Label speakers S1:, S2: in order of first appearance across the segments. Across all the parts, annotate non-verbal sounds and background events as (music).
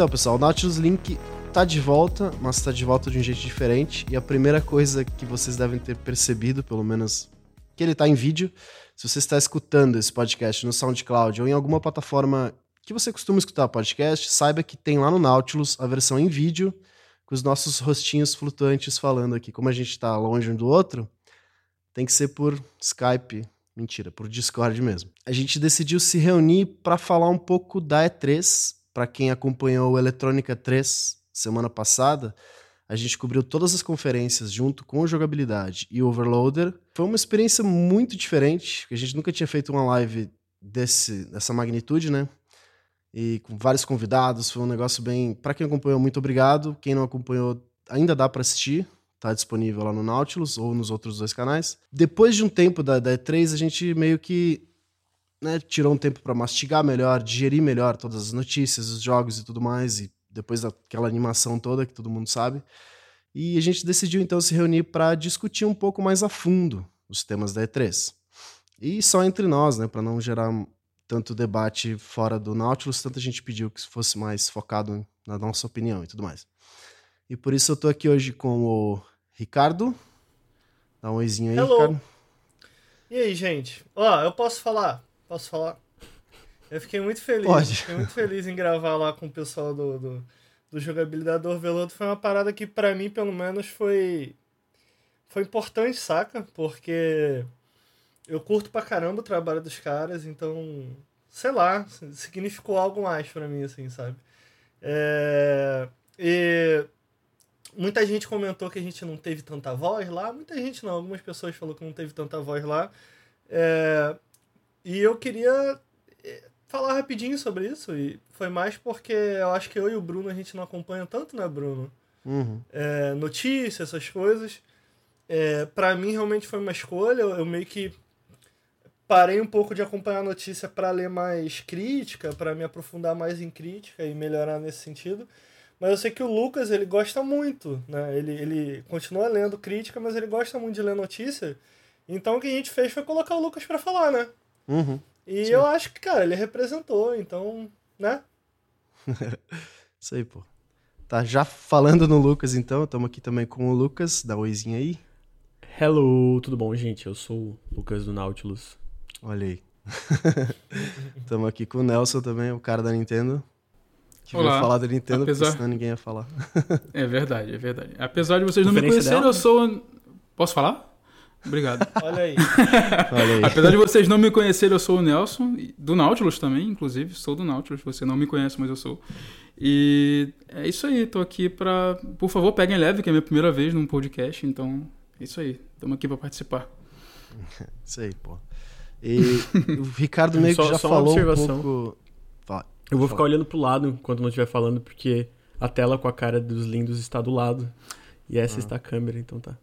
S1: Então, pessoal, o Nautilus Link tá de volta, mas tá de volta de um jeito diferente. E a primeira coisa que vocês devem ter percebido, pelo menos que ele tá em vídeo, se você está escutando esse podcast no SoundCloud ou em alguma plataforma que você costuma escutar podcast, saiba que tem lá no Nautilus a versão em vídeo, com os nossos rostinhos flutuantes falando aqui. Como a gente tá longe um do outro, tem que ser por Skype. Mentira, por Discord mesmo. A gente decidiu se reunir para falar um pouco da E3. Para quem acompanhou o Eletrônica 3 semana passada, a gente cobriu todas as conferências junto com jogabilidade e Overloader. Foi uma experiência muito diferente, a gente nunca tinha feito uma live desse, dessa magnitude, né? E com vários convidados, foi um negócio bem. Para quem acompanhou, muito obrigado. Quem não acompanhou, ainda dá para assistir. Tá disponível lá no Nautilus ou nos outros dois canais. Depois de um tempo da, da E3, a gente meio que né, tirou um tempo para mastigar melhor, digerir melhor todas as notícias, os jogos e tudo mais. E depois daquela animação toda que todo mundo sabe. E a gente decidiu então se reunir para discutir um pouco mais a fundo os temas da E3. E só entre nós, né, para não gerar tanto debate fora do Nautilus, tanta gente pediu que fosse mais focado na nossa opinião e tudo mais. E por isso eu tô aqui hoje com o Ricardo. Dá um oizinho aí,
S2: Hello.
S1: Ricardo.
S2: E aí, gente? Ó, eu posso falar? Posso falar? Eu fiquei muito feliz.
S1: Pode.
S2: Fiquei muito feliz em gravar lá com o pessoal do, do, do jogabilidade do Overload. Foi uma parada que, pra mim, pelo menos, foi. Foi importante, saca? Porque eu curto pra caramba o trabalho dos caras, então. Sei lá, significou algo mais pra mim, assim, sabe? É, e muita gente comentou que a gente não teve tanta voz lá. Muita gente não, algumas pessoas falaram que não teve tanta voz lá. É, e eu queria é, falar rapidinho sobre isso. E foi mais porque eu acho que eu e o Bruno a gente não acompanha tanto, né, Bruno?
S1: Uhum.
S2: É, notícias, essas coisas. É, para mim realmente foi uma escolha. Eu, eu meio que parei um pouco de acompanhar a notícia para ler mais crítica, para me aprofundar mais em crítica e melhorar nesse sentido. Mas eu sei que o Lucas, ele gosta muito, né? Ele, ele continua lendo crítica, mas ele gosta muito de ler notícia. Então o que a gente fez foi colocar o Lucas para falar, né?
S1: Uhum.
S2: E
S1: Sim.
S2: eu acho que, cara, ele representou, então, né? (laughs)
S1: Isso aí, pô. Tá, já falando no Lucas, então, estamos aqui também com o Lucas. Dá um oizinho aí.
S3: Hello, tudo bom, gente? Eu sou o Lucas do Nautilus.
S1: Olha aí. (laughs) Estamos aqui com o Nelson também, o cara da Nintendo. Que veio
S4: Olá.
S1: falar da Nintendo,
S4: Apesar-
S1: porque senão ninguém ia falar. (laughs)
S4: É verdade, é verdade. Apesar de vocês não me conhecerem,
S3: dela?
S4: eu sou. Posso falar? Obrigado. (laughs)
S2: Olha aí.
S1: Olha aí.
S4: Apesar de vocês não me conhecerem, eu sou o Nelson, e- do Nautilus também, inclusive. Sou do Nautilus, você não me conhece, mas eu sou. E é isso aí, tô aqui pra. Por favor, peguem leve, que é a minha primeira vez num podcast, então é isso aí. Estamos aqui pra participar. (laughs)
S1: Isso aí, pô. E o Ricardo meio que
S3: Só-
S1: já
S3: só uma
S1: falou um
S3: observação.
S1: pouco. Fala.
S3: Eu vou
S1: Fala.
S3: ficar olhando pro lado enquanto não estiver falando, porque a tela com a cara dos lindos está do lado. E essa está a câmera, então tá.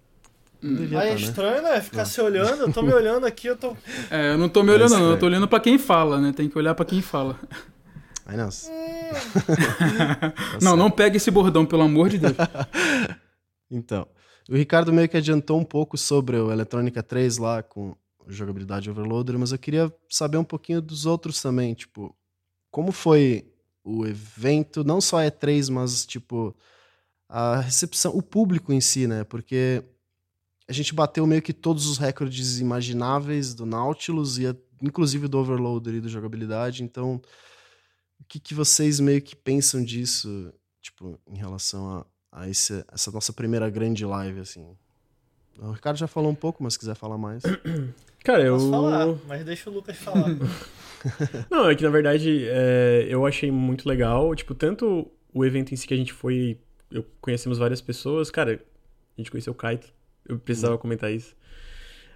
S1: Não devia
S2: Aí é
S1: tá, né?
S2: estranho, né? Ficar
S1: Não.
S2: se olhando. Eu tô me olhando aqui, eu tô.
S4: É, eu não tô me olhando,
S1: Mas,
S4: não,
S1: é.
S4: eu tô olhando pra quem fala, né? Tem que olhar pra quem fala.
S2: Hum. (laughs)
S1: Tá
S4: não, não
S1: certo.
S4: pegue esse bordão, pelo amor de Deus. (laughs)
S1: Então, o Ricardo meio que adiantou um pouco sobre o Eletrônica 3 lá com jogabilidade overloader, mas eu queria saber um pouquinho dos outros também, tipo, como foi o evento, não só a E3, mas tipo a recepção, o público em si, né? Porque a gente bateu meio que todos os recordes imagináveis do Nautilus e a- inclusive do overloader e do jogabilidade, então o que, que vocês meio que pensam disso, tipo, em relação a, a esse, essa nossa primeira grande live, assim? O Ricardo já falou um pouco, mas se quiser falar mais. (coughs)
S3: Cara, eu.
S2: Posso falar, mas deixa o Lucas falar. (laughs)
S3: Não, é que na verdade é, eu achei muito legal. Tipo, tanto o evento em si que a gente foi. Eu conhecemos várias pessoas. Cara, a gente conheceu o Kaito. Eu precisava comentar isso.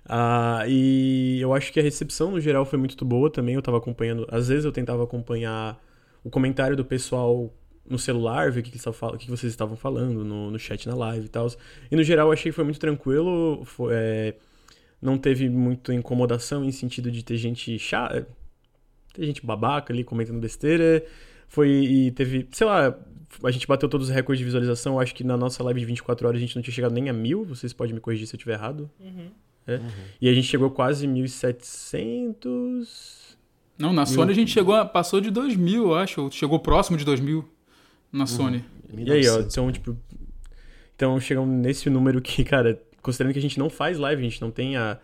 S3: Ah, e eu acho que a recepção no geral foi muito boa também. Eu tava acompanhando. Às vezes eu tentava acompanhar o comentário do pessoal no celular, ver o que, que, vocês estavam falando no, no chat na live e tal. E no geral eu achei que foi muito tranquilo. Foi, é, não teve muita incomodação em sentido de ter gente chata. Ter gente babaca ali comentando besteira. Foi. E teve. Sei lá. A gente bateu todos os recordes de visualização. Eu acho que na nossa live de 24 horas a gente não tinha chegado nem a mil. Vocês podem me corrigir se eu estiver errado.
S2: Uhum.
S3: E a gente chegou quase 1.700.
S4: Não, na Sony a gente chegou, a- passou de 2 mil, eu acho. ou Chegou próximo de 2 mil. na Sony.
S3: E aí, ó, então, tipo. Então chegam nesse número que, cara, considerando que a gente não faz live, a gente não tem a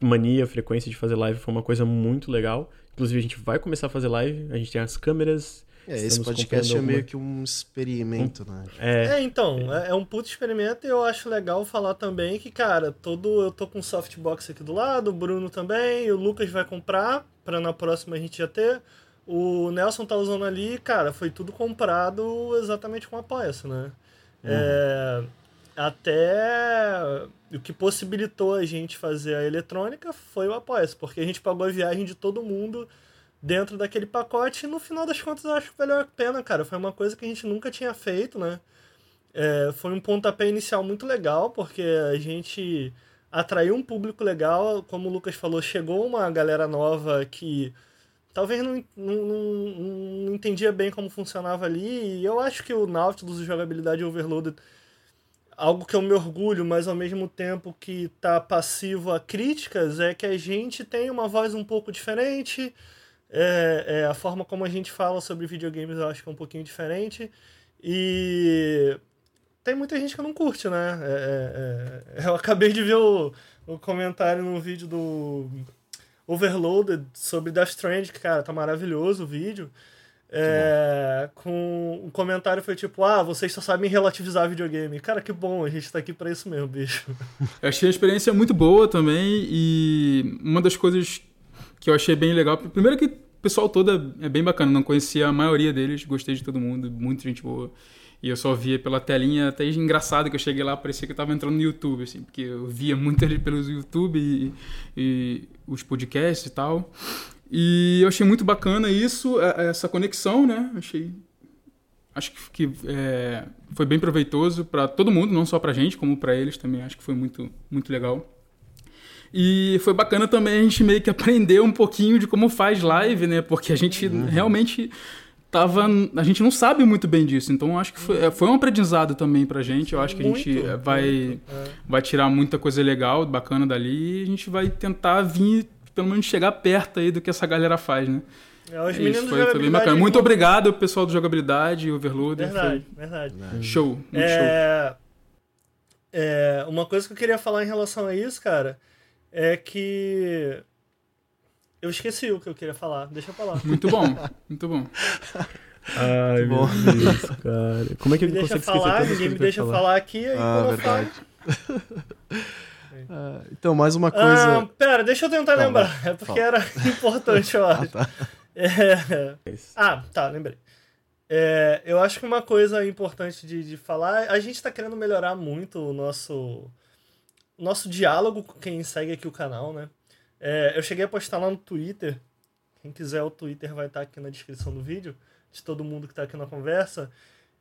S3: mania, a frequência de fazer live, foi uma coisa muito legal. Inclusive, a gente vai começar a fazer live, a gente tem as câmeras.
S1: É, esse podcast é meio que um experimento, né?
S3: É,
S2: É, então, é, é um puto experimento e eu acho legal falar também que, cara, todo eu tô com um softbox aqui do lado, o Bruno também, o Lucas vai comprar pra na próxima a gente já ter. O Nelson tá usando ali, cara, foi tudo comprado exatamente com apoia-se, né? É, até o que possibilitou a gente fazer a eletrônica foi o apoia-se, porque a gente pagou a viagem de todo mundo dentro daquele pacote e no final das contas eu acho que valeu a pena, cara. Foi uma coisa que a gente nunca tinha feito, né? É, foi um pontapé inicial muito legal, porque a gente atraiu um público legal, como o Lucas falou, chegou uma galera nova que talvez não, não, não, entendia bem como funcionava ali, e eu acho que o Nautilus jogabilidade Overloaded, algo que eu me orgulho, mas ao mesmo tempo que tá passivo a críticas, é que a gente tem uma voz um pouco diferente, é, é, a forma como a gente fala sobre videogames eu acho que é um pouquinho diferente, e tem muita gente que não curte, né? É, é, é, eu acabei de ver o, o comentário no vídeo do Overloaded sobre Death Stranding, que, cara, tá maravilhoso o vídeo. É, com o comentário foi tipo, ah, vocês só sabem relativizar videogame. Cara, que bom, a gente tá aqui pra isso mesmo, bicho. (laughs)
S4: Eu achei a experiência muito boa também e uma das coisas que eu achei bem legal, primeiro que o pessoal todo é bem bacana, não conhecia a maioria deles, gostei de todo mundo, muita gente boa. E eu só via pela telinha, até engraçado que eu cheguei lá, parecia que eu tava entrando no YouTube, assim, porque eu via muito ele pelos YouTube e, e os podcasts e tal. E eu achei muito bacana isso, é- essa conexão, né? Achei acho que, que, é, foi bem proveitoso para todo mundo, não só para gente, como para eles também. Acho que foi muito, muito legal. E foi bacana também a gente meio que aprender um pouquinho de como faz live, né? Porque a gente realmente tava. A gente não sabe muito bem disso. Então acho que foi, é, foi um aprendizado também pra gente. Eu acho que a gente
S2: Muito,
S4: é, vai,
S2: muito, é.
S4: vai tirar muita coisa legal, bacana dali. E a gente vai tentar vir, pelo menos, chegar perto aí do que essa galera faz, né?
S2: É, os
S4: É
S2: meninos
S4: isso, foi, foi bem bacana. Muito
S2: vão-
S4: obrigado, pessoal do Jogabilidade, Overloader.
S2: Verdade, verdade.
S4: Foi show, muito show.
S2: É, é, uma coisa que eu queria falar em relação a isso, cara, é que. Eu esqueci o que eu queria falar, deixa pra lá. (laughs)
S4: Muito bom, (laughs) muito bom.
S3: Ai, meu
S1: bom.
S3: Deus, (laughs) cara. Como é que
S2: Me
S3: ele
S2: deixa falar, ninguém me deixa falar. aqui, aí
S1: Ah,
S2: quando eu
S1: verdade.
S2: falo.
S1: Ah, então, mais uma
S2: Ah,
S1: coisa.
S2: pera, deixa eu tentar
S1: Tá,
S2: lembrar. É porque
S1: Fala.
S2: era importante, eu acho.
S1: tá.
S2: É. Ah, tá, lembrei. É, eu acho que uma coisa importante de, de falar, a gente tá querendo melhorar muito o nosso, nosso diálogo com quem segue aqui o canal, né? É, eu cheguei a postar lá no Twitter, quem quiser o Twitter vai estar aqui na descrição do vídeo, de todo mundo que tá aqui na conversa,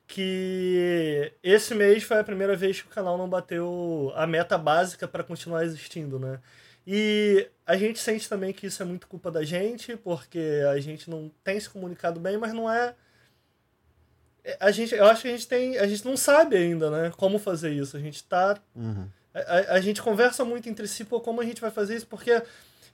S2: que esse mês foi a primeira vez que o canal não bateu a meta básica para continuar existindo, né? E a gente sente também que isso é muito culpa da gente, porque a gente não tem se comunicado bem, mas não é. é, A gente, eu acho que a gente tem. A gente não sabe ainda, né? Como fazer isso. A gente tá.
S1: Uhum.
S2: A, a- gente conversa muito entre si, pô, como a gente vai fazer isso? Porque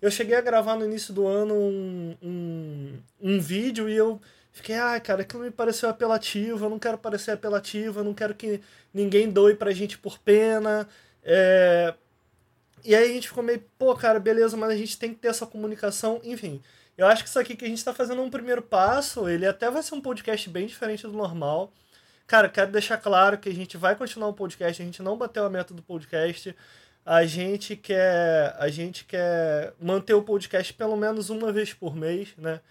S2: eu cheguei a gravar no início do ano um, um, um vídeo e eu fiquei, ah, cara, aquilo me pareceu apelativo, eu não quero parecer apelativo, eu não quero que ninguém doe pra gente por pena. É... E aí a gente ficou meio, pô, cara, beleza, mas a gente tem que ter essa comunicação, enfim. Eu acho que isso aqui que a gente tá fazendo é um primeiro passo, ele até vai ser um podcast bem diferente do normal. Cara, quero deixar claro que a gente vai continuar o podcast, a gente não bateu a meta do podcast. A gente quer, a gente quer manter o podcast pelo menos uma vez por mês, né?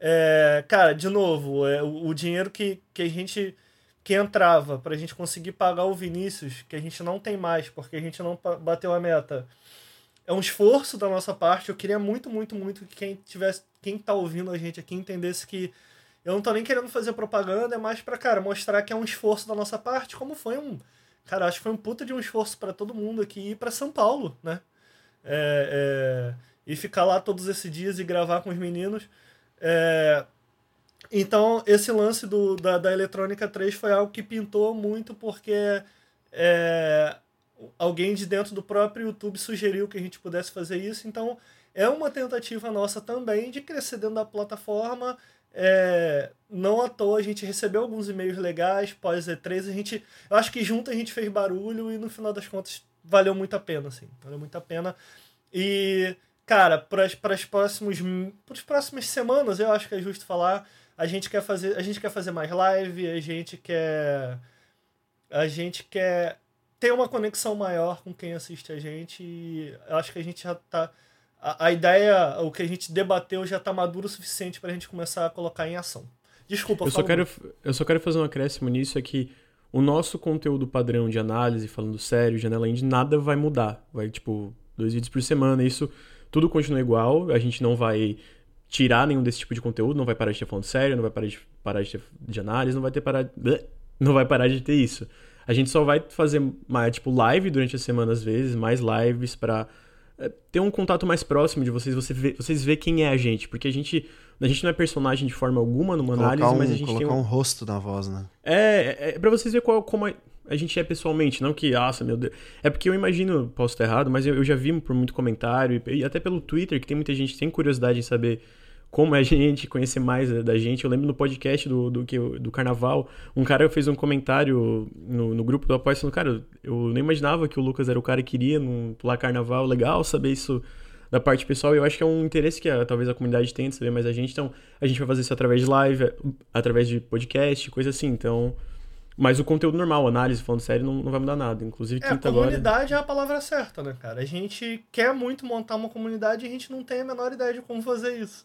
S2: É, cara, de novo, é, o, o dinheiro que, que a gente que entrava pra gente conseguir pagar o Vinícius, que a gente não tem mais, porque a gente não bateu a meta. É um esforço da nossa parte. Eu queria muito, muito, muito que quem tivesse, quem tá ouvindo a gente aqui entendesse que eu não tô nem querendo fazer propaganda, é mais pra, cara, mostrar que é um esforço da nossa parte, como foi um. Cara, acho que foi um puta de um esforço pra todo mundo aqui ir pra São Paulo, né? É, é, e ficar lá todos esses dias e gravar com os meninos. É, então, esse lance do, da, da Eletrônica 3 foi algo que pintou muito porque é, alguém de dentro do próprio YouTube sugeriu que a gente pudesse fazer isso. Então, é uma tentativa nossa também de crescer dentro da plataforma. É, não à toa a gente recebeu alguns e-mails legais pós E3, a gente, eu acho que junto a gente fez barulho e no final das contas valeu muito a pena, assim, valeu muito a pena. E, cara, para as próximos, pras próximas semanas, eu acho que é justo falar, a gente quer fazer, a gente quer fazer mais live, a gente quer a gente quer ter uma conexão maior com quem assiste a gente e eu acho que a gente já tá a, a ideia, o que a gente debateu já tá maduro o suficiente pra gente começar a colocar em ação. Desculpa,
S3: eu só quero Eu só quero fazer um acréscimo nisso, é que o nosso conteúdo padrão de análise, falando sério, janela indie, nada vai mudar. Vai, tipo, dois vídeos por semana, isso tudo continua igual, a gente não vai tirar nenhum desse tipo de conteúdo, não vai parar de ter falando sério, não vai parar de, parar de ter de análise, não vai ter parar não vai parar de ter isso. A gente só vai fazer mais, tipo, live durante a semana às vezes, mais lives para ter um contato mais próximo de vocês, você vê, vocês ver quem é a gente, porque a gente a gente não é personagem de forma alguma numa colocar análise,
S1: um,
S3: mas a gente
S1: colocar
S3: tem
S1: um... um rosto na voz, né?
S3: É, é, é para vocês ver qual, como a, a, gente é pessoalmente, não que, nossa, meu Deus. É porque eu imagino, posso estar errado, mas eu, eu já vi por muito comentário e, e até pelo Twitter que tem muita gente que tem curiosidade em saber como é a gente, conhecer mais da gente. Eu lembro no podcast do, do, do Carnaval, um cara fez um comentário no, no grupo do Apoio falando, cara, eu nem imaginava que o Lucas era o cara que queria no, pular Carnaval. Legal saber isso da parte pessoal. E eu acho que é um interesse que a, talvez a comunidade tenha de saber mais a gente. Então, a gente vai fazer isso através de live, através de podcast, coisa assim. Então... Mas o conteúdo normal, análise, falando sério, não, não vai mudar nada. Inclusive,
S2: é,
S3: quinta
S2: agora. comunidade
S3: é
S2: a palavra certa, né, cara? A gente quer muito montar uma comunidade e a gente não tem a menor ideia de como fazer isso.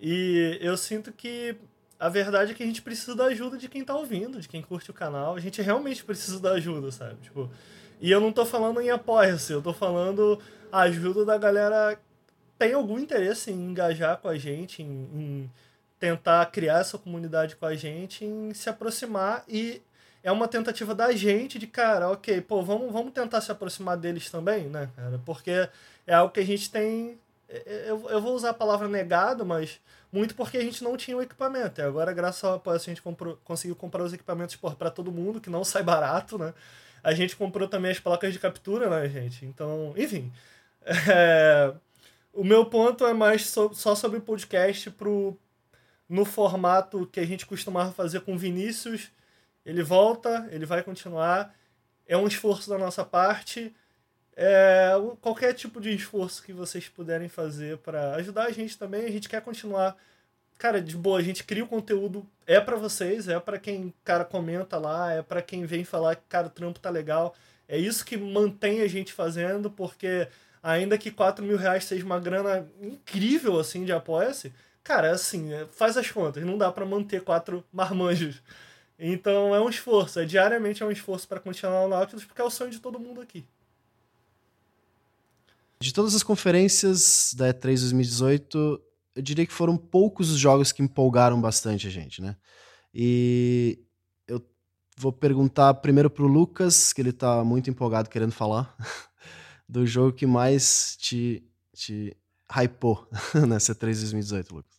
S2: E eu sinto que a verdade é que a gente precisa da ajuda de quem tá ouvindo, de quem curte o canal. A gente realmente precisa da ajuda, sabe? Tipo, e eu não tô falando em apoia-se, eu tô falando a ajuda da galera tem algum interesse em engajar com a gente, em, em tentar criar essa comunidade com a gente, em se aproximar e é uma tentativa da gente de, cara, ok, pô, vamos, vamos tentar se aproximar deles também, né, cara? Porque é algo que a gente tem eu, eu vou usar a palavra negado, mas muito porque a gente não tinha o equipamento. E agora, graças ao apoio, a gente comprou, conseguiu comprar os equipamentos para todo mundo, que não (laughs) sai barato, né? A gente comprou também as placas de captura, né, gente? Então, enfim. É, o meu ponto é mais so, só sobre podcast pro, no formato que a gente costumava fazer com Vinícius. Ele volta, ele vai continuar. É um esforço da nossa parte é, qualquer tipo de esforço que vocês puderem fazer para ajudar a gente também, a gente quer continuar. Cara, de boa, a gente cria o conteúdo, é para vocês, é para quem, cara, comenta lá, é para quem vem falar que, cara, o trampo tá legal. É isso que mantém a gente fazendo, porque ainda que 4 mil reais seja uma grana incrível, assim, de apoia-se, cara, assim, é, faz as contas, não dá para manter quatro marmanjos. Então é um esforço, é diariamente é um esforço para continuar o Nautilus, porque é o sonho de todo mundo aqui.
S1: De todas as conferências da E3 2018, eu diria que foram poucos os jogos que empolgaram bastante a gente, né? E eu vou perguntar primeiro pro Lucas, que ele tá muito empolgado querendo falar, (laughs) do jogo que mais te, te hypou (laughs) nessa E3 2018, Lucas.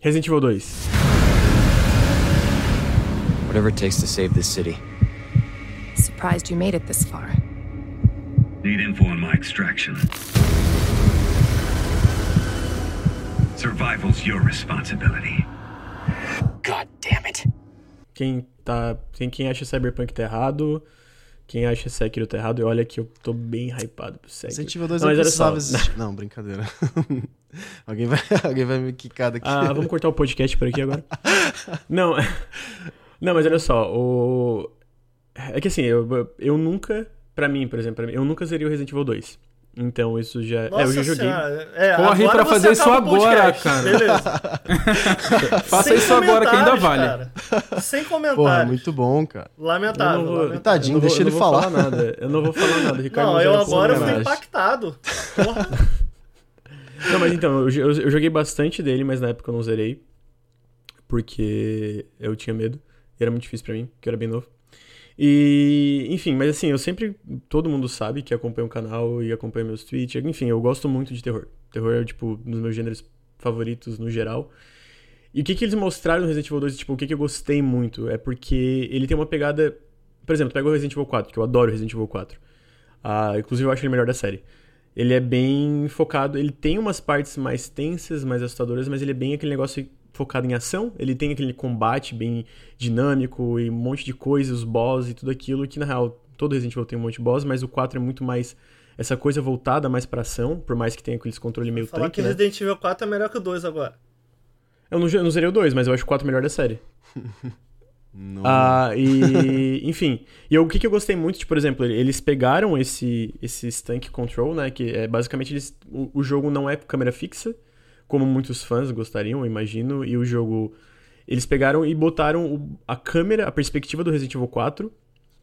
S3: Resident Evil 2.
S5: Whatever it takes to save this city.
S6: Surprised you made it this far.
S7: Need info on my extraction. Survival's your responsibility.
S5: God damn it.
S3: Quem tá. Tem quem acha Cyberpunk tá errado. Quem acha Sekiro tá errado, e olha que eu tô bem hypado pro Sekiro.
S1: Resident Evil 2 não, não precisava existir. Não, brincadeira. (laughs) alguém, vai, (laughs) alguém vai me quicar daqui.
S3: Ah, vamos cortar o podcast por aqui agora? não, (laughs) não, mas olha só, o... É que assim, eu, eu nunca para mim, por exemplo, mim, eu nunca zerei o Resident Evil 2. Então isso já.
S2: Nossa
S3: é, eu já joguei.
S2: É,
S4: Corre pra fazer isso agora, cara.
S2: Beleza. (laughs)
S4: Faça isso agora que ainda vale.
S2: Cara. Sem comentário.
S1: Porra, muito bom, cara.
S2: Lamentável.
S1: Vou,
S2: lamentável.
S1: Tadinho,
S3: vou,
S1: deixa ele falar.
S3: falar nada. Eu não vou falar nada, Ricardo.
S2: Não, eu agora fui impactado. Porra. (laughs)
S3: Não, mas então, eu, eu, eu joguei bastante dele, mas na época eu não zerei. Porque eu tinha medo. E era muito difícil para mim, porque eu era bem novo. E, enfim, mas assim, eu sempre. Todo mundo sabe que acompanha o canal e acompanha meus tweets. Enfim, eu gosto muito de terror. Terror é, tipo, um dos meus gêneros favoritos no geral. E o que, que eles mostraram no Resident Evil 2, tipo, o que, que eu gostei muito é porque ele tem uma pegada. Por exemplo, pega o Resident Evil 4, que eu adoro Resident Evil 4. Ah, inclusive, eu acho ele melhor da série. Ele é bem focado, ele tem umas partes mais tensas, mais assustadoras, mas ele é bem aquele negócio focado em ação. Ele tem aquele combate bem dinâmico e um monte de coisas, os boss e tudo aquilo, que na real todo Resident Evil tem um monte de boss, mas o 4 é muito mais essa coisa voltada mais pra ação, por mais que tenha aqueles controle meio
S2: Falar
S3: tanque,
S2: que
S3: né?
S2: Resident Evil 4 é melhor que o 2 agora.
S3: Eu não, eu não zerei o 2, mas eu acho o 4 melhor da série. (laughs)
S1: Não.
S3: Ah, e (laughs) enfim. E eu- o que, que eu gostei muito, tipo, por exemplo, eles pegaram esse, esse tank control, né? Que é basicamente eles, o, o jogo não é câmera fixa, como muitos fãs gostariam, eu imagino, e o jogo. Eles pegaram e botaram o- a câmera, a perspectiva do Resident Evil 4.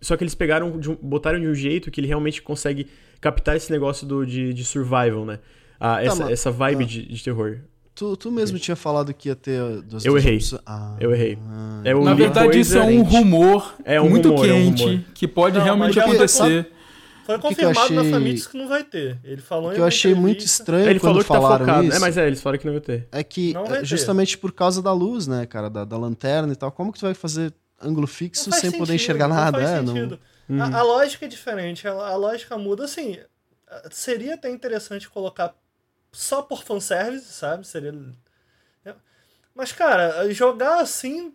S3: Só que eles pegaram, de um- botaram de um jeito que ele realmente consegue captar esse negócio do, de, de survival, né? Ah, essa,
S1: mas-
S3: essa vibe
S1: ah.
S3: de, de terror.
S1: Tu, tu mesmo tinha falado que ia ter duas
S3: Eu
S1: duas
S3: errei.
S1: Ah,
S3: Eu errei. É o
S4: Na verdade, isso é um rumor
S3: É um
S4: muito
S3: rumor, é um
S4: quente
S3: rumor.
S4: que pode
S2: Não,
S4: realmente
S2: já-
S4: acontecer.
S2: Foi confirmado na
S1: achei-
S2: Famitsu que não vai ter. Ele falou
S1: O
S2: em
S1: que eu achei muito
S2: entrevista.
S1: estranho
S3: Ele
S1: quando
S3: falou que tá
S1: falaram
S3: focado.
S1: isso
S3: É, mas é, eles falaram que não ia ter.
S1: é que
S2: Não vai
S1: é
S2: ter.
S1: justamente por causa da luz, né, cara, da, da lanterna e tal. Como que tu vai fazer ângulo
S2: Não
S1: fixo sem poder
S2: sentido,
S1: enxergar
S2: não
S1: nada?
S2: faz
S1: é, não...
S2: sentido.
S3: Uhum.
S2: A, a lógica é diferente, a, a lógica muda. Assim, seria até interessante colocar só por fanservice, sabe? Seria. Mas, cara, jogar assim.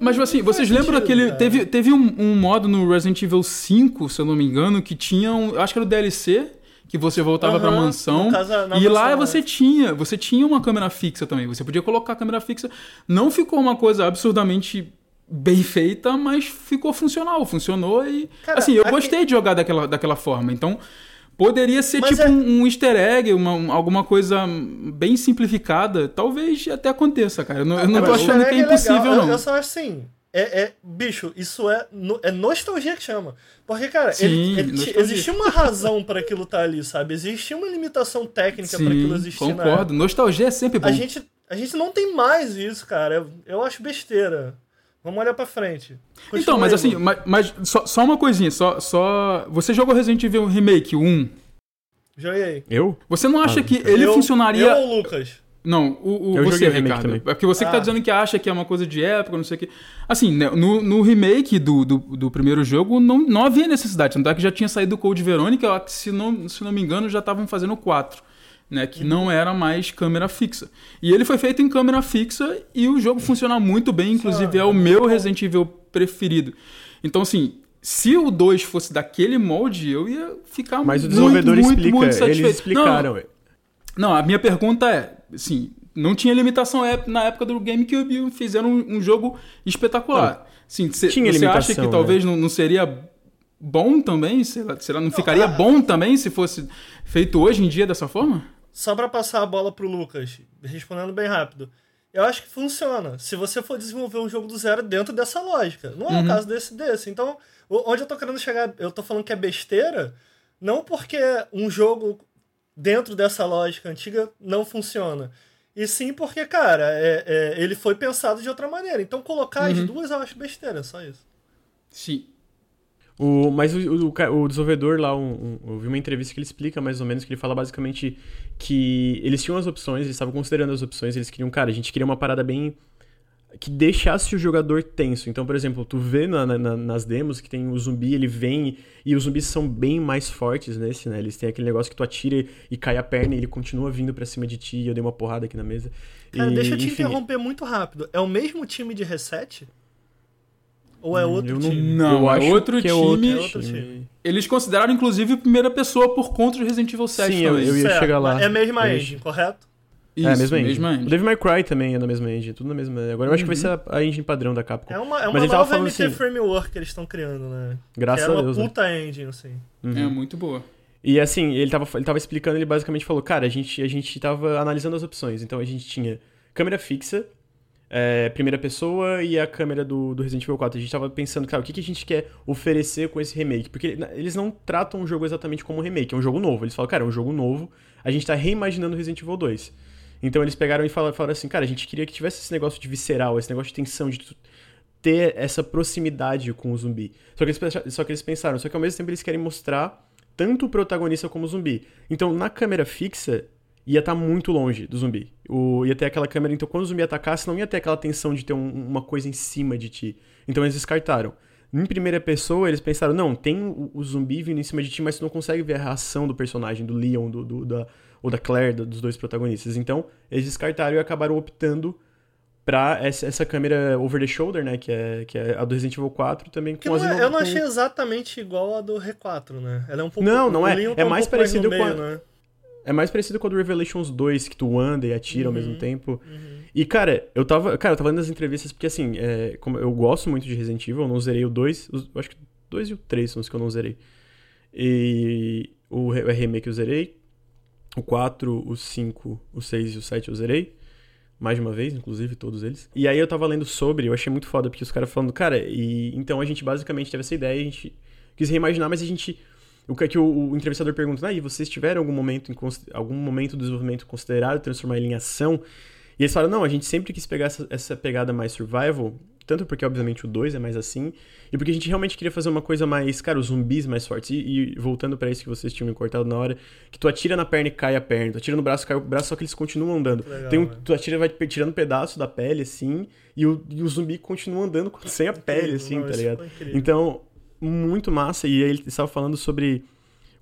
S4: Mas assim, vocês
S2: faz
S4: lembram
S2: sentido,
S4: aquele.
S2: cara.
S4: Teve, teve um, um modo no Resident Evil 5, se eu não me engano, que tinha um. Acho que era o DLC, que você voltava pra
S2: Aham,
S4: mansão.
S2: na
S4: e lá você
S2: é.
S4: tinha. Você tinha uma câmera fixa também. Você podia colocar a câmera fixa. Não ficou uma coisa absurdamente bem feita, mas ficou funcional. Funcionou e.
S2: Cara,
S4: assim, eu
S2: aqui-
S4: gostei de jogar daquela, daquela forma. Então. Poderia ser
S2: Mas
S4: tipo
S2: é-
S4: um, um easter egg, uma, um- alguma coisa bem simplificada. Talvez até aconteça, cara. Eu não, eu não
S2: É,
S4: tô achando que é
S2: egg
S4: impossível.
S2: Eu-
S4: não.
S2: Eu, só acho assim. É, é- bicho, isso é, no- é nostalgia que chama. Porque, cara,
S4: Sim,
S2: ele, ele- existia uma razão pra aquilo estar ali, sabe? Existia uma limitação técnica pra aquilo existir na
S4: concordo. Nostalgia é sempre bom.
S2: A gente, a gente não tem mais isso, cara. Eu, eu acho besteira. Vamos olhar pra frente. Continua
S4: Então, mas
S2: aí,
S4: assim, mas, mas só, só uma coisinha, só, só. Você jogou Resident Evil Remake 1.
S2: Joguei.
S3: Eu?
S4: Você não acha
S3: Ah,
S4: que ele
S2: eu,
S4: funcionaria.
S2: Eu ou o Lucas?
S4: Não, o, o
S3: Eu
S4: você, Ricardo.
S3: também.
S4: É porque você que tá
S2: Ah.
S4: dizendo que acha que é uma coisa de época, não sei o que. Assim, né, no, no remake do, do, do primeiro jogo não, não havia necessidade. Tanto é que já tinha saído o Code Verônica, eu acho que, se não, se não me engano, já estavam fazendo o 4. Né, que não era mais câmera fixa. E ele foi feito em câmera fixa e o jogo funciona muito bem, inclusive é o meu Resident Evil preferido. Então, assim, se o 2 fosse daquele molde, eu ia ficar
S3: Mas o
S4: muito,
S3: desenvolvedor
S4: muito,
S3: explica.
S4: muito
S3: eles
S4: satisfeito. Não,
S3: explicaram.
S4: não, a minha pergunta é, assim, não tinha limitação na época do GameCube e fizeram um, um jogo espetacular. Sim, cê,
S3: tinha
S4: você acha que
S3: né?
S4: talvez não, não seria bom também? Será, será não ficaria bom também se fosse feito hoje em dia dessa forma?
S2: Só pra passar a bola pro Lucas, respondendo bem rápido. Eu acho que funciona. Se você for desenvolver um jogo do zero dentro dessa lógica. Não é o caso desse desse. Então, onde eu tô querendo chegar, eu tô falando que é besteira, não porque um jogo dentro dessa lógica antiga não funciona. E sim porque, cara, é- é, ele foi pensado de outra maneira. Então colocar as duas eu acho besteira, só isso.
S4: Sim.
S3: O, mas o, o, o desenvolvedor lá, um, um- eu vi uma entrevista que ele explica mais ou menos, que ele fala basicamente que eles tinham as opções, eles estavam considerando as opções, eles queriam, cara, a gente queria uma parada bem. que deixasse o jogador tenso. Então, por exemplo, tu vê na- na- nas demos que tem o zumbi, ele vem e os zumbis são bem mais fortes nesse, né? Eles têm aquele negócio que tu atira e cai a perna e ele continua vindo pra cima de ti. E eu dei uma porrada aqui na mesa.
S2: Cara,
S3: E,
S2: deixa eu te
S3: enfim,
S2: interromper muito rápido. É o mesmo time de reset? Ou é outro
S3: eu não-
S2: time?
S4: Não,
S3: eu
S4: é
S3: acho
S4: outro
S3: que é
S4: time.
S3: outro
S2: É outro time.
S4: Eles consideraram, inclusive, a primeira pessoa por conta de Resident Evil 7
S3: Sim, eu-
S4: também.
S3: eu ia
S2: Certo,
S3: chegar lá.
S2: mas É a mesma
S3: Eu ia
S2: engine, correto?
S4: Isso,
S3: é, a mesma engine.
S4: mesma engine.
S3: O Devil May Cry também é na mesma engine, tudo na mesma. Agora eu acho que vai ser a, a engine padrão da Capcom.
S2: É uma, é
S3: Mas
S2: uma
S3: tava
S2: nova MT
S3: assim-
S2: Framework que eles estão criando, né?
S3: Graças
S2: que é
S3: a
S2: uma
S3: Deus. né?
S2: puta engine, assim.
S4: É muito boa.
S3: E assim, ele tava, ele tava explicando, ele basicamente falou, cara, a gente, a gente tava analisando as opções. Então a gente tinha câmera fixa, é, primeira pessoa e a câmera do, do Resident Evil 4. A gente tava pensando, cara, o que, que a gente quer oferecer com esse remake? Porque eles não tratam o jogo exatamente como um remake, é um jogo novo. Eles falam, cara, é um jogo novo, a gente tá reimaginando Resident Evil 2. Então eles pegaram e falaram, falaram assim, cara, a gente queria que tivesse esse negócio de visceral, esse negócio de tensão, de ter essa proximidade com o zumbi. Só que, eles, só que eles pensaram, só que ao mesmo tempo eles querem mostrar tanto o protagonista como o zumbi. Então, na câmera fixa, ia estar muito longe do zumbi. O, ia ter aquela câmera, então quando o zumbi atacasse, não ia ter aquela tensão de ter um- uma coisa em cima de ti. Então eles descartaram. Em primeira pessoa, eles pensaram, não, tem o, o zumbi vindo em cima de ti, mas tu não consegue ver a reação do personagem, do Leon, do, do- da, ou da Claire, do- dos dois protagonistas. Então, eles descartaram e acabaram optando pra essa, essa câmera over the shoulder, né? Que é, que é a do Resident Evil 4 também com as
S2: é- eu não
S3: com-
S2: achei exatamente igual a do R4, né? Ela é um pouco.
S3: Não, não é. É
S2: tá um
S3: mais parecido com a-
S2: né?
S3: É mais parecido com a do Revelations 2, que tu anda e atira ao
S2: Uhum,
S3: mesmo tempo. E, cara, eu tava. Cara, eu tava lendo as entrevistas porque, assim, é, como eu gosto muito de Resident Evil, eu não zerei o 2. os- Eu acho que o 2 e o 3 são os que eu não zerei. E o o remake eu zerei. O 4, o 5, o 6 e o 7 eu zerei. Mais de uma vez, inclusive, todos eles. E aí eu tava lendo sobre, eu achei muito foda, porque os caras falando, cara, e então a gente basicamente teve essa ideia, a gente quis reimaginar, mas a gente. O que, é que o, o entrevistador pergunta, ah, e vocês tiveram algum momento, em algum momento do desenvolvimento considerado transformar ele em ação? E eles falaram, não, a gente sempre quis pegar essa, essa pegada mais survival, tanto porque, obviamente, o 2 é mais assim, e porque a gente realmente queria fazer uma coisa mais, cara, os zumbis mais fortes. E, e voltando pra isso que vocês tinham me cortado na hora, que tu atira na perna e cai a perna, tu atira no braço, cai o braço, só que eles continuam andando.
S2: Legal,
S3: Tem um,
S2: né?
S3: tu atira vai tirando pedaço da pele, assim, e o, e o zumbi continua andando (laughs) sem a pele, assim,
S2: Não,
S3: tá ligado? Então, muito massa. E ele estava falando sobre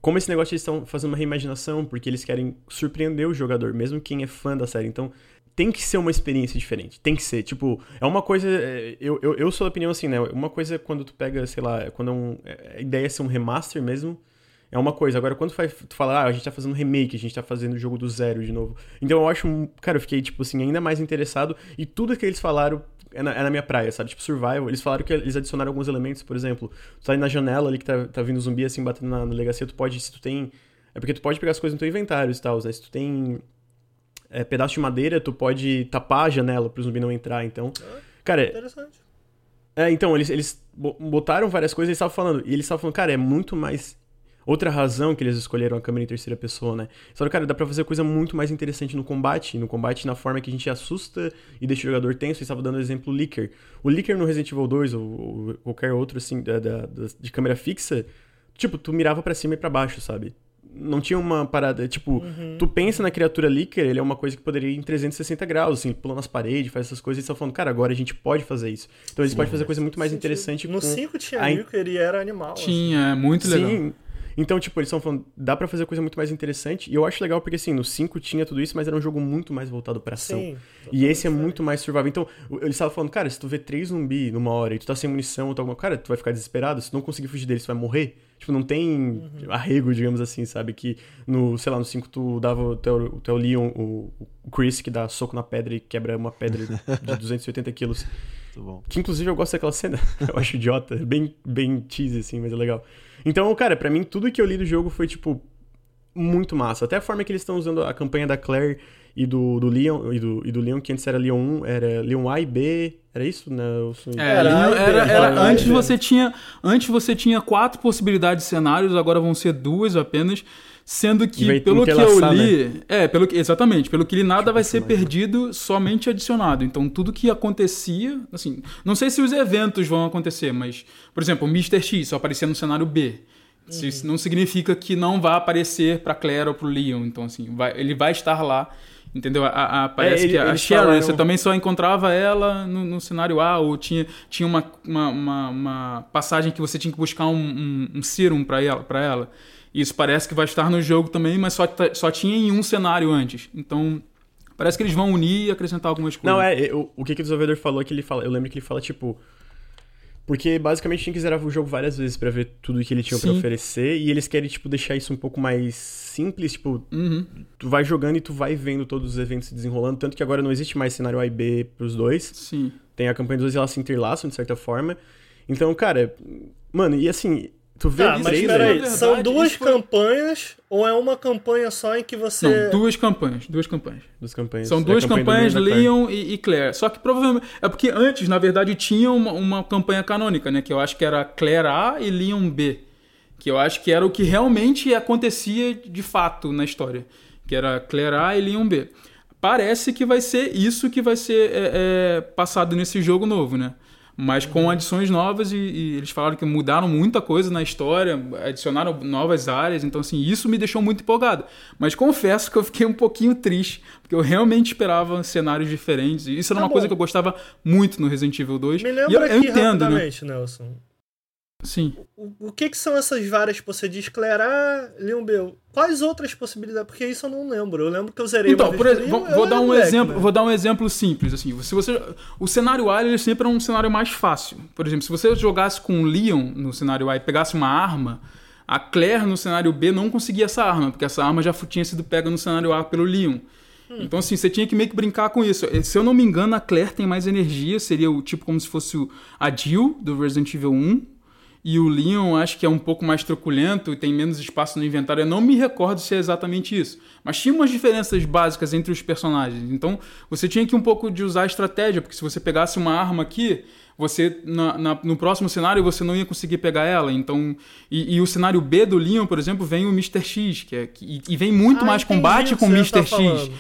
S3: como esse negócio eles estão fazendo uma reimaginação, porque eles querem surpreender o jogador, mesmo quem é fã da série. Então, tem que ser uma experiência diferente. Tem que ser. Tipo, é uma coisa. é, Eu, eu, eu sou da opinião assim, né? Uma coisa é quando tu pega, sei lá, quando é um, é- a ideia é ser um remaster mesmo. É uma coisa. Agora, quando faz, tu fala, ah, a gente tá fazendo remake, a gente tá fazendo o jogo do zero de novo. Então eu acho, cara, eu fiquei, tipo assim, ainda mais interessado. E tudo que eles falaram é na, é na minha praia, sabe? Tipo, survival. Eles falaram que eles adicionaram alguns elementos, por exemplo, tu tá aí na janela ali que tá, tá vindo zumbi assim, batendo na, na delegacia, tu pode, se tu tem. É porque tu pode pegar as coisas no teu inventário e tal, né? Se tu tem é, pedaço de madeira, tu pode tapar a janela pro zumbi não entrar. Então, cara,
S2: Interessante.
S3: é, então, eles, eles bo- botaram várias coisas e eles estavam falando. E eles estavam falando, cara, é muito mais. Outra razão que eles escolheram a câmera em terceira pessoa, né? Eles falaram, cara, dá pra fazer coisa muito mais interessante no combate. No combate, na forma que a gente assusta e deixa o jogador tenso. Eles estavam dando o exemplo Licker. O Licker no Resident Evil 2 ou, ou qualquer outro, assim, da, da- da- de câmera fixa, tipo, tu mirava pra cima e pra baixo, sabe? Não tinha uma parada, tipo, tu pensa na criatura Licker, ele é uma coisa que poderia ir em 360 graus, assim, pulando nas paredes, faz essas coisas, e eles estão falando, cara, agora a gente pode fazer isso. Então eles podem fazer coisa muito mais interessante
S2: No
S3: com
S2: 5 tinha
S3: a
S2: Licker e era animal. assim.
S4: Tinha, é muito legal.
S3: Sim. Então, tipo, eles estão falando, dá pra fazer coisa muito mais interessante. E eu acho legal porque, assim, no 5 tinha tudo isso, mas era um jogo muito mais voltado pra ação.
S2: Sim.
S3: E esse é muito mais survival. Então, eles estavam falando, cara, se tu vê três zumbi numa hora e tu tá sem munição ou tá alguma cara, tu vai ficar desesperado. Se tu não conseguir fugir deles, tu vai morrer. Tipo, não tem
S2: Uhum.
S3: arrego, digamos assim, sabe? Que no, sei lá, no 5 tu dava o teu, o teu Leon, o, o Chris, que dá soco na pedra e quebra uma pedra de (laughs) 280 quilos. Que inclusive eu gosto daquela cena. (laughs) eu acho idiota. Bem, bem cheesy, assim, mas é legal. Então, cara, pra mim, tudo que eu li do jogo foi, tipo, muito massa. Até a forma que eles estão usando a campanha da Claire e do, do Leon, e do, e do Leon, que antes era Leon 1, era Leon A e B. Era isso? Não,
S4: É,
S2: Era
S4: era, era- era-
S2: era A
S4: antes você tinha antes você tinha quatro possibilidades de cenários, agora vão ser duas apenas, sendo que
S3: vai
S4: pelo que eu
S3: entrelaçar,
S4: li, é, pelo que exatamente, pelo que li nada vai ser perdido, somente adicionado. Então tudo que acontecia, assim, não sei se os eventos vão acontecer, mas por exemplo, o Mr. X só aparecia no cenário B. Isso não significa que não vai aparecer pra Claire ou pro Leon, então assim, vai- ele vai estar lá. Entendeu? A, a- a- parece
S3: ele-
S4: que a Sharon,
S3: falaram-
S4: você também só encontrava ela no, no cenário A, ou tinha, tinha uma, uma, uma- uma passagem que você tinha que buscar um, um, um serum pra ela, pra ela. Isso parece que vai estar no jogo também, mas só, tá- só tinha em um cenário antes. Então, parece que eles vão unir e acrescentar algumas coisas.
S3: Não, é, eu- o que, que o desenvolvedor falou é que ele fala. Eu lembro que ele fala, tipo. Porque basicamente tinha que zerar o jogo várias vezes pra ver tudo que ele tinha pra
S4: Sim.
S3: oferecer. E eles querem, tipo, deixar isso um pouco mais simples. Tipo,
S4: Uhum.
S3: tu vai jogando e tu vai vendo todos os eventos se desenrolando. Tanto que agora não existe mais cenário A e B pros dois.
S4: Sim.
S3: Tem a campanha dos dois e elas se interlaçam, de certa forma. Então, cara, mano, e assim, tu vê
S2: Tá, mas peraí,
S4: Na
S2: são duas
S4: foi-
S2: campanhas ou é uma campanha só em que você.
S4: Não, duas campanhas, duas campanhas.
S3: Dos campanhas.
S4: São
S3: É
S4: duas
S3: campanha do
S4: campanhas,
S3: Leon e da Claire.
S4: Leon e, e Claire. Só que provavelmente. É porque antes, na verdade, tinha uma, uma campanha canônica, né? Que eu acho que era Claire A e Leon B. Que eu acho que era o que realmente acontecia de fato na história. Que era Claire A e Leon B. Parece que vai ser isso que vai ser é, é, passado nesse jogo novo, né? Mas com adições novas e, e eles falaram que mudaram muita coisa na história, adicionaram novas áreas, então assim, isso me deixou muito empolgado. Mas confesso que eu fiquei um pouquinho triste, porque eu realmente esperava cenários diferentes. E isso era
S2: Tá
S4: uma coisa
S2: bom.
S4: que eu gostava muito no Resident Evil 2.
S2: Me
S4: e
S2: lembra
S4: eu, eu
S2: aqui
S4: entendo, né?
S2: Nelson.
S4: Sim.
S2: O, o que, que são essas várias possibilidades? Clarear, Leon Bell. Quais outras possibilidades? Porque isso eu não lembro. Eu lembro que eu zerei
S4: Então, por exemplo, vou, vou dar um
S2: moleque,
S4: exemplo,
S2: né?
S4: vou dar um exemplo simples assim. Se você o cenário A ele sempre é um cenário mais fácil. Por exemplo, se você jogasse com o Leon no cenário A e pegasse uma arma, a Claire no cenário B não conseguia essa arma, porque essa arma já tinha sido pega no cenário A pelo Leon. Então, assim, você tinha que meio que brincar com isso. Se eu não me engano, a Claire tem mais energia, seria o tipo como se fosse a Jill do Resident Evil 1. E o Leon acho que é um pouco mais truculento e tem menos espaço no inventário. Eu não me recordo se é exatamente isso. Mas tinha umas diferenças básicas entre os personagens. Então você tinha que um pouco de usar a estratégia, porque se você pegasse uma arma aqui, você na- na- no próximo cenário você não ia conseguir pegar ela. Então e, e o cenário B do Leon, por exemplo, vem o Mr. X, que é, que- e, vem muito
S2: Ah,
S4: mais combate com o Mr.
S2: tá
S4: X.
S2: falando.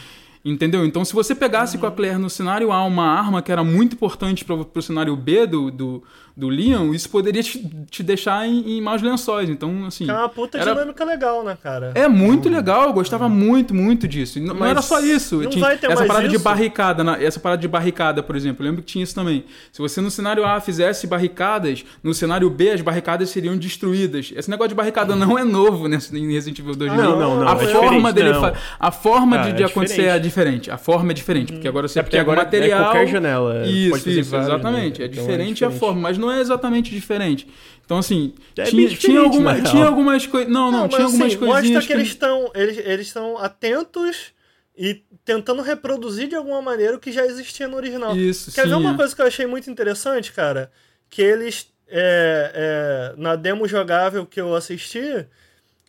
S4: Entendeu? Então, se você pegasse com a Claire no cenário A uma arma que era muito importante para o cenário B do, do, do Leon, isso poderia te, te deixar em, em maus lençóis. Então, assim.
S2: É uma puta
S4: era-
S2: dinâmica legal, né, cara?
S4: É muito legal, eu gostava muito, muito disso. Não, não era só isso.
S2: não
S4: Tinha
S2: vai ter
S4: essa
S2: mais
S4: parada de
S2: isso?
S4: barricada, na- essa parada de barricada, por exemplo. Eu lembro que tinha isso também. Se você no cenário A fizesse barricadas, no cenário B as barricadas seriam destruídas. Esse negócio de barricada não é novo nesse, em Resident Evil 2.
S3: Ah, não, não, não,
S4: A
S3: é
S4: forma
S3: diferente,
S4: dele,
S3: não.
S4: fa- a forma
S3: Ah,
S4: de,
S3: é
S4: de acontecer é
S3: diferente.
S4: diferente. A forma é diferente, porque agora você
S3: É porque
S4: pega
S3: agora é
S4: material.
S3: qualquer janela,
S4: Isso,
S3: pode fazer
S4: isso,
S3: várias,
S4: exatamente.
S3: né?
S4: É
S3: Então é
S4: diferente a
S3: diferente.
S4: forma, mas não é exatamente diferente. Então, assim,
S3: É
S4: tinha, tinha, alguma, tinha algumas coisas. Não, não,
S2: mas
S4: tinha algumas
S2: assim,
S4: coisinhas.
S2: Mostra que,
S4: que
S2: eles estão eles, eles estão atentos e tentando reproduzir de alguma maneira o que já existia no original.
S4: Isso,
S2: Quer
S4: sim,
S2: ver uma
S4: é.
S2: coisa que eu achei muito interessante, cara? Que eles, é, é, na demo jogável que eu assisti,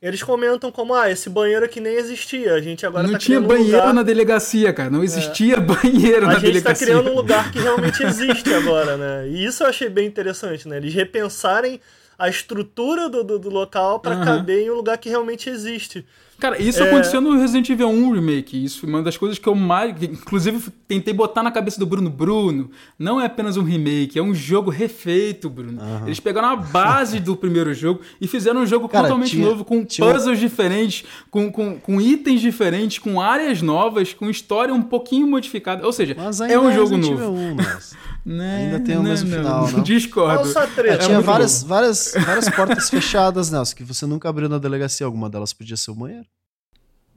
S2: eles comentam como, ah, esse banheiro aqui nem existia, a gente agora
S4: não
S2: tá
S4: tinha banheiro
S2: lugar...
S4: na delegacia, cara. Não existia (laughs) banheiro
S2: A
S4: na
S2: gente tá
S4: delegacia.
S2: criando um lugar que realmente existe agora, né? E isso eu achei bem interessante, né? Eles repensarem a estrutura do, do, do local pra
S4: Aham.
S2: caber em um lugar que realmente existe.
S4: Cara, isso
S2: É.
S4: aconteceu no Resident Evil 1 Remake. Isso foi uma das coisas que eu mais. Inclusive, tentei botar na cabeça do Bruno. Bruno, não é apenas um remake, é um jogo refeito, Bruno. Eles pegaram a base (laughs) do primeiro jogo e fizeram um jogo
S1: Cara,
S4: totalmente
S1: tinha-
S4: novo, com
S1: tinha
S4: puzzles diferentes, com, com, com itens diferentes, com áreas novas, com história um pouquinho modificada. Ou seja, é um jogo
S1: Resident
S4: novo.
S1: Evil 1, mas... (laughs) Ainda tem o mesmo final, não? (laughs)
S4: Discordo.
S2: Essa
S1: É, tinha várias, várias, várias portas fechadas, Nelson, que você nunca abriu na delegacia. Alguma delas podia ser o banheiro.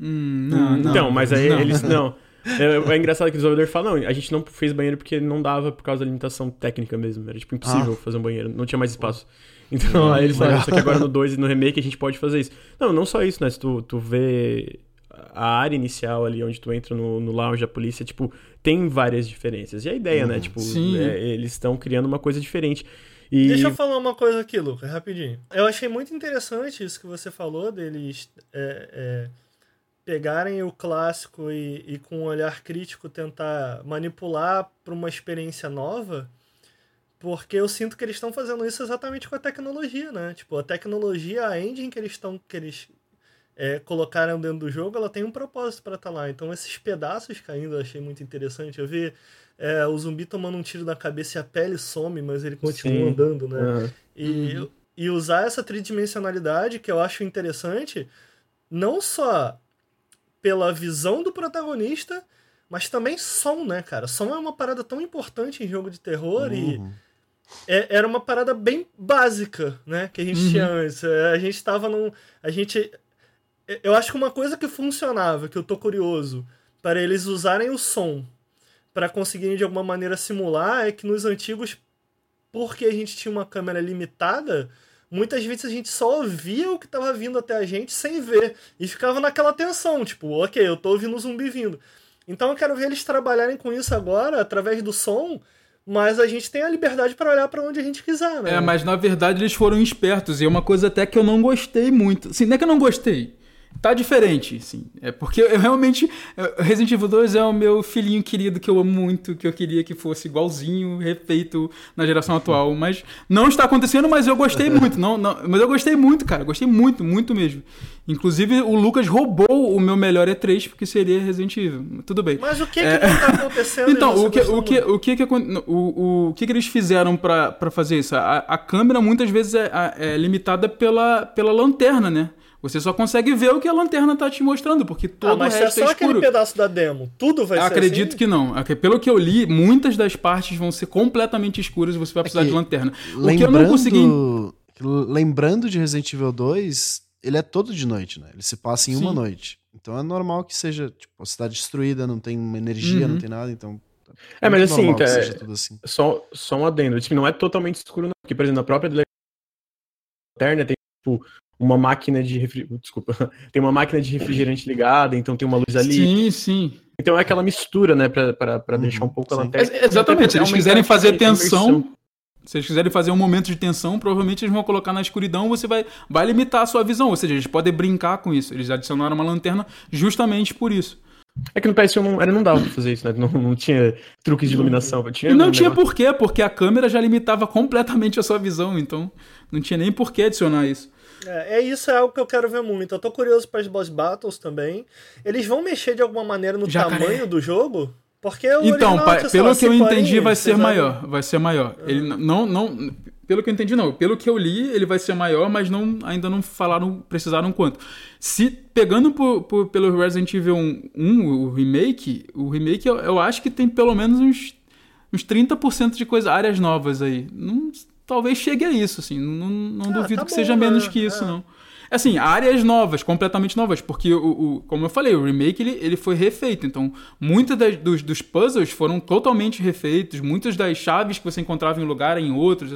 S4: Hum, não, não,
S3: Então, mas aí
S4: não.
S3: eles (laughs) não. É, é engraçado que o desenvolvedor fala, não, a gente não fez banheiro porque não dava por causa da limitação técnica mesmo. Era tipo impossível fazer um banheiro, não tinha mais espaço. Então aí eles falaram, só que agora no 2 e no remake a gente pode fazer isso. Não, não só isso, né? Se tu, tu vê a área inicial ali onde tu entra no, no lounge da polícia, tipo, tem várias diferenças. E a ideia, né? Tipo,
S4: Sim.
S3: é, eles estão criando uma coisa diferente. E
S2: Deixa eu falar uma coisa aqui, Lucas, rapidinho. Eu achei muito interessante isso que você falou, deles é, é, pegarem o clássico e, e com um olhar crítico tentar manipular para uma experiência nova, porque eu sinto que eles estão fazendo isso exatamente com a tecnologia, né? Tipo, a tecnologia, a engine que eles estão que eles é, colocaram dentro do jogo, ela tem um propósito para estar lá. Então esses pedaços caindo eu achei muito interessante. Eu vi é, o zumbi tomando um tiro na cabeça e a pele some, mas ele continua
S3: Sim.
S2: andando, né?
S3: Aham.
S2: E, e usar essa tridimensionalidade que eu acho interessante, não só pela visão do protagonista, mas também som, né, cara? Som é uma parada tão importante em jogo de terror e
S1: Uhum.
S2: é- era uma parada bem básica, né, que a gente
S4: Uhum.
S2: tinha antes. É, A gente tava num. A gente. Eu acho que uma coisa que funcionava, que eu tô curioso, para eles usarem o som para conseguirem de alguma maneira simular, é que nos antigos, porque a gente tinha uma câmera limitada, muitas vezes a gente só ouvia o que tava vindo até a gente sem ver. E ficava naquela tensão, tipo, ok, eu tô ouvindo um zumbi vindo. Então eu quero ver eles trabalharem com isso agora, através do som, mas a gente tem a liberdade para olhar para onde a gente quiser, né?
S4: É, mas na verdade eles foram espertos e é uma coisa até que eu não gostei muito. Assim, não é que eu não gostei. Tá diferente, assim. É porque eu realmente. Resident Evil 2 é o meu filhinho querido que eu amo muito, que eu queria que fosse igualzinho, refeito na geração atual. (laughs) Mas não está acontecendo, mas eu gostei muito. Não, não, mas eu gostei muito, cara. Gostei muito, muito mesmo. Inclusive, o Lucas roubou o meu melhor E3, porque seria Resident Evil. Tudo bem.
S2: Mas o que, que
S4: É.
S2: não tá acontecendo? (laughs)
S4: Então, o que, o, que, o, que, que, o, o que, que eles fizeram pra pra fazer isso? A, a câmera muitas vezes é, é limitada pela, pela lanterna, né? Você só consegue ver o que a lanterna tá te mostrando, porque todo
S2: Ah, mas
S4: o
S2: é
S4: resto
S2: só
S4: é
S2: aquele
S4: escuro.
S2: pedaço da demo, tudo vai ser
S4: Acredito
S2: assim?
S4: que não. Pelo que eu li, muitas das partes vão ser completamente escuras e você vai precisar
S1: que,
S4: de lanterna. O que eu
S1: Lembrando,
S4: não consegui.
S1: lembrando de Resident Evil 2, ele é todo de noite, né? Ele se passa em uma
S4: Sim.
S1: noite. Então é normal que seja, tipo, a cidade destruída, não tem uma energia,
S4: Uhum.
S1: não tem nada, então.
S3: É, mas
S1: muito
S3: assim,
S1: normal
S3: é-
S1: seja tudo assim.
S3: Só, só um adendo. Tipo, não é totalmente escuro, não. Porque, por exemplo, na própria lanterna tem, tipo, uma máquina de refri... Desculpa. (laughs) Tem uma máquina de refrigerante ligada, então tem uma luz ali.
S4: Sim, sim.
S3: Então é aquela mistura, né? Pra
S1: Uhum,
S3: deixar um pouco a
S1: sim.
S3: lanterna.
S4: Ex- exatamente, se eles
S3: Aumentar
S4: quiserem fazer
S3: imersão.
S4: tensão, se eles quiserem fazer um momento de tensão, provavelmente eles vão colocar na escuridão, você vai, vai limitar a sua visão, ou seja, eles podem brincar com isso. Eles adicionaram uma lanterna justamente por isso.
S3: É que no PS1 não, era, não dava pra fazer isso, né? Não, não tinha truques de iluminação. Tinha
S4: E não tinha porquê, porque a câmera já limitava completamente a sua visão, então não tinha nem por que adicionar isso.
S2: É, é isso, é algo que eu quero ver muito. Eu tô curioso para as boss battles também. Eles vão mexer de alguma maneira no
S4: Jacaré.
S2: tamanho do jogo? Porque o
S4: Então,
S2: original
S4: pa- pelo
S2: lá,
S4: que eu entendi, vai ser
S2: seis
S4: maior. Vai ser maior. Ele n- não, não. Pelo que eu entendi, não. Pelo que eu li, ele vai ser maior, mas não, ainda não falaram, precisaram quanto. Se pegando por, por- pelo Resident Evil 1, o remake, o remake eu, eu acho que tem pelo menos uns, uns 30% de coisa, áreas novas aí. Não, talvez chegue a isso, assim. Não, não
S2: Ah,
S4: duvido
S2: tá
S4: que
S2: bom,
S4: seja
S2: né?
S4: menos que isso,
S2: É.
S4: não. Assim, áreas novas, completamente novas, porque, o, o- como eu falei, o remake ele, ele foi refeito, então muitos dos, dos puzzles foram totalmente refeitos, muitas das chaves que você encontrava em um lugar em outros,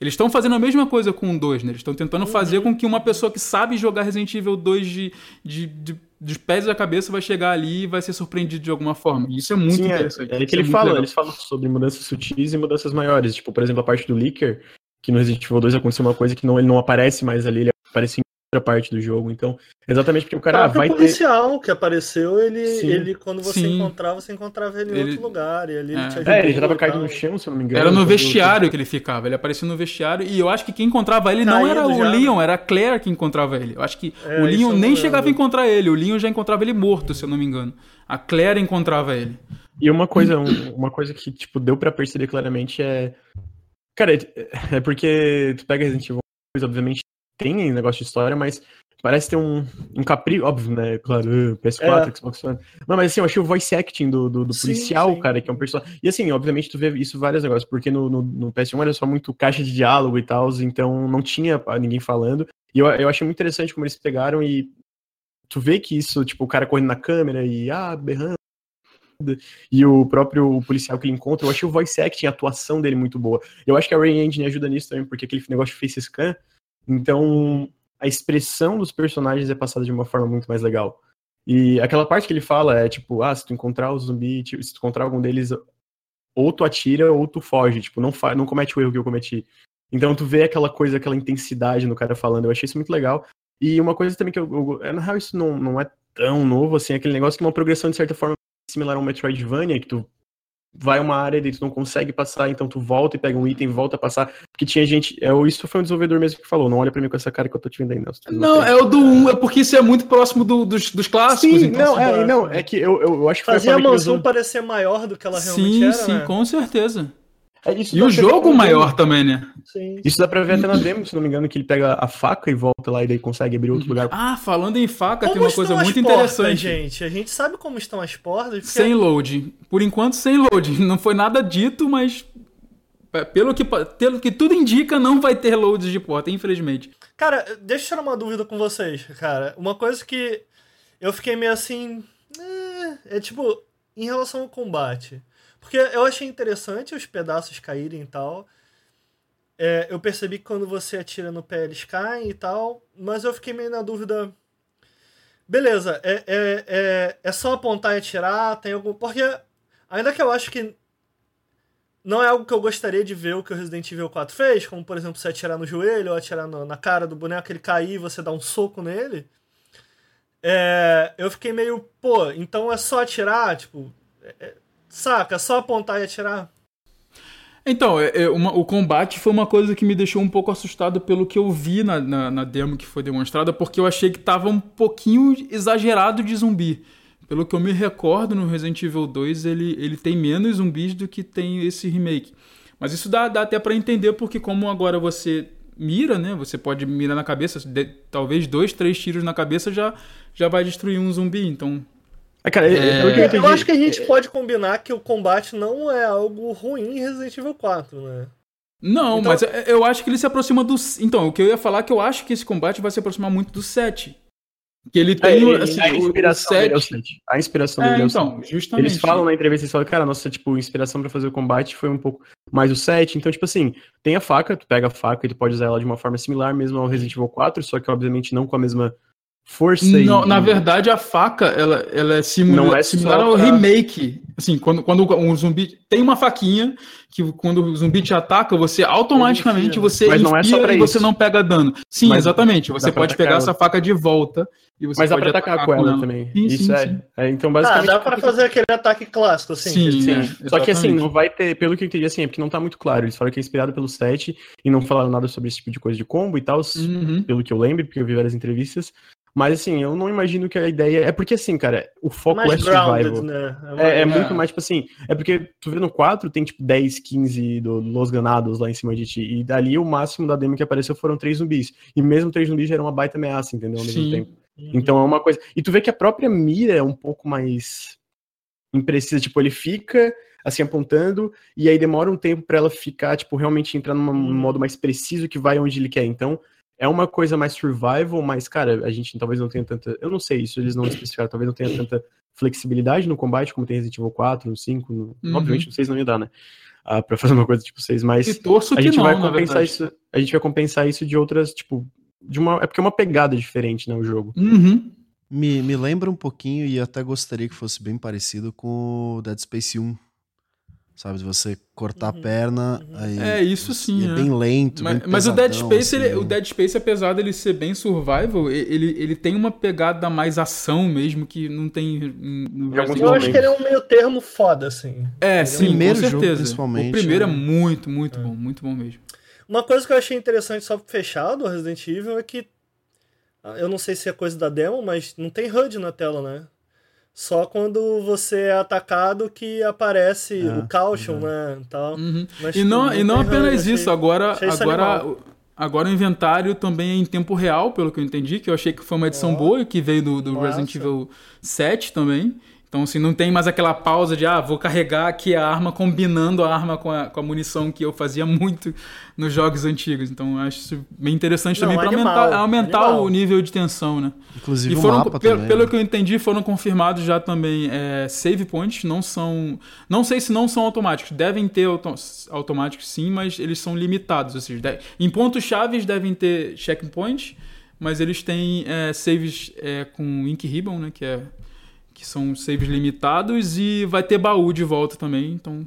S4: eles estão fazendo a mesma coisa com o 2, né? Eles estão tentando fazer com que uma pessoa que sabe jogar Resident Evil 2 de, de, de- dos pés à cabeça vai chegar ali e vai ser surpreendido de alguma forma. E isso é muito
S3: Sim, é,
S4: interessante.
S3: é que
S4: Isso
S3: ele
S4: muito
S3: fala,
S4: legal.
S3: eles falam sobre mudanças sutis e mudanças maiores. Tipo, por exemplo, a parte do Licker, que no Resident Evil 2 aconteceu uma coisa que não, ele não aparece mais ali, ele aparece em parte do jogo. Então, exatamente porque o
S2: O
S3: cara ah, vai ter.
S2: policial que apareceu, ele,
S3: Sim.
S2: ele quando você
S4: Sim.
S2: encontrava, você encontrava ele em
S4: Ele-
S2: outro lugar. E ali ele
S4: É.
S2: te ajudou.
S3: É, ele já tava caído no chão, se eu não me engano.
S4: Era no vestiário que ele ficava, ele aparecia no vestiário e eu acho que quem encontrava ele não era o
S2: já, né?
S4: Leon, era a Claire que encontrava ele. Eu acho que
S2: É,
S4: o Leon nem chegava a encontrar ele, o Leon já encontrava ele morto, se eu não me engano. A Claire encontrava ele.
S3: E uma coisa, um- uma coisa que, tipo, deu pra perceber claramente é. Cara, é, é porque tu pega Resident Evil 2, obviamente tem negócio de história, mas parece ter um, um capricho, óbvio, né? Claro, uh, PS4,
S2: É.
S3: Xbox One. Não, mas assim, eu achei o voice acting do, do, do
S2: Sim,
S3: policial,
S2: sim.
S3: cara, que é um personagem. E assim, obviamente tu vê isso em vários negócios, porque no, no, no PS1 era só muito caixa de diálogo e tal, então não tinha ninguém falando. E eu, eu achei muito interessante como eles pegaram e tu vê que isso, tipo, o cara correndo na câmera e, ah, berrando. E o próprio policial que ele encontra, eu achei o voice acting, a atuação dele muito boa. Eu acho que a Ray Engine ajuda nisso também, porque aquele negócio de face scan, então a expressão dos personagens é passada de uma forma muito mais legal. E aquela parte que ele fala é tipo, ah, se tu encontrar o zumbi, tipo, se tu encontrar algum deles, ou tu atira ou tu foge, tipo, não, fa não comete o erro que eu cometi. Então tu vê aquela coisa, aquela intensidade no cara falando, eu achei isso muito legal. E uma coisa também que eu, eu na real isso não, não é tão novo assim, aquele negócio que é uma progressão de certa forma similar a um Metroidvania, que tu vai uma área e tu não consegue passar, então tu volta e pega um item, volta a passar, porque tinha gente, é, isso foi um desenvolvedor mesmo que falou, não olha pra mim com essa cara que eu tô te vendo aí, não.
S4: Não, é o do 1, é porque isso é muito próximo do- dos, dos clássicos.
S3: Sim,
S4: então,
S3: não, é, não, é que eu, eu, eu acho que foi a
S2: Fazia a mansão parecer maior do que ela realmente
S4: Sim,
S2: era,
S4: sim,
S2: né?
S4: com certeza.
S3: É, isso
S4: E o jogo maior
S3: demo.
S4: também, né?
S2: Sim.
S3: Isso dá pra ver até na demo, se não me engano, que ele pega a faca e volta lá e daí consegue abrir outro lugar.
S4: Ah, falando em faca, tem
S2: Como
S4: uma coisa muito
S2: portas,
S4: interessante.
S2: gente? A gente sabe como estão as portas. porque-
S4: Sem load. Por enquanto, sem load. (laughs) Não foi nada dito, mas. é, Pelo que, pelo que tudo indica, não vai ter loads de porta, infelizmente.
S2: Cara, deixa eu tirar uma dúvida com vocês, cara. Uma coisa que eu fiquei meio assim. É, é tipo, em relação ao combate. Porque eu achei interessante os pedaços caírem e tal. É, eu percebi que quando você atira no pé eles caem e tal. Mas eu fiquei meio na dúvida. Beleza, é, é, é, é só apontar e atirar? Tem algum. Porque, ainda que eu acho que não é algo que eu gostaria de ver o que o Resident Evil 4 fez, como por exemplo você atirar no joelho ou atirar no- na cara do boneco, ele cair e você dar um soco nele. É, eu fiquei meio, pô, então é só atirar? Tipo, é- é- saca? Só apontar e atirar?
S4: Então, é- é uma- o combate foi uma coisa que me deixou um pouco assustado pelo que eu vi na, na, na demo que foi demonstrada, porque eu achei que tava um pouquinho exagerado de zumbi. Pelo que eu me recordo, no Resident Evil 2 ele, ele tem menos zumbis do que tem esse remake. Mas isso dá, dá até pra entender, porque como agora você mira, né? Você pode mirar na cabeça, de- talvez dois, três tiros na cabeça já, já vai destruir um zumbi. Então,
S3: É, cara, é,
S4: É,
S3: que eu entendi,
S2: Eu acho que a gente pode combinar que o combate não é algo ruim em Resident Evil 4, né?
S4: Não,
S2: Então-
S4: mas eu- acho que ele se aproxima do. Então, o que eu ia falar é que eu acho que esse combate vai se aproximar muito do 7. Que ele
S3: É,
S4: tem.
S3: ele-
S4: assim,
S3: a inspiração dele é o
S4: 7
S3: 7. A inspiração
S4: É,
S3: dele é o
S4: então,
S3: 7.
S4: justamente.
S3: Eles falam na entrevista, eles falam, cara, nossa, tipo, inspiração pra fazer o combate foi um pouco mais o 7. Então, tipo assim, tem a faca, tu pega a faca e tu pode usar ela de uma forma similar mesmo ao Resident Evil 4, só que obviamente não com a mesma força e...
S4: Não, na verdade, a faca, ela, ela é, simula-
S3: Não é
S4: similar ao
S3: pra-
S4: remake. Assim, quando, quando um zumbi tem uma faquinha, que quando o zumbi te ataca, você automaticamente você
S3: Mas não é só pra
S4: e você
S3: isso.
S4: não pega dano. Sim,
S3: Mas
S4: exatamente. Você pode
S3: atacar
S4: pegar
S3: ela.
S4: essa faca de volta e você
S3: Mas dá
S4: pode
S3: pra atacar com ela também.
S4: Sim,
S3: Isso
S4: sim,
S3: é.
S4: sim.
S3: é. Então,
S2: Ah,
S3: basicamente...
S2: dá pra fazer aquele ataque clássico, assim.
S4: Sim,
S3: Sim.
S4: é,
S3: Só que assim, não vai ter, pelo que eu entendi, assim, é porque não tá muito claro. Eles falaram que é inspirado pelo 7 e não falaram nada sobre esse tipo de coisa de combo e tal,
S4: Uhum.
S3: pelo que eu lembro, porque eu vi várias entrevistas. Mas assim, eu não imagino que a ideia. É porque assim, cara, o foco
S2: mais
S3: é survival.
S2: grounded, né?
S3: É, é
S2: mais-
S3: muito mais, tipo assim, é porque tu vê no 4, tem tipo 10, 15 do Los Ganados lá em cima de ti, e dali o máximo da demo que apareceu foram três zumbis. E mesmo três zumbis já era uma baita ameaça, entendeu? Ao mesmo
S4: Sim.
S3: tempo.
S2: Uhum.
S3: Então é uma coisa. E tu vê que a própria mira é um pouco mais imprecisa, tipo, ele fica assim apontando e aí demora um tempo pra ela ficar, tipo, realmente entrar num
S2: Uhum.
S3: modo mais preciso que vai onde ele quer. Então, é uma coisa mais survival, mas cara, a gente talvez não tenha tanta, eu não sei, isso eles não especificaram, talvez não tenha tanta flexibilidade no combate como tem Resident Evil 4, no 5, no...
S4: Uhum.
S3: obviamente no 6 não ia dar, né? Ah, pra fazer uma coisa tipo 6, mas
S4: E torço
S3: a
S4: que
S3: gente
S4: não,
S3: vai compensar isso, a gente vai compensar isso de outras, tipo, de uma, é porque é uma pegada diferente, né, o jogo.
S4: Uhum.
S1: Me, me lembra um pouquinho e até gostaria que fosse bem parecido com o Dead Space 1. Sabe, de você cortar a
S2: Uhum,
S1: perna,
S2: uhum.
S1: aí
S4: É, isso sim,
S1: e é
S4: né?
S1: bem lento,
S4: Mas,
S1: bem
S4: mas o Dead Space,
S1: assim,
S4: ele-
S1: né?
S4: o Dead Space, apesar dele ser bem survival, ele, ele tem uma pegada mais ação mesmo que não tem Resident
S2: Eu
S4: Evil.
S2: acho que ele é um meio termo foda, assim.
S4: É, sim,
S1: primeiro
S4: com
S1: jogo,
S4: certeza.
S1: principalmente,
S4: O primeiro é,
S1: é-
S4: muito, muito bom, muito bom mesmo.
S2: Uma coisa que eu achei interessante só pra fechar do Resident Evil é que. ah, Eu não sei se é coisa da demo, mas não tem HUD na tela, né? Só quando você é atacado que aparece
S1: É,
S2: o caution, né? e Tal.
S4: Uhum.
S2: Mas,
S4: E não,
S2: tipo,
S4: e não apenas
S2: achei-
S4: isso, agora, agora, agora o inventário também é em tempo real, pelo que eu entendi, que eu achei que foi uma edição boa, que veio do, do. Resident Evil 7 também. Então, assim, não tem mais aquela pausa de, ah, vou carregar aqui a arma combinando a arma com a, com a munição que eu fazia muito nos jogos antigos. Então, acho isso bem interessante
S2: Não,
S4: também para aumentar, aumentar o nível de tensão, né?
S1: Inclusive
S4: E
S1: o
S4: foram,
S1: mapa
S4: pelo,
S1: também.
S4: pelo
S1: né?
S4: que eu entendi, foram confirmados já também é, save points, não são. Não sei se não são automáticos. Devem ter auto- automáticos sim, mas eles são limitados. Ou seja, de- em pontos chaves devem ter checkpoints, mas eles têm é, saves é, com Ink Ribbon, né? Que, é, que são saves limitados, e vai ter baú de volta também. Então.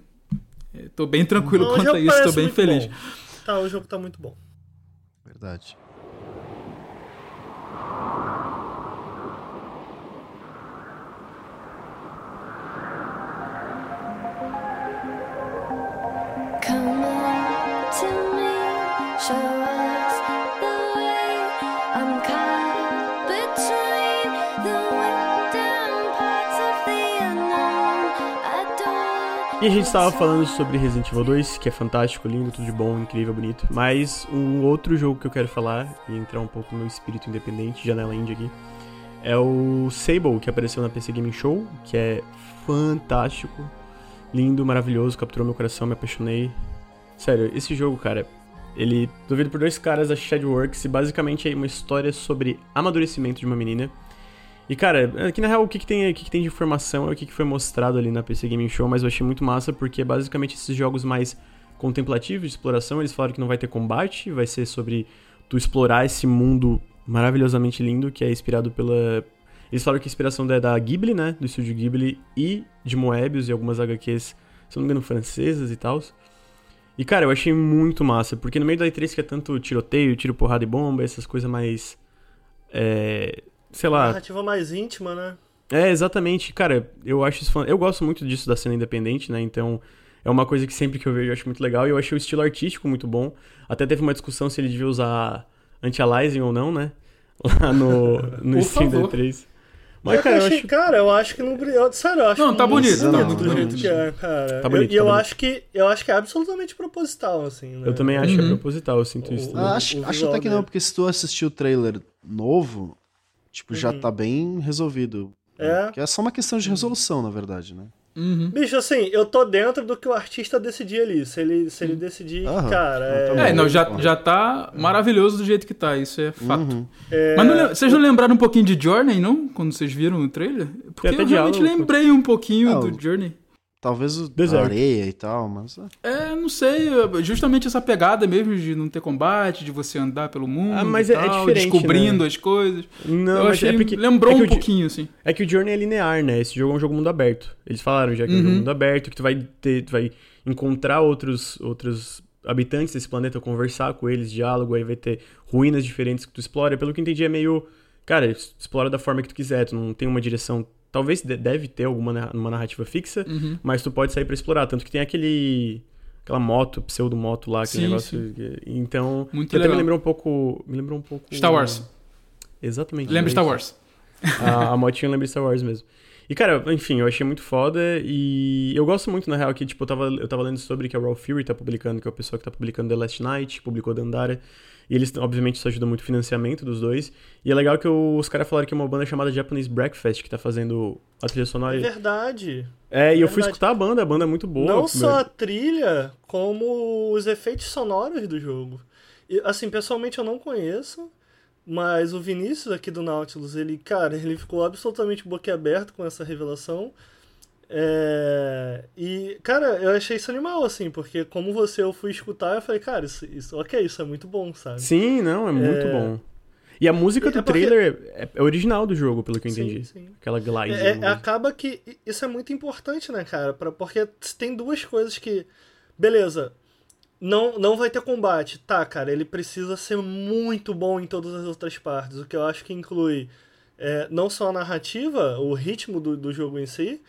S4: é, tô bem tranquilo
S2: Não,
S4: quanto a isso, tô
S2: parece
S4: bem feliz.
S2: bom. Tá, o jogo tá muito bom.
S1: Verdade.
S8: Come on to me, show
S3: E a gente tava falando sobre Resident Evil 2, que é fantástico, lindo, tudo de bom, incrível, bonito. Mas um outro jogo que eu quero falar, e entrar um pouco no meu espírito independente, janela indie aqui, é o Sable, que apareceu na PC Gaming Show, que é fantástico, lindo, maravilhoso, capturou meu coração, me apaixonei. Sério, esse jogo, cara, ele desenvolvido por dois caras da Shadowworks e basicamente é uma história sobre amadurecimento de uma menina. E, cara, aqui na real, o que, que, tem, o que, que tem de informação é o que, que foi mostrado ali na PC Gaming Show, mas eu achei muito massa porque basicamente esses jogos mais contemplativos de exploração, eles falaram que não vai ter combate, vai ser sobre tu explorar esse mundo maravilhosamente lindo que é inspirado pela. Eles falaram que a inspiração é da Ghibli, né? Do estúdio Ghibli e de Moebius e algumas HQs, se não me engano, francesas e tal. E, cara, eu achei muito massa, porque no meio da E3 que é tanto tiroteio, tiro, porrada e bomba, essas coisas mais. É. Sei lá,
S2: Narrativa mais íntima, né?
S3: é, exatamente. Cara, eu acho isso. Eu gosto muito disso da cena independente, né? Então, é uma coisa que sempre que eu vejo eu acho muito legal. E eu achei o estilo artístico muito bom. Até teve uma discussão se ele devia usar anti-aliasing ou não, né? (laughs) Lá no, no
S4: Por
S3: Steam
S4: favor.
S3: D3.
S2: Mas
S3: Mas, cara, eu
S2: achei,
S3: acho.
S2: cara, eu acho que não brilhou. Sério, eu acho
S4: Não, tá
S2: muito
S4: bonito,
S1: tá
S2: bonito
S1: bonito,
S2: do
S1: tá
S2: jeito
S1: bonito.
S2: que é, cara.
S3: Tá
S2: Eu-
S3: bonito,
S2: E eu,
S3: tá bonito.
S2: acho que eu acho que é absolutamente proposital, assim. Né?
S3: Eu também acho que é
S4: Uhum.
S3: proposital, eu sinto isso
S2: O-
S3: também.
S1: Ah, acho,
S2: o
S1: acho até que não,
S2: dele.
S1: porque se tu assistir o trailer novo, tipo, já
S2: Uhum.
S1: tá bem resolvido.
S2: É?
S1: Que é só uma questão de resolução, na verdade, né?
S4: Uhum.
S2: Bicho, assim, eu tô dentro do que o artista decidir ali. Se ele, se ele decidir,
S1: Aham,
S2: cara, é.
S4: É, não, já, já tá maravilhoso do jeito que tá, isso é fato.
S1: Uhum.
S2: é,
S4: Mas não vocês não lembraram um pouquinho de Journey, não? Quando vocês viram o trailer? Porque eu realmente
S3: diálogo.
S4: lembrei um pouquinho
S1: Ah,
S4: do
S1: o-
S4: Journey.
S1: Talvez o
S3: Deserto.
S1: areia e tal, mas. é.
S4: É, não sei, justamente essa pegada mesmo de não ter combate, de você andar pelo mundo
S3: Ah, mas
S4: e
S3: é- é
S4: tal,
S3: diferente,
S4: descobrindo
S3: né?
S4: as coisas.
S3: Não,
S4: eu achei,
S3: é porque.
S4: lembrou
S3: é que
S4: um
S3: o
S4: pouquinho, assim.
S3: É que o Journey é linear, né? Esse jogo é um jogo mundo aberto. Eles falaram já que é um
S4: Uhum.
S3: jogo mundo aberto, que tu vai ter, tu vai encontrar outros, outros habitantes desse planeta, conversar com eles, diálogo, aí vai ter ruínas diferentes que tu explora. Pelo que eu entendi, é meio. Cara, explora da forma que tu quiser, tu não tem uma direção. Talvez de- deve ter alguma uma narrativa fixa,
S4: Uhum.
S3: mas tu pode sair pra explorar. Tanto que tem aquele. aquela moto, pseudo-moto lá, aquele
S4: Sim,
S3: negócio. que- Então.
S4: Muito
S3: até
S4: legal.
S3: me lembrou um pouco. Me lembrou um pouco.
S4: Star Wars.
S3: Exatamente.
S4: Lembra
S3: é
S4: Star. Wars?
S3: A, a motinha lembra Star Wars mesmo. E, cara, enfim, eu achei muito foda e eu gosto muito, na real, que, tipo, eu tava, eu tava lendo sobre que a Raw Fury tá publicando, que é o pessoal que tá publicando The Last Night, publicou Dandara. E eles, obviamente, isso ajuda muito o financiamento dos dois. E é legal que os caras falaram que é uma banda chamada Japanese Breakfast que tá fazendo a trilha
S2: é
S3: sonora.
S2: verdade.
S3: É, e eu fui
S2: verdade.
S3: escutar a banda, a banda é muito boa.
S2: Não só a trilha, como os efeitos sonoros do jogo. E, assim, pessoalmente eu não conheço, mas o Vinícius aqui do Nautilus, ele, cara, ele ficou absolutamente boquiaberto com essa revelação. É, E, cara, eu achei isso animal, assim, porque como você eu fui escutar, eu falei, cara, isso, isso ok, isso é muito bom, sabe?
S3: Sim, não, é muito
S2: É.
S3: bom. E a música
S2: É
S3: do
S2: porque-
S3: trailer é, é original do jogo, pelo que eu
S2: Sim,
S3: entendi.
S2: sim.
S3: Aquela glide.
S2: É, é, acaba que isso é muito importante, né, cara? Pra, porque tem duas coisas que. Beleza. Não, não vai ter combate. Tá, cara, ele precisa ser muito bom em todas as outras partes. O que eu acho que inclui é, não só a narrativa, o ritmo do, do jogo em si,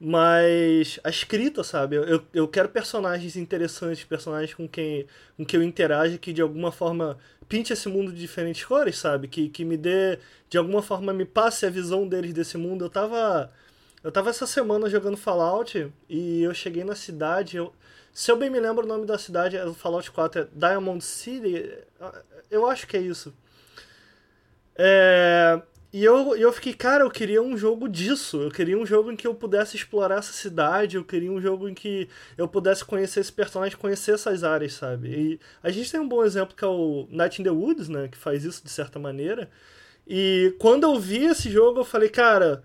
S2: mas a escrita, sabe? Eu- Eu, quero personagens interessantes, personagens com quem, com quem eu interaja, que de alguma forma pinte esse mundo de diferentes cores, sabe? Que, que me dê, de alguma forma, me passe a visão deles desse mundo. Eu tava. Eu tava essa semana jogando Fallout e eu cheguei na cidade. Eu, se eu bem me lembro o nome da cidade, é Fallout 4 é Diamond City. Eu acho que é isso. É, e eu, eu fiquei, cara, eu queria um jogo disso. Eu queria um jogo em que eu pudesse explorar essa cidade. Eu queria um jogo em que eu pudesse conhecer esse personagem, conhecer essas áreas, sabe? E a gente tem um bom exemplo que é o Night in the Woods, né? Que faz isso de certa maneira. E quando eu vi esse jogo, eu falei, cara,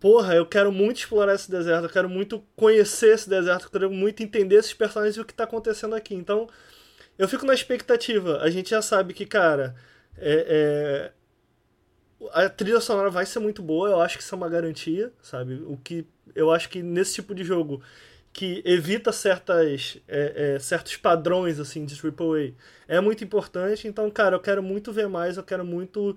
S2: porra, eu quero muito explorar esse deserto, eu quero muito conhecer esse deserto, eu quero muito entender esses personagens e o que tá acontecendo aqui. Então, eu fico na expectativa. A gente já sabe que, cara, é, é, a trilha sonora vai ser muito boa, eu acho que isso é uma garantia, sabe? O que eu acho que nesse tipo de jogo que evita certas, é, é, certos padrões assim de AAA é muito importante. Então, cara, eu quero muito ver mais, eu quero muito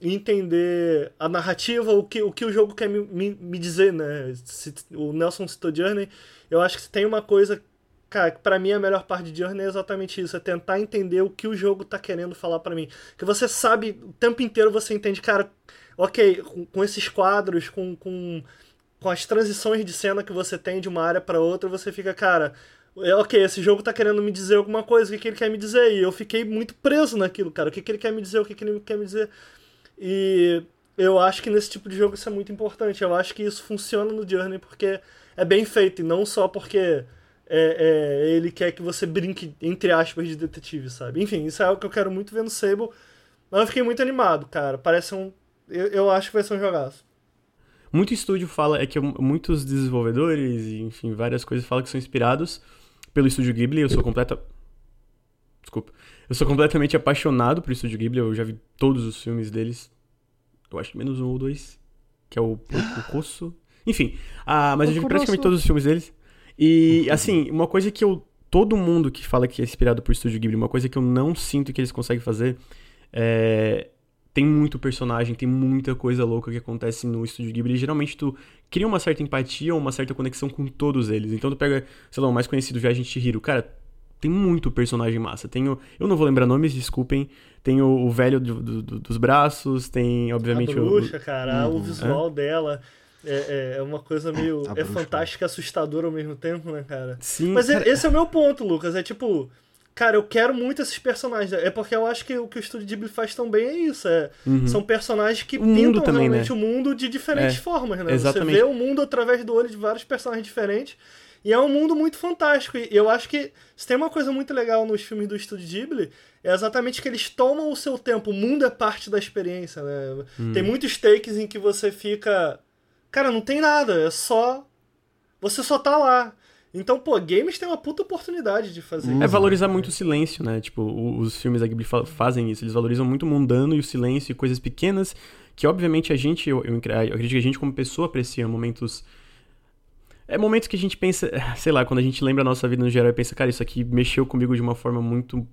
S2: entender a narrativa, o que o, que o jogo quer me, me, me dizer, né? Se, o Nelson citou Journey, eu acho que tem uma coisa Cara, pra mim a melhor parte de Journey é exatamente isso, é tentar entender o que o jogo tá querendo falar pra mim. Que você sabe, o tempo inteiro você entende, cara, ok, com, com esses quadros, com, com, com as transições de cena que você tem de uma área pra outra, você fica, cara, é, ok, esse jogo tá querendo me dizer alguma coisa, o que, que ele quer me dizer? E eu fiquei muito preso naquilo, cara, o que, que ele quer me dizer, o que, que ele quer me dizer. E eu acho que nesse tipo de jogo isso é muito importante, eu acho que isso funciona no Journey porque é bem feito, e não só porque é, é, ele quer que você brinque, entre aspas, de detetive, sabe? Enfim, isso é algo que eu quero muito ver no Sable. Mas eu fiquei muito animado, cara. Parece um. Eu, eu acho que vai ser um jogaço.
S3: Muito estúdio fala, é que muitos desenvolvedores e, enfim, várias coisas falam que são inspirados pelo estúdio Ghibli. Eu sou completa. Desculpa. Eu sou completamente apaixonado por estúdio Ghibli. Eu já vi todos os filmes deles. Eu acho que menos um ou dois. Que é o Porco Rosso. Enfim, ah, mas eu já vi praticamente todos os filmes deles. E, assim, uma coisa que eu. Todo mundo que fala que é inspirado por estúdio Ghibli, uma coisa que eu não sinto que eles conseguem fazer é. Tem muito personagem, tem muita coisa louca que acontece no estúdio Ghibli. E geralmente tu cria uma certa empatia ou uma certa conexão com todos eles. Então tu pega, sei lá, o mais conhecido Viagem de Chihiro. Cara, tem muito personagem massa. Tem o, eu não vou lembrar nomes, desculpem. Tem o, o velho do- do- do- dos braços, tem, obviamente,
S2: a
S3: o-
S2: bruxa, cara, o
S1: Uhum.
S2: visual dela é, é, é uma coisa meio.
S1: A
S2: é
S1: bruxa.
S2: fantástica e assustadora ao mesmo tempo, né, cara?
S3: Sim,
S2: Mas é-
S3: cara,
S2: esse é o meu ponto, Lucas. É tipo. cara, eu quero muito esses personagens. É porque eu acho que o que o Estúdio Ghibli faz tão bem é isso. É, São personagens que
S3: O
S2: pintam
S3: também,
S2: realmente
S3: né?
S2: o mundo de diferentes
S3: É,
S2: formas, né?
S3: exatamente.
S2: Você vê o mundo através do olho de vários personagens diferentes. E é um mundo muito fantástico. E eu acho que se tem uma coisa muito legal nos filmes do Estúdio Ghibli, é exatamente que eles tomam o seu tempo. O mundo é parte da experiência, né?
S3: Hum.
S2: Tem muitos takes em que você fica. Cara, não tem nada, é só. Você só tá lá. Então, pô, games tem uma puta oportunidade de fazer
S3: É
S2: isso.
S3: valorizar muito o silêncio, né? Tipo, os filmes da Ghibli fa- fazem isso. Eles valorizam muito o mundano e o silêncio e coisas pequenas que, obviamente, a gente, eu, eu, eu acredito que a gente, como pessoa, aprecia momentos. É momentos que a gente pensa, (laughs) sei lá, quando a gente lembra a nossa vida no geral e pensa, cara, isso aqui mexeu comigo de uma forma muito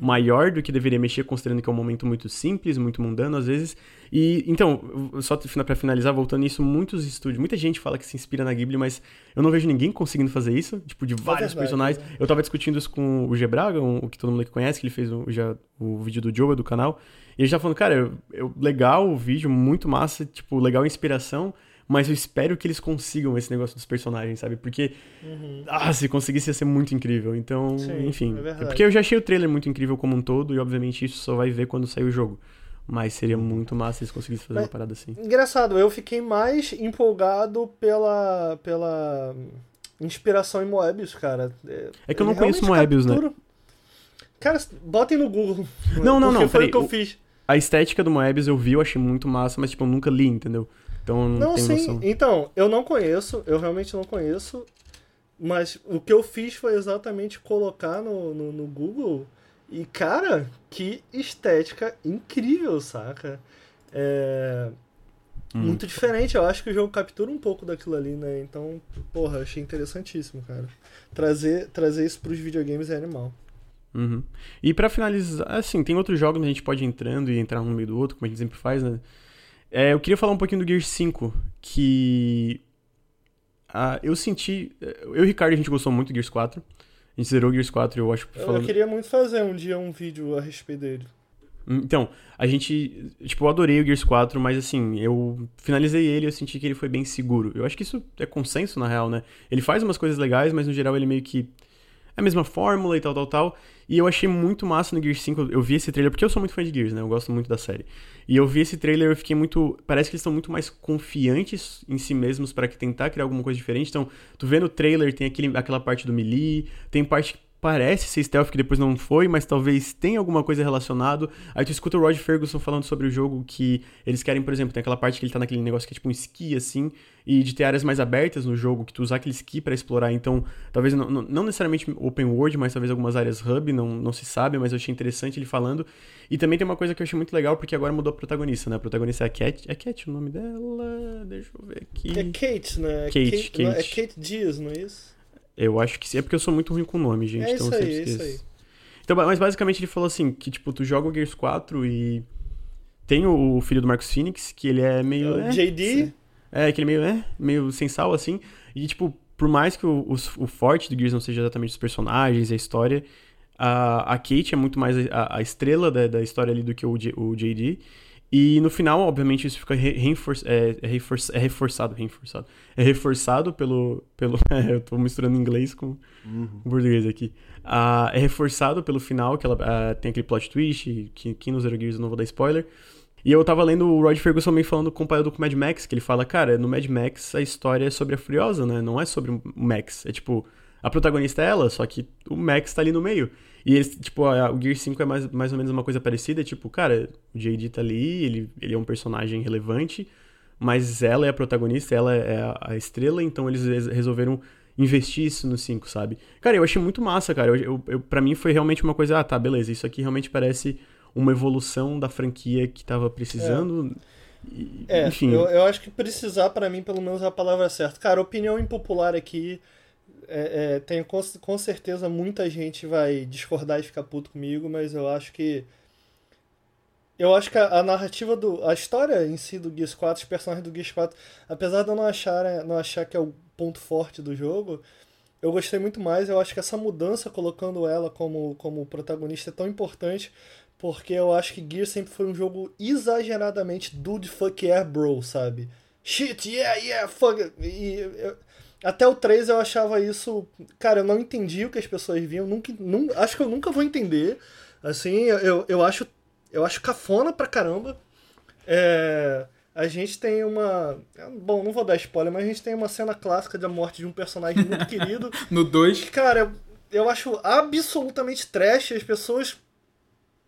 S3: maior do que deveria mexer, considerando que é um momento muito simples, muito mundano às vezes. E então, só pra finalizar, voltando nisso, muitos estúdios, muita gente fala que se inspira na Ghibli, mas eu não vejo ninguém conseguindo fazer isso, tipo, de vários
S2: verdade,
S3: personagens.
S2: né?
S3: Eu tava discutindo isso com o Gebraga, um, o que todo mundo aqui conhece, que ele fez o, já, o vídeo do Joe do canal. E ele já falando, cara, eu, eu- legal o vídeo, muito massa, tipo, legal a inspiração, mas eu espero que eles consigam esse negócio dos personagens, sabe? Porque, ah, se conseguisse ia ser muito incrível. Então,
S2: Uhum. Sim,
S3: enfim.
S2: é
S3: porque eu já achei o trailer muito incrível como um todo, e obviamente isso só vai ver quando sair o jogo. Mas seria muito massa se eles conseguissem fazer
S2: Mas-
S3: uma parada assim.
S2: Engraçado, eu fiquei mais empolgado pela, pela inspiração em Moebius, cara.
S3: É que eu não
S2: Ele
S3: conheço Moebius, né?
S2: captura- Cara, botem no Google.
S3: Não, não, não,
S2: Foi
S3: peraí,
S2: o que eu fiz.
S3: A estética do Moebius eu vi, eu achei muito massa, mas tipo, eu nunca li, entendeu? Então não,
S2: Não, sim.
S3: noção.
S2: Então, eu não conheço, eu realmente não conheço. Mas o que eu fiz foi exatamente colocar no, no, no Google. E, cara, que estética incrível, saca? É.
S3: Hum.
S2: Muito diferente. Eu acho que o jogo captura um pouco daquilo ali, né? Então, porra, achei interessantíssimo, cara. Trazer, trazer isso pros videogames é animal.
S3: Uhum. E pra finalizar, assim, tem outros jogos que a gente pode ir entrando e entrar um no meio do outro, como a gente sempre faz, né? É, eu queria falar um pouquinho do Gear 5, que ah, eu senti. Eu e o Ricardo, a gente gostou muito do Gears 4. A gente zerou o Gears 4, eu acho. Falando-
S2: eu queria muito fazer um dia um vídeo a respeito dele.
S3: Então, a gente. Tipo, eu adorei o Gears 4, mas assim, eu finalizei ele e eu senti que ele foi bem seguro. Eu acho que isso é consenso, na real, né? Ele faz umas coisas legais, mas no geral ele meio que. É a mesma fórmula e tal, tal, tal. E eu achei muito massa no Gears 5. Eu vi esse trailer, porque eu sou muito fã de Gears, né? Eu gosto muito da série. E eu vi esse trailer e eu fiquei muito. Parece que eles estão muito mais confiantes em si mesmos para tentar criar alguma coisa diferente. Então, tu vê no trailer, tem aquele, aquela parte do melee, tem parte parece ser stealth, que depois não foi, mas talvez tenha alguma coisa relacionado. Aí tu escuta o Rod Ferguson falando sobre o jogo que eles querem, por exemplo, tem aquela parte que ele tá naquele negócio que é tipo um esqui, assim, e de ter áreas mais abertas no jogo, que tu usar aquele esqui pra explorar. Então, talvez não, não- não necessariamente open world, mas talvez algumas áreas hub, não, não se sabe, mas eu achei interessante ele falando. E também tem uma coisa que eu achei muito legal, porque agora mudou a protagonista, né? A protagonista é a Cat. É Cat o nome dela? Deixa eu ver aqui.
S2: É Kate, né?
S3: Kate,
S2: não, é
S3: Kate.
S2: Kate Dias, não é isso?
S3: Eu acho que sim. É porque eu sou muito ruim com nome, gente.
S2: É
S3: então
S2: isso
S3: eu
S2: aí, é isso
S3: esqueço. Então, mas basicamente ele falou assim, que tipo, tu joga o Gears 4 e tem o filho do Marcos Phoenix, que ele é meio... É,
S2: JD?
S3: É, aquele meio, é, meio sem sal, assim. E, tipo, por mais que o, o, o forte do Gears não seja exatamente os personagens e a história, a, a Kate é muito mais a, a estrela da, da história ali do que o, J- o JD. E no final, obviamente, isso fica re, reinfor, é, é, é reforçado, reforçado. É reforçado pelo... pelo (laughs) eu tô misturando inglês com o português aqui. Ah, é reforçado pelo final, que ela ah, tem aquele plot twist, que, que no Zero Gears eu não vou dar spoiler. E eu tava lendo o Rod Ferguson também falando, comparado com o Mad Max, que ele fala, cara, no Mad Max a história é sobre a Furiosa, né? Não é sobre o Max. É tipo, a protagonista é ela, só que o Max tá ali no meio. E eles, tipo, a- o Gear 5 é mais, mais ou menos uma coisa parecida, tipo, cara, o JD tá ali, ele, ele é um personagem relevante, mas ela é a protagonista, ela é a, a estrela, então eles res- resolveram investir isso no 5, sabe? Cara, eu achei muito massa, cara. Eu, eu, eu, pra mim foi realmente uma coisa, ah, tá, beleza, isso aqui realmente parece uma evolução da franquia que tava precisando. E-
S2: É,
S3: Enfim.
S2: eu, eu acho que precisar, pra mim, pelo menos é a palavra certa. Cara, opinião impopular aqui. É, é, tem com, com certeza muita gente vai discordar e ficar puto comigo, mas eu acho que. Eu acho que a, a narrativa do. A história em si do Gears 4, os personagens do Gears 4, apesar de eu não achar, não achar que é o ponto forte do jogo, eu gostei muito mais. Eu acho que essa mudança, colocando ela como, como protagonista, é tão importante, porque eu acho que Gears sempre foi um jogo exageradamente dude fuck yeah bro, sabe? Shit, yeah, yeah, fuck. E eu, até o 3 eu achava isso. Cara, eu não entendi o que as pessoas viam. Nunca, nun- acho que eu nunca vou entender. Assim, eu, eu acho. Eu acho cafona pra caramba. É, a gente tem uma. Bom, não vou dar spoiler, mas a gente tem uma cena clássica da morte de um personagem muito (laughs) querido.
S4: No 2,
S2: Cara, eu, eu acho absolutamente trash. As pessoas,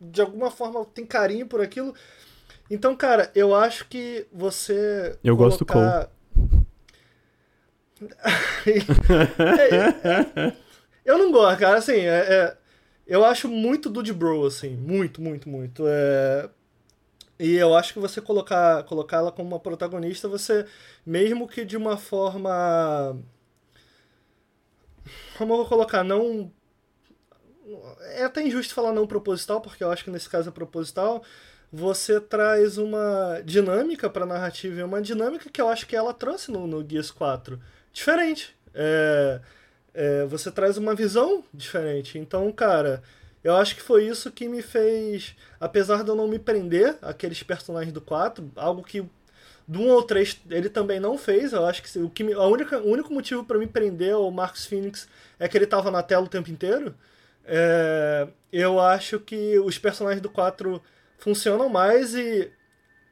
S2: de alguma forma, têm carinho por aquilo. Então, cara, eu acho que você.
S3: Eu gosto do
S2: colocar... (laughs) Eu não gosto, cara. Assim, é, é- eu acho muito Dude Bro, assim. Muito, muito, muito. É, e eu acho que você colocar, colocar ela como uma protagonista, você, mesmo que de uma forma. Como eu vou colocar? Não. É até injusto falar não proposital, porque eu acho que nesse caso é proposital. Você traz uma dinâmica pra narrativa, e uma dinâmica que eu acho que ela trouxe no, no Gears 4. Diferente. É, é, você traz uma visão diferente. Então, cara, eu acho que foi isso que me fez. Apesar de eu não me prender aqueles personagens do 4, algo que do 1 ao 3 ele também não fez. Eu acho que o, que me- a única, o único motivo pra me prender o Marcus Phoenix é que ele tava na tela o tempo inteiro. É, eu acho que os personagens do 4 funcionam mais e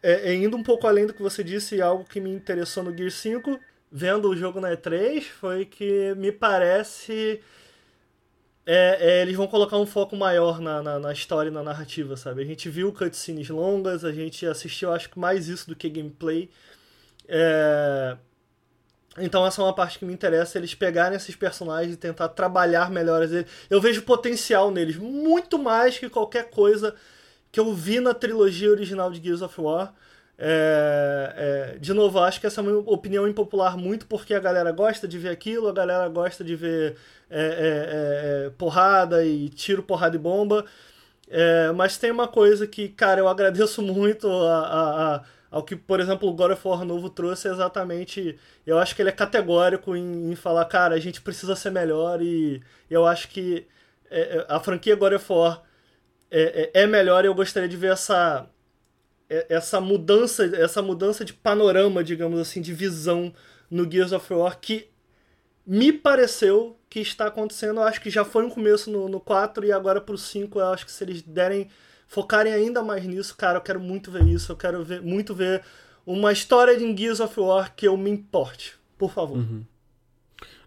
S2: é, é, indo um pouco além do que você disse, algo que me interessou no Gear 5, vendo o jogo na E3, foi que me parece. é, é, eles vão colocar um foco maior na, na, na história e na narrativa, sabe? A gente viu cutscenes longas, a gente assistiu, acho que mais isso do que gameplay. É, Então essa é uma parte que me interessa, eles pegarem esses personagens e tentar trabalhar melhor eles. Eu vejo potencial neles, muito mais que qualquer coisa que eu vi na trilogia original de Gears of War. É, é, de novo, acho que essa é uma opinião impopular muito porque a galera gosta de ver aquilo, a galera gosta de ver é, é, é, é, porrada e tiro, porrada e bomba. Mas tem uma coisa que, cara, eu agradeço (laughs) muito a, a- a- ao que, por exemplo, o God of War novo trouxe exatamente. Eu acho que ele é categórico em, em falar, cara, a gente precisa ser melhor e eu acho que a franquia God of War é, melhor e eu gostaria de ver essa essa mudança essa mudança de panorama digamos assim de visão no Gears of War que me pareceu que está acontecendo. Eu acho que já foi um começo no, no 4 e agora pro 5 eu acho que se eles derem focarem ainda mais nisso cara eu quero muito ver isso eu quero ver muito ver uma história de Gears of War que eu me importe por favor.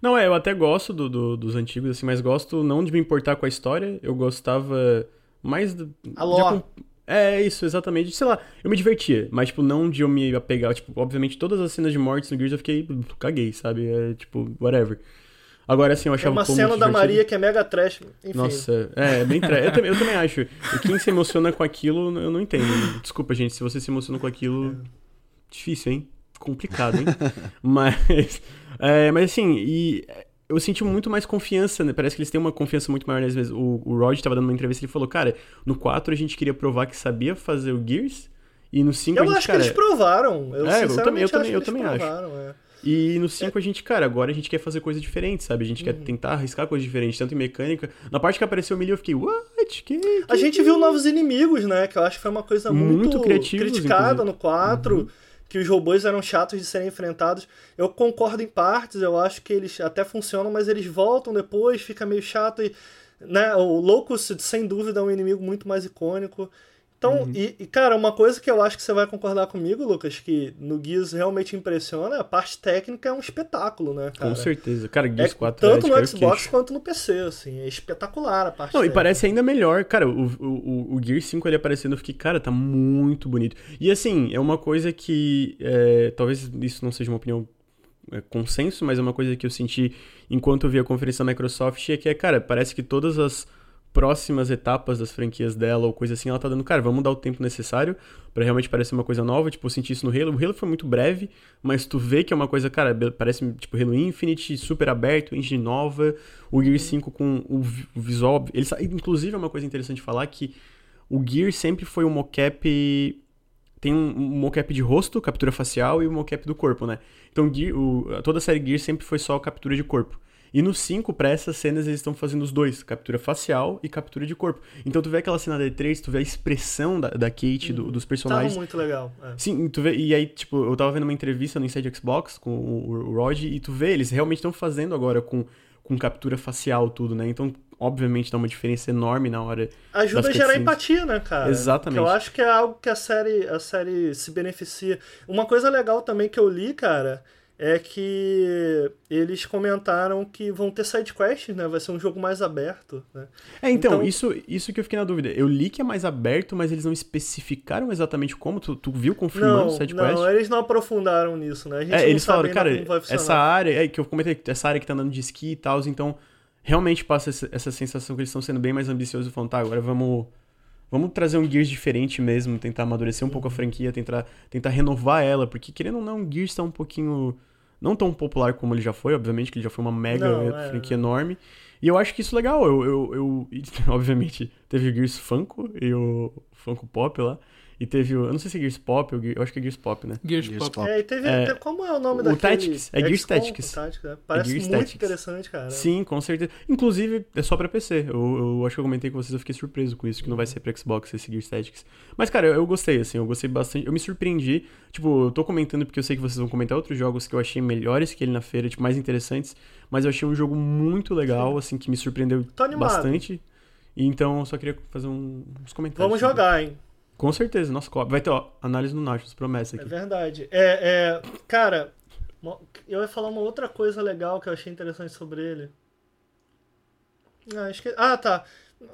S3: Não, é, eu até gosto do, do- dos antigos, assim, mas gosto não de me importar com a história, eu gostava mais do,
S2: A
S3: de É, isso, exatamente. Sei lá, eu me divertia, mas, tipo, não de eu me apegar. Tipo, obviamente, todas as cenas de mortes no Gears eu fiquei. caguei, sabe? É, tipo, whatever. Agora, assim, eu
S2: é
S3: achava
S2: uma
S3: o combo
S2: cena da
S3: divertido.
S2: Maria que é mega trash enfim
S3: Nossa, é, é bem tra... eu, também, eu também acho. E quem se emociona com aquilo, eu não entendo. Desculpa, gente, se você se emociona com aquilo, difícil, hein? Complicado, hein? (laughs) mas, é, mas assim, e eu senti muito mais confiança, né? Parece que eles têm uma confiança muito maior neles mesmos. O, o Rod tava dando uma entrevista e ele falou, cara, no 4 a gente queria provar que sabia fazer o Gears, e no 5 a
S2: eu
S3: gente,
S2: acho
S3: cara...
S2: que eles provaram eu
S3: É, eu também- eu também- eu também acho.
S2: é.
S3: E no 5 a gente, cara, agora a gente quer fazer coisa diferente, sabe? A gente quer tentar arriscar coisas diferentes, tanto em mecânica. Na parte que apareceu o Melee eu fiquei, what? Que, que
S2: A gente viu novos inimigos, né? Que eu acho que foi uma coisa muito,
S3: Muito
S2: criticada
S3: inclusive.
S2: no 4. Que os robôs eram chatos de serem enfrentados. Eu concordo em partes, eu acho que eles até funcionam, mas eles voltam depois, fica meio chato. E, né, o Locust, sem dúvida, é um inimigo muito mais icônico. Então,
S3: Uhum.
S2: e, e, cara, uma coisa que eu acho que você vai concordar comigo, Lucas, que no Gears realmente impressiona, a parte técnica é um espetáculo, né, cara?
S3: Com certeza. Cara,
S2: É,
S3: Gears 4 é
S2: tanto
S3: de
S2: no Xbox
S3: queixo.
S2: quanto no PC, assim. É espetacular a parte
S3: Não, e
S2: técnica.
S3: parece ainda melhor. Cara, o, o, o- o Gear 5 ele aparecendo, eu fiquei, cara, tá muito bonito. E assim, é uma coisa que. é, talvez isso não seja uma opinião é, consenso, mas é uma coisa que eu senti enquanto eu vi a conferência da Microsoft, é que é, cara, parece que todas as próximas etapas das franquias dela ou coisa assim, ela tá dando, cara, vamos dar o tempo necessário pra realmente parecer uma coisa nova, tipo, eu senti isso no Halo, o Halo foi muito breve, mas tu vê que é uma coisa, cara, parece tipo Halo Infinite, super aberto, engine nova, o Gear 5 com o, vi- o visual, ele, inclusive é uma coisa interessante falar que o Gear sempre foi um mocap tem um, um mocap de rosto, captura facial e um mocap do corpo, né? Então Gear- o- toda a série Gear sempre foi só captura de corpo. E no 5, pra essas cenas, eles estão fazendo os dois, captura facial e captura de corpo. Então tu vê aquela cena da E3, tu vê a expressão da, da Kate, do- dos
S2: Tava
S3: personagens.
S2: muito legal. é.
S3: Sim, tu vê, e aí, tipo, eu tava vendo uma entrevista no Inside Xbox com o, o Rod, e tu vê, eles realmente estão fazendo agora com, com captura facial tudo, né? Então, obviamente, dá uma diferença enorme na hora.
S2: Ajuda a gerar empatia, né, cara?
S3: Exatamente.
S2: Que eu acho que é algo que a série, a série se beneficia. Uma coisa legal também que eu li, cara, é que eles comentaram que vão ter sidequests, né? Vai ser um jogo mais aberto, né?
S3: É, então,
S2: Então-
S3: Isso, isso que eu fiquei na dúvida. Eu li que é mais aberto, mas eles não especificaram exatamente como. Tu, tu viu confirmando o sidequest?
S2: não, eles não aprofundaram nisso, né? A gente
S3: É,
S2: não
S3: eles falaram, cara,
S2: como vai funcionar.
S3: essa área, é que eu comentei, essa área que tá andando de esqui e tal, então realmente passa essa, essa sensação que eles estão sendo bem mais ambiciosos e falando, tá, agora vamos, vamos trazer um Gears diferente mesmo, tentar amadurecer um pouco a
S2: Uhum.
S3: franquia, tentar, tentar renovar ela, porque querendo ou não, o Gears tá um pouquinho, não tão popular como ele já foi, obviamente, que ele já foi uma mega
S2: Não, é,
S3: franquia enorme, e eu acho que isso é legal, eu, eu, eu (laughs) obviamente, teve o Gears Funko e o Funko Pop lá, e teve o, eu não sei se é Gears Pop, eu acho que é Gears Pop, né?
S4: Gears,
S1: Gears
S4: Pop.
S1: Pop.
S2: É, e teve,
S3: É,
S2: teve- Como é o nome
S3: o
S2: daquele...
S3: Tactics, é Gears Tactics.
S2: o Tactics, né? Parece
S3: Gears
S2: muito
S3: Tactics.
S2: interessante, cara.
S3: Sim, com certeza. Inclusive, é só pra PC. Eu, eu acho que eu comentei com vocês, eu fiquei surpreso com isso, que não vai ser pra Xbox esse Gears Tactics. Mas, cara, eu, eu gostei, assim, eu gostei bastante. Eu me surpreendi. Tipo, eu tô comentando porque eu sei que vocês vão comentar outros jogos que eu achei melhores que ele na feira, tipo, mais interessantes. Mas eu achei um jogo muito legal, assim, que me surpreendeu bastante. E então, eu só queria fazer um- uns comentários.
S2: Vamos
S3: sobre.
S2: jogar, hein?
S3: Com certeza, nossa, co- vai ter, ó, análise no Nachos, promessa
S2: É
S3: aqui.
S2: verdade. É, é, cara, eu ia falar uma outra coisa legal que eu achei interessante sobre ele. Ah, esque... ah tá.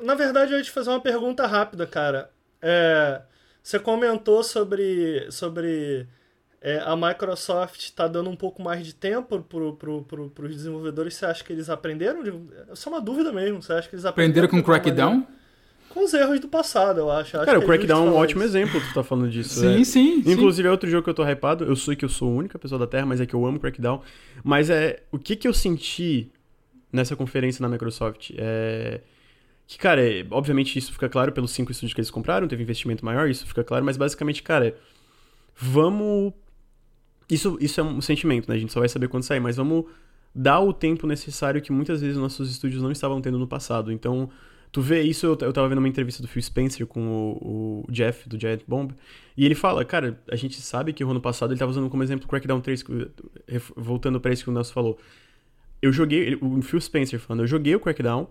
S2: Na verdade, eu ia te fazer uma pergunta rápida, cara. É, você comentou sobre, sobre é, a Microsoft tá dando um pouco mais de tempo pro, pro, pro, pros desenvolvedores. Você acha que eles aprenderam? de- Isso é uma dúvida mesmo. Você acha que eles
S4: Aprenderam com
S2: de alguma
S4: Crackdown?
S2: maneira? Com os erros do passado, eu acho. Eu acho
S3: Cara, o
S2: que é
S3: Crackdown é um ótimo
S2: isso.
S3: exemplo, tu tá falando disso.
S4: Sim,
S3: é.
S4: sim, sim.
S3: Inclusive, é outro jogo que eu tô hypado. Eu sei que eu sou a única pessoa da Terra, mas é que eu amo Crackdown. Mas é. O que que eu senti nessa conferência na Microsoft? É. Que, cara, é- obviamente isso fica claro pelos cinco estúdios que eles compraram, teve investimento maior, isso fica claro, mas basicamente, cara, vamos. Isso, isso é um sentimento, né? A gente só vai saber quando sair, mas vamos dar o tempo necessário que muitas vezes nossos estúdios não estavam tendo no passado. Então, tu vê isso, eu, eu tava vendo uma entrevista do Phil Spencer com o, o Jeff, do Giant Bomb, e ele fala, cara, a gente sabe que o ano passado ele tava usando como exemplo o Crackdown 3, que- ref- voltando pra isso que o Nelson falou. Eu joguei, o Phil Spencer falando, eu joguei o Crackdown,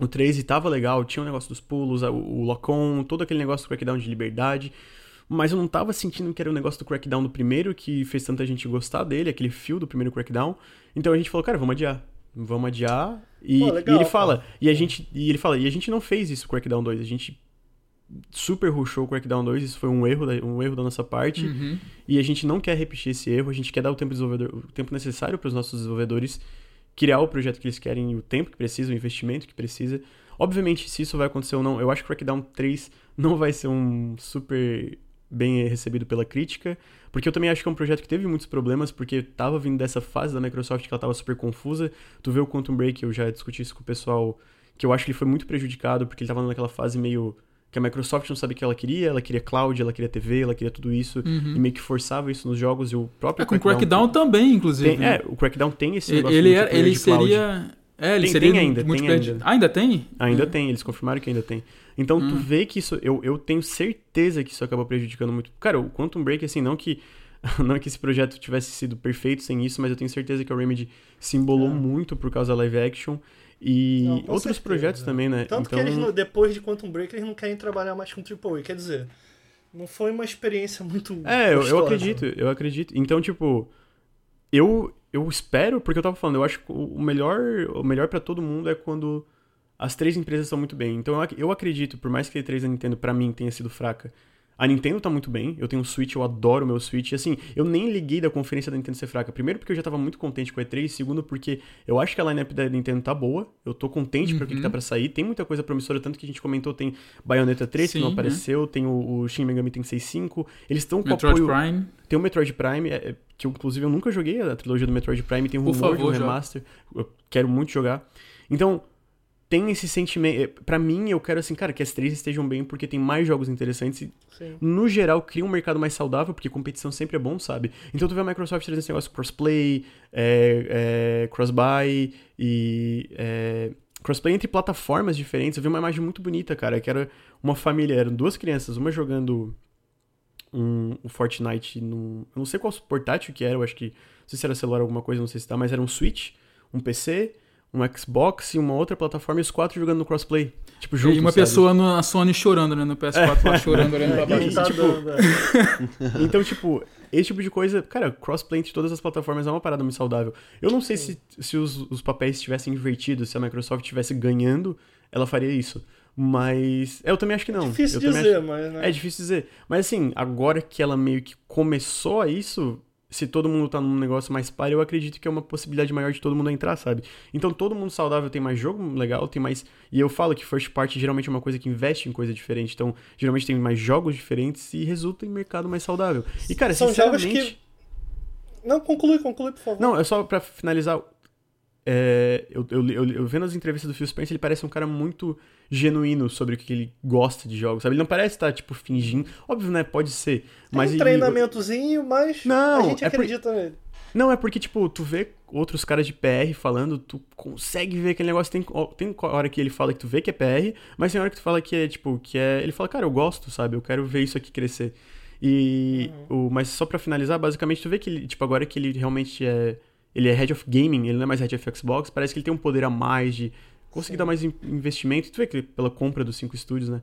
S3: o 3 e tava legal, tinha o negócio dos pulos, o, o lock-on, todo aquele negócio do Crackdown de liberdade, mas eu não tava sentindo que era o negócio do Crackdown do primeiro que fez tanta gente gostar dele, aquele fio do primeiro Crackdown. Então a gente falou, cara, vamos adiar. Vamos adiar. E,
S2: Pô,
S3: e
S2: legal,
S3: ele fala,
S2: cara.
S3: e a gente, e ele fala, e a gente não fez isso com o Crackdown 2, a gente super rushou o Crackdown 2, isso foi um erro da, um erro da nossa parte.
S4: Uhum.
S3: E a gente não quer repetir esse erro, a gente quer dar o tempo, desenvolvedor, o tempo necessário para os nossos desenvolvedores criar o projeto que eles querem, o tempo que precisa, o investimento que precisa. Obviamente, se isso vai acontecer ou não, eu acho que Crackdown 3 não vai ser um super bem recebido pela crítica, porque eu também acho que é um projeto que teve muitos problemas, porque tava vindo dessa fase da Microsoft que ela tava super confusa. Tu vê o Quantum Break, eu já discuti isso com o pessoal, que eu acho que ele foi muito prejudicado, porque ele tava naquela fase meio que a Microsoft não sabia o que ela queria, ela queria cloud, ela queria TV, ela queria tudo isso, e meio que forçava isso nos jogos, e o próprio
S4: É, com Crackdown também, inclusive.
S3: tem, é, o Crackdown tem esse
S4: ele
S3: negócio
S4: ele, ele seria. É, ele
S3: Tem-
S4: seria
S3: tem ainda, tem ainda.
S4: Ainda tem?
S3: Ainda
S4: É.
S3: tem, eles confirmaram que ainda tem. Então tu vê que isso, eu, eu tenho certeza que isso acabou prejudicando muito. Cara, o Quantum Break, assim, não que (laughs) não que esse projeto tivesse sido perfeito sem isso, mas eu tenho certeza que a Remedy se embolou muito por causa da live action e
S2: Não,
S3: outros
S2: certeza.
S3: projetos também, né?
S2: Tanto
S3: então,
S2: que eles, depois de Quantum Break, eles não querem trabalhar mais com AAA. Quer dizer, não foi uma experiência muito.
S3: É, eu, acredito, eu acredito. Então, tipo, eu eu espero, porque eu tava falando, eu acho que o melhor, o melhor para todo mundo é quando as três empresas estão muito bem. Então, eu ac- eu acredito, por mais que a E3 da Nintendo pra mim tenha sido fraca, a Nintendo tá muito bem. Eu tenho um Switch, eu adoro o meu Switch. Assim, eu nem liguei da conferência da Nintendo ser fraca. Primeiro porque eu já tava muito contente com a E3, segundo porque eu acho que a lineup da Nintendo tá boa. Eu tô contente pra o que, que tá pra sair. Tem muita coisa promissora, tanto que a gente comentou, tem Bayonetta 3 que
S4: Sim,
S3: não
S4: né?
S3: apareceu, tem o, o Shin Megami Tensei 5. Eles estão com
S4: Metroid
S3: apoio
S4: Prime.
S3: tem o Metroid Prime, é, é, que eu, inclusive eu nunca joguei a trilogia do Metroid Prime, tem um
S4: Por
S3: rumor de um
S4: favor,
S3: remaster, eu quero muito jogar. Então, tem esse sentimento. Pra mim, eu quero assim, cara, que as três estejam bem porque tem mais jogos interessantes e,
S2: Sim.
S3: no geral, cria um mercado mais saudável, porque competição sempre é bom, sabe? Então tu vê a Microsoft trazendo esse negócio crossplay, é, é, cross-buy e. É, crossplay entre plataformas diferentes. Eu vi uma imagem muito bonita, cara, que era uma família, eram duas crianças, uma jogando um, o Fortnite no. Eu não sei qual portátil que era, eu acho que. Não sei se era celular ou alguma coisa, não sei se tá, mas era um Switch, um PC, um Xbox e uma outra plataforma e os quatro jogando no crossplay. Tipo, juntos,
S4: e uma
S3: sabe?
S4: pessoa na Sony chorando, né? No PS4 lá chorando, olhando pra (laughs)
S3: E,
S4: baixo.
S2: Tá
S3: tipo,
S2: é. (laughs)
S3: Então, tipo, esse tipo de coisa, cara, crossplay entre todas as plataformas é uma parada muito saudável. Eu não sei se, se os, os papéis estivessem invertidos, se a Microsoft estivesse ganhando, ela faria isso. Mas. Eu também acho que não.
S2: Difícil
S3: eu
S2: dizer,
S3: acho-
S2: mas. Né?
S3: É difícil dizer. Mas assim, agora que ela meio que começou a isso, se todo mundo tá num negócio mais par, eu acredito que é uma possibilidade maior de todo mundo entrar, sabe? Então todo mundo saudável tem mais jogo legal, tem mais. E eu falo que first party geralmente é uma coisa que investe em coisa diferente. Então, geralmente tem mais jogos diferentes e resulta em mercado mais saudável. E, cara,
S2: São jogos
S3: sinceramente.
S2: que- Não, conclui, conclui, por favor.
S3: Não, é só pra finalizar. É, eu, eu, eu, eu vendo as entrevistas do Phil Spencer, ele parece um cara muito genuíno sobre o que ele gosta de jogos, sabe? Ele não parece estar, tipo, fingindo. Óbvio, né? Pode ser.
S2: Tem
S3: Mas
S2: um
S3: ele-
S2: treinamentozinho, mas
S3: Não,
S2: a gente
S3: é por-
S2: acredita nele.
S3: Não, é porque, tipo, tu vê outros caras de PR falando, tu consegue ver aquele negócio. Tem, tem hora que ele fala que tu vê que é PR, mas tem hora que tu fala que é, tipo, que é. Ele fala, cara, eu gosto, sabe? Eu quero ver isso aqui crescer. E. O, mas só pra finalizar, basicamente, tu vê que ele, tipo, agora que ele realmente é. Ele é head of gaming, ele não é mais head of Xbox, parece que ele tem um poder a mais de conseguir dar mais in- investimento. Tu vê que pela compra dos cinco estúdios, né?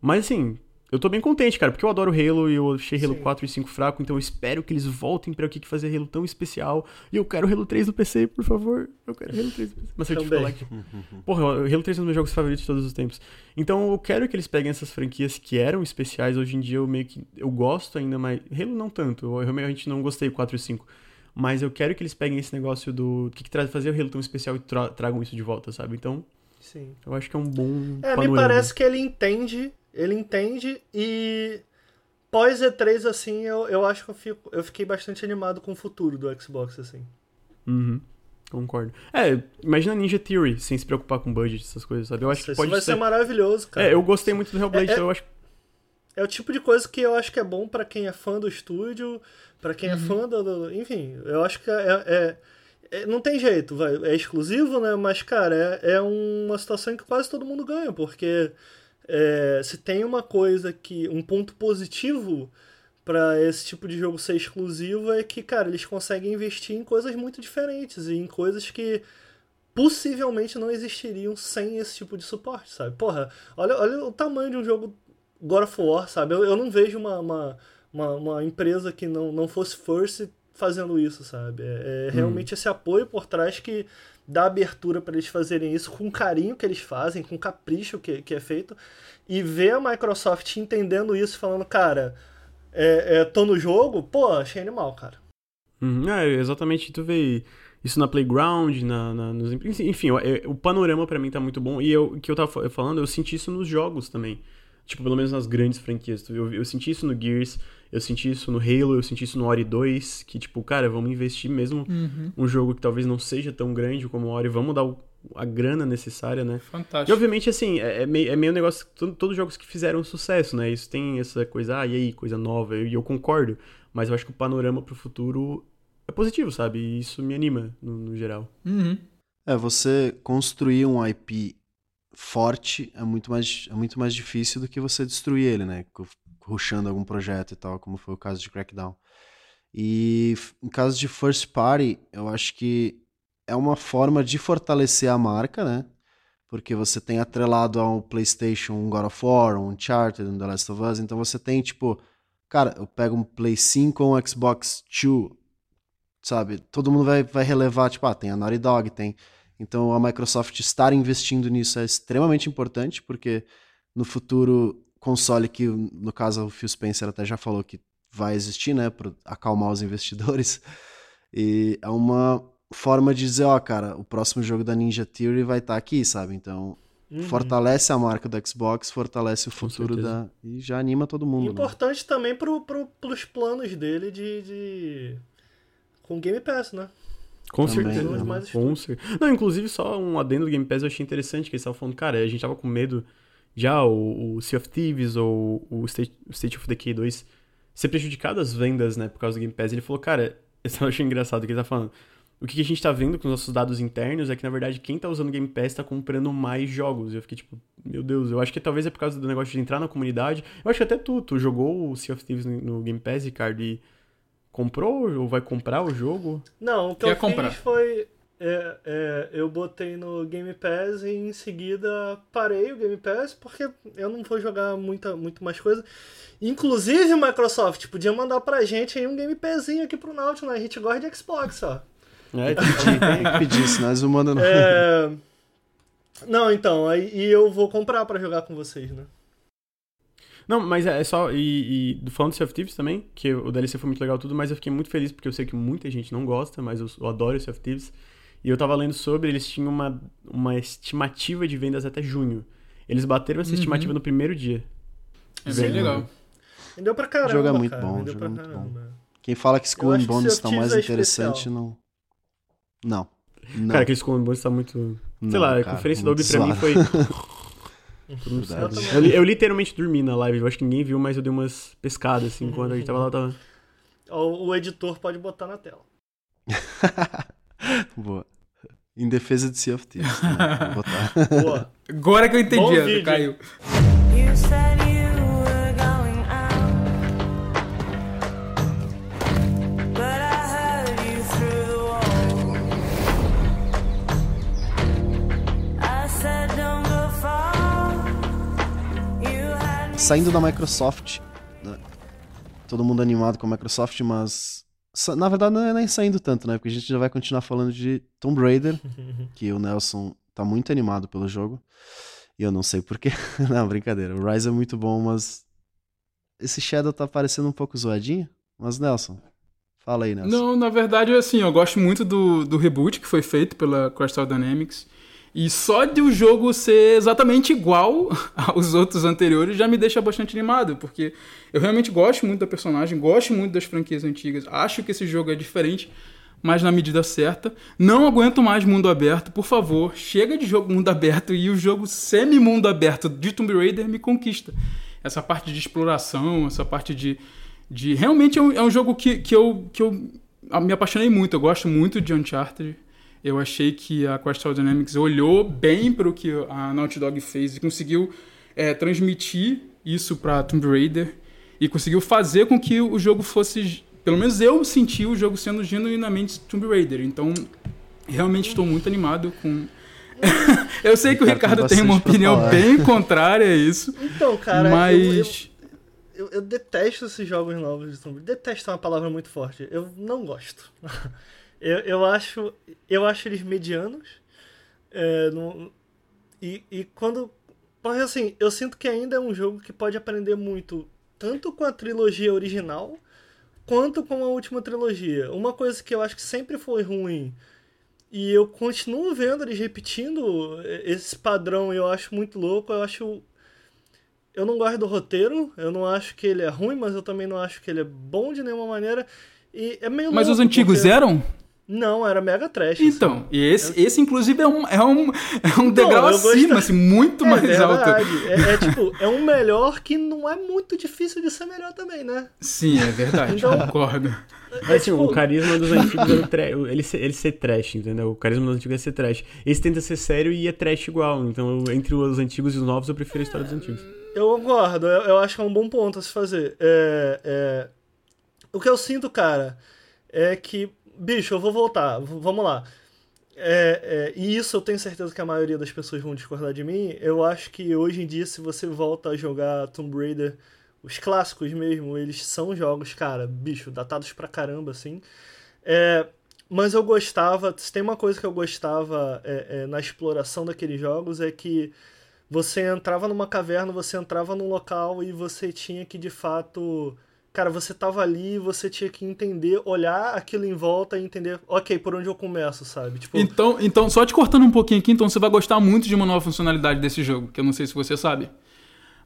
S3: Mas assim, eu tô bem contente, cara, porque eu adoro Halo e eu achei Halo
S2: Sim.
S3: 4 e 5 fraco, então eu espero que eles voltem pra o que fazer Halo tão especial. E eu quero Halo 3 no PC, por favor. Eu quero Halo 3 no PC. Mas falar que. Porra, Halo 3 é um dos meus jogos favoritos de todos os tempos. Então eu quero que eles peguem essas franquias que eram especiais. Hoje em dia eu meio que. Eu gosto ainda, mas. Halo não tanto. Eu realmente não gostei do 4 e 5. Mas eu quero que eles peguem esse negócio do. O que, que traz fazer o Halo tão especial e tra- tragam isso de volta, sabe? Então,
S2: Sim.
S3: eu acho que é um bom.
S2: É, me
S3: panorama.
S2: parece que ele entende, ele entende e pós E3, assim, eu, eu acho que eu, fico, eu fiquei bastante animado com o futuro do Xbox, assim.
S3: Uhum. Concordo. É, imagina Ninja Theory sem se preocupar com budget, essas coisas, sabe? Eu acho que
S2: Isso
S3: pode
S2: vai ser maravilhoso, cara.
S3: É, eu gostei muito do Hellblade,
S2: É,
S3: então eu acho
S2: É o tipo de coisa que eu acho que é bom pra quem é fã do estúdio, pra quem é fã do, do- Enfim, eu acho que é. é- é- não tem jeito, vai, é exclusivo, né? Mas, cara, é, é uma situação em que quase todo mundo ganha, porque é, se tem uma coisa que. um ponto positivo pra esse tipo de jogo ser exclusivo é que, cara, eles conseguem investir em coisas muito diferentes e em coisas que possivelmente não existiriam sem esse tipo de suporte, sabe? Porra, olha, olha o tamanho de um jogo God of War, sabe? Eu, eu não vejo uma, uma, uma, uma empresa que não, não fosse first fazendo isso, sabe? É, é realmente esse apoio por trás que dá abertura para eles fazerem isso com o carinho que eles fazem, com o capricho que, que é feito, e ver a Microsoft entendendo isso, falando, cara, é, é, tô no jogo, pô, achei animal, cara.
S3: Uhum, é, exatamente, tu vê isso na Playground, na, na- nos, enfim, o, é- o panorama pra mim tá muito bom. E eu, o que eu tava fa- falando, eu senti isso nos jogos também. Tipo, pelo menos nas grandes franquias. Eu, eu senti isso no Gears, eu senti isso no Halo, eu senti isso no Ori 2, que tipo, cara, vamos investir mesmo um jogo que talvez não seja tão grande como o Ori, vamos dar o- a grana necessária, né? E
S4: Fantástico.
S3: obviamente, assim, é, é meio, é meio negócio. to- Todos os jogos que fizeram sucesso, né? Isso tem essa coisa, ah, e aí, coisa nova. E eu, concordo. Mas eu acho que o panorama pro futuro é positivo, sabe? E isso me anima, no, no geral.
S4: Uhum.
S1: É, você construir um IP forte é muito mais, é muito mais difícil do que você destruir ele, né? Rushando algum projeto e tal, como foi o caso de Crackdown. E em caso de first party, eu acho que é uma forma de fortalecer a marca, né? Porque você tem atrelado ao PlayStation um God of War, um Uncharted, um The Last of Us, então você tem tipo, cara, eu pego um Play 5 ou um Xbox 2, sabe? Todo mundo vai, vai relevar, tipo, ah, tem a Naughty Dog, tem. Então a Microsoft estar investindo nisso é extremamente importante, porque no futuro, console que, no caso, o Phil Spencer até já falou que vai existir, né, para acalmar os (laughs) investidores. E é uma forma de dizer, ó, cara, o próximo jogo da Ninja Theory vai estar aqui, sabe? Então, fortalece a marca do Xbox, fortalece o
S3: Com
S1: futuro
S3: certeza.
S1: da. E já anima todo mundo. né?
S2: Importante também pro, pro, pros planos dele de, de. com Game Pass, né?
S3: Com
S1: Também,
S3: certeza.
S1: né?
S2: mais
S3: Com cer- Não, inclusive, só um adendo do Game Pass eu achei interessante, que eles estavam falando, cara, a gente tava com medo já o, o Sea of Thieves ou o State, o State of Decay 2 ser prejudicado as vendas, né, por causa do Game Pass. Ele falou, cara, (laughs) eu achei engraçado que ele tá falando. O que a gente tá vendo com os nossos dados internos é que, na verdade, quem tá usando o Game Pass tá comprando mais jogos. Eu fiquei tipo, meu Deus, eu acho que talvez é por causa do negócio de entrar na comunidade. Eu acho que até tu, tu jogou o Sea of Thieves no, no Game Pass, Ricardo, e comprou ou vai comprar o jogo?
S2: Não, o que
S4: Quer
S2: eu
S4: comprar.
S2: fiz foi. é, é, eu botei no Game Pass e em seguida parei o Game Pass porque eu não vou jogar muita, muito mais coisa. Inclusive, Microsoft, podia mandar pra gente aí um Game Passinho aqui pro Nautilus, né? A gente gosta de Xbox, ó.
S3: É,
S1: Tem que pedir, senão eles não mandam não.
S2: É... Não, então, aí e eu vou comprar pra jogar com vocês, né?
S3: Não, mas é só. E, e falando de Sea of Thieves também, que o DLC foi muito legal tudo, mas eu fiquei muito feliz porque eu sei que muita gente não gosta, mas eu, eu adoro Sea of Thieves. E eu tava lendo sobre, eles tinham uma, uma estimativa de vendas até junho. Eles bateram essa
S4: Uhum.
S3: estimativa no primeiro dia.
S4: É bem legal.
S2: Vendeu pra caramba,
S1: Jogo é muito
S2: cara.
S1: bom,
S2: Vendeu
S1: jogo é muito
S2: caramba.
S1: Quem fala que Skull and Bones tá mais
S2: é
S1: interessante,
S2: especial.
S1: não. Não. Não.
S3: Cara, aquele Skull and Bones tá muito.
S1: Não,
S3: sei lá, a
S1: cara,
S3: conferência da
S1: muito
S3: Ubi pra mim foi. (laughs) Todo mundo
S1: Verdade.
S3: sabe. Eu, li- eu literalmente dormi na live, eu acho que ninguém viu, mas eu dei umas pescadas assim, quando a gente tava lá, eu tava.
S2: O, o editor pode botar na tela. (laughs)
S1: Boa. Em defesa de Sea of Thieves. também, vou botar.
S2: Boa.
S4: Agora que eu entendi, caiu.
S8: You said
S1: Saindo da Microsoft, né? todo mundo animado com a Microsoft, mas na verdade não é nem saindo tanto, né? Porque a gente já vai continuar falando de Tomb Raider, (laughs) que o Nelson tá muito animado pelo jogo. E eu não sei porquê. (laughs) não, brincadeira. O Rise é muito bom, mas esse Shadow tá parecendo um pouco zoadinho. Mas Nelson, fala aí, Nelson.
S4: Não, na verdade, assim, eu gosto muito do, do reboot que foi feito pela Crystal Dynamics. E só de o jogo ser exatamente igual (laughs) aos outros anteriores já me deixa bastante animado, porque eu realmente gosto muito da personagem, gosto muito das franquias antigas, acho que esse jogo é diferente, mas na medida certa. Não aguento mais mundo aberto, por favor, chega de jogo mundo aberto e o jogo semi-mundo aberto de Tomb Raider me conquista. Essa parte de exploração, essa parte de. de realmente é um, é um jogo que, que, eu, que eu me apaixonei muito, eu gosto muito de Uncharted. Eu achei que a Crystal Dynamics olhou bem para o que a Naughty Dog fez e conseguiu é, transmitir isso para Tomb Raider e conseguiu fazer com que o jogo fosse, pelo menos eu senti o jogo sendo genuinamente Tomb Raider. Então, realmente estou muito animado com (laughs) eu sei que o
S1: Ricardo tem
S4: tem uma opinião
S1: falar.
S4: bem contrária a isso,
S2: Então, cara, eu-
S4: mas
S2: eu, eu, eu detesto esses jogos novos de Tomb Raider. Detesto é uma palavra muito forte. Eu não gosto. (laughs) eu, eu acho eu acho eles medianos. É, e, e quando. Porque assim, eu sinto que ainda é um jogo que pode aprender muito, tanto com a trilogia original, quanto com a última trilogia. Uma coisa que eu acho que sempre foi ruim, e eu continuo vendo eles repetindo esse padrão, e eu acho muito louco, eu acho. Eu não gosto do roteiro, eu não acho que ele é ruim, mas eu também não acho que ele é bom de nenhuma maneira. E é meio
S4: mas os
S2: louco,
S4: antigos
S2: porque-
S4: eram?
S2: Não, era mega trash. assim.
S4: Então, e esse, esse inclusive é um, é um, é um degrau
S2: eu
S4: acima, assim, muito
S2: É
S4: mais alto.
S2: verdade. É, é tipo, é um melhor que não é muito difícil de ser melhor também, né?
S4: Sim, é verdade,
S2: Então-
S4: concordo.
S3: Mas assim,
S2: tipo-
S3: o carisma dos antigos era o tra- ele, ser, ele ser trash, entendeu? O carisma dos antigos é ser trash. Esse tenta ser sério e é trash igual. Então, entre os antigos e os novos, eu prefiro a história dos antigos.
S2: Eu concordo, eu, eu acho que é um bom ponto a se fazer. É, é, O que eu sinto, cara, é que. Bicho, eu vou voltar, vamos lá. É, é, e isso eu tenho certeza que a maioria das pessoas vão discordar de mim. Eu acho que hoje em dia, se você volta a jogar Tomb Raider, os clássicos mesmo, eles são jogos, cara, bicho, datados pra caramba, assim. É, mas eu gostava, se tem uma coisa que eu gostava é, é, na exploração daqueles jogos é que você entrava numa caverna, você entrava num local e você tinha que de fato. Cara, você tava ali, você tinha que entender, olhar aquilo em volta e entender, ok, por onde eu começo, sabe? Tipo,
S4: Então, então, só te cortando um pouquinho aqui, então você vai gostar muito de uma nova funcionalidade desse jogo, que eu não sei se você sabe.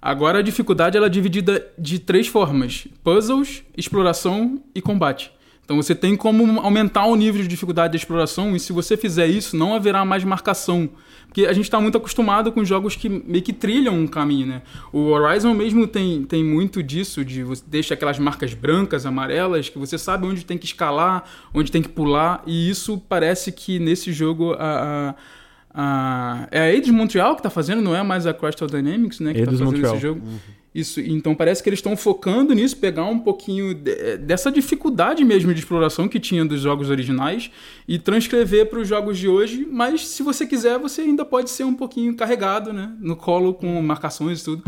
S4: Agora a dificuldade ela é dividida de três formas: puzzles, exploração e combate. Então você tem como aumentar o nível de dificuldade da exploração e se você fizer isso, não haverá mais marcação. Porque a gente está muito acostumado com jogos que meio que trilham um caminho, né? O Horizon mesmo tem, tem muito disso, de você deixa aquelas marcas brancas, amarelas, que você sabe onde tem que escalar, onde tem que pular, e isso parece que nesse jogo a, a a, é a Eidos Montreal que está fazendo, não é mais a Crystal Dynamics, né? Que está
S3: Eidos
S4: fazendo
S3: Montreal.
S4: esse jogo. Isso, então parece que eles estão focando nisso, pegar um pouquinho de- dessa dificuldade mesmo de exploração que tinha dos jogos originais e transcrever para os jogos de hoje. Mas se você quiser, você ainda pode ser um pouquinho carregado, né? No colo com marcações e tudo.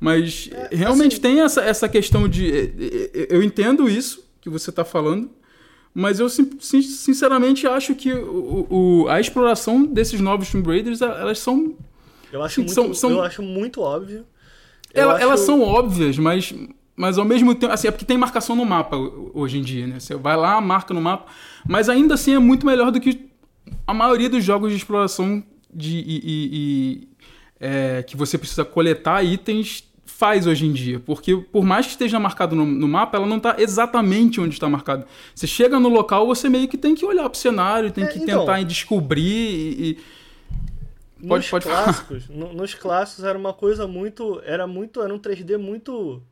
S4: Mas realmente tem essa, essa questão de. eh, eh, Eu entendo isso que você está falando. Mas eu sinceramente acho que o, o- a exploração desses novos Tomb Raiders, elas são.
S2: Eu acho
S4: Sim,
S2: muito,
S4: são- são-
S2: eu acho muito óbvio.
S4: Ela-
S2: acho-
S4: Elas são óbvias, mas, mas ao mesmo tempo. Assim, é porque tem marcação no mapa ho- hoje em dia, né? Você vai lá, marca no mapa. Mas ainda assim é muito melhor do que a maioria dos jogos de exploração de, e, e- e, é, que você precisa coletar itens faz hoje em dia. Porque por mais que esteja marcado no, no mapa, ela não está exatamente onde está marcado. Você chega no local, você meio que tem que olhar pro cenário, tem
S2: É,
S4: que
S2: então.
S4: tentar descobrir e- e Pode-
S2: nos
S4: pode falar.
S2: clássicos, no- nos clássicos era uma coisa muito, era muito, era um 3D muito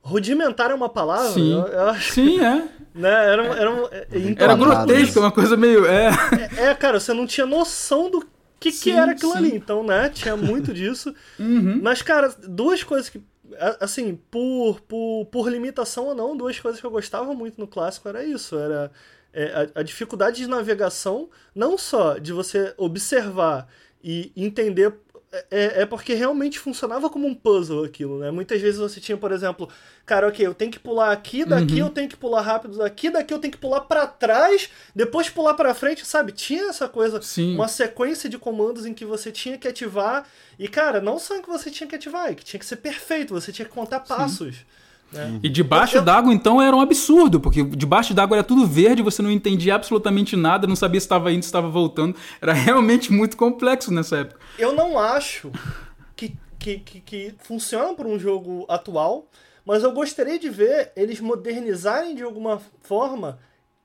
S2: rudimentar é uma palavra.
S4: Sim.
S2: Eu, eu acho,
S4: Sim, é. (laughs)
S2: né? Era, um- era, um- é, então,
S4: Era
S1: Quadrado,
S4: grotesco,
S1: né?
S4: uma coisa meio. É.
S2: É, cara, você não tinha noção do que, que
S4: Sim,
S2: era aquilo
S4: sim.
S2: ali. Então, né? Tinha muito disso. (laughs)
S4: Uhum.
S2: Mas, cara, duas coisas que. Assim, por, por, por limitação ou não, duas coisas que eu gostava muito no clássico era isso. Era é, a, a dificuldade de navegação, não só de você observar e entender. É, é porque realmente funcionava como um puzzle aquilo, né? Muitas vezes você tinha, por exemplo, cara, ok, eu tenho que pular aqui, daqui eu tenho que pular rápido daqui, daqui eu tenho que pular pra trás, depois pular pra frente, sabe? Tinha essa coisa
S4: Sim.
S2: uma sequência de comandos em que você tinha que ativar. E, cara, não só em que você tinha que ativar, é que tinha que ser perfeito, você tinha que contar passos. Né?
S4: E debaixo
S2: Eu-
S4: d'água, então, era um absurdo, porque debaixo d'água era tudo verde, você não entendia absolutamente nada, não sabia se estava indo, se estava voltando. Era (laughs) realmente muito complexo nessa época.
S2: Eu não acho que, que, que, que funciona para um jogo atual, mas eu gostaria de ver eles modernizarem de alguma forma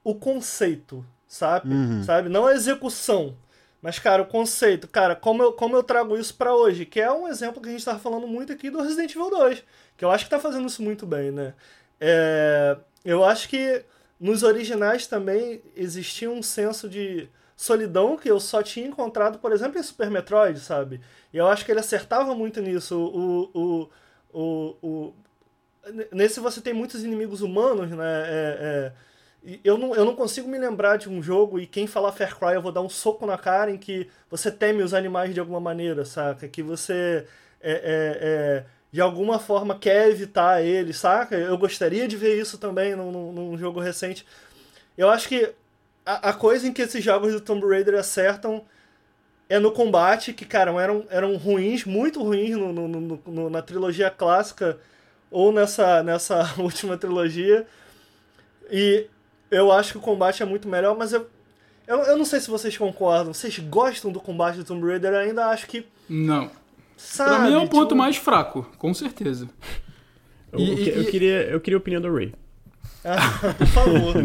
S2: o conceito, sabe? Sabe? Não a execução. Mas, cara, o conceito, cara, como eu, como eu trago isso pra hoje, que é um exemplo que a gente tava falando muito aqui do Resident Evil 2, que eu acho que tá fazendo isso muito bem, né? É, eu acho que nos originais também existia um senso de solidão que eu só tinha encontrado, por exemplo, em Super Metroid, sabe? E eu acho que ele acertava muito nisso. O, o, o, o, nesse você tem muitos inimigos humanos, né? É, é, eu, não, eu não consigo me lembrar de um jogo e quem falar Far Cry eu vou dar um soco na cara em que você teme os animais de alguma maneira, saca? Que você é, é, é, de alguma forma quer evitar eles, saca? Eu gostaria de ver isso também num, num- num jogo recente. Eu acho que a, a coisa em que esses jogos do Tomb Raider acertam é no combate, que, cara, eram, eram ruins, muito ruins no- no- no- na trilogia clássica ou nessa, nessa (laughs) última trilogia. E eu acho que o combate é muito melhor, mas eu, eu, eu não sei se vocês concordam. Vocês gostam do combate do Tomb Raider? Eu ainda acho que.
S4: Não.
S2: Sabe,
S4: Pra mim é um ponto
S2: tipo,
S4: mais fraco, com certeza.
S3: Eu,
S4: E-
S3: eu,
S4: e-
S3: eu queria, eu queria a opinião do Ray. (laughs)
S2: Ah, por favor. (laughs)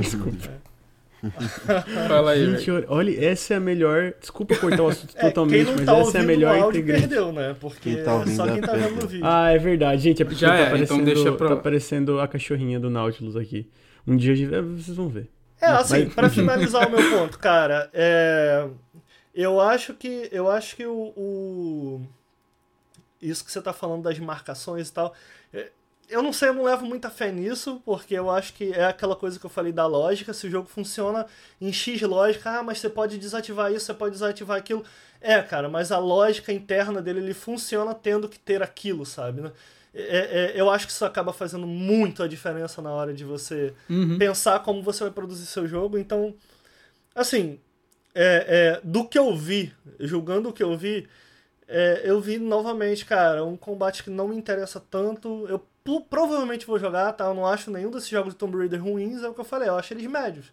S2: (laughs)
S4: Fala aí,
S3: Gente,
S4: velho.
S3: olha, essa é a melhor. Desculpa cortar o assunto
S2: É,
S3: totalmente,
S2: não
S3: mas
S2: tá
S3: essa é a melhor
S2: o áudio
S3: integrante.
S2: perdeu, né? Porque
S1: Quem tá
S2: só quem tá
S1: é
S2: vendo no
S1: perdeu.
S2: vídeo.
S3: Ah, é verdade, gente. É porque
S4: Já
S3: tá,
S4: é, então
S3: aparecendo,
S4: deixa pra
S3: tá aparecendo a cachorrinha do Nautilus aqui. Um dia a gente- é, vocês vão ver.
S2: É, assim,
S3: Mas-
S2: pra finalizar o meu ponto, cara, é, eu acho que eu acho que o, o- isso que você tá falando das marcações e tal, é, eu não sei, eu não levo muita fé nisso, porque eu acho que é aquela coisa que eu falei da lógica, se o jogo funciona em X lógica, ah, mas você pode desativar isso, você pode desativar aquilo. É, cara, mas a lógica interna dele, ele funciona tendo que ter aquilo, sabe, né? É- é- eu acho que isso acaba fazendo muito a diferença na hora de você
S4: Uhum.
S2: pensar como você vai produzir seu jogo. Então, assim, é, é, do que eu vi, julgando o que eu vi, é, eu vi novamente, cara, um combate que não me interessa tanto. Eu provavelmente vou jogar, tá? Eu não acho nenhum desses jogos de Tomb Raider ruins, é o que eu falei, eu acho eles médios.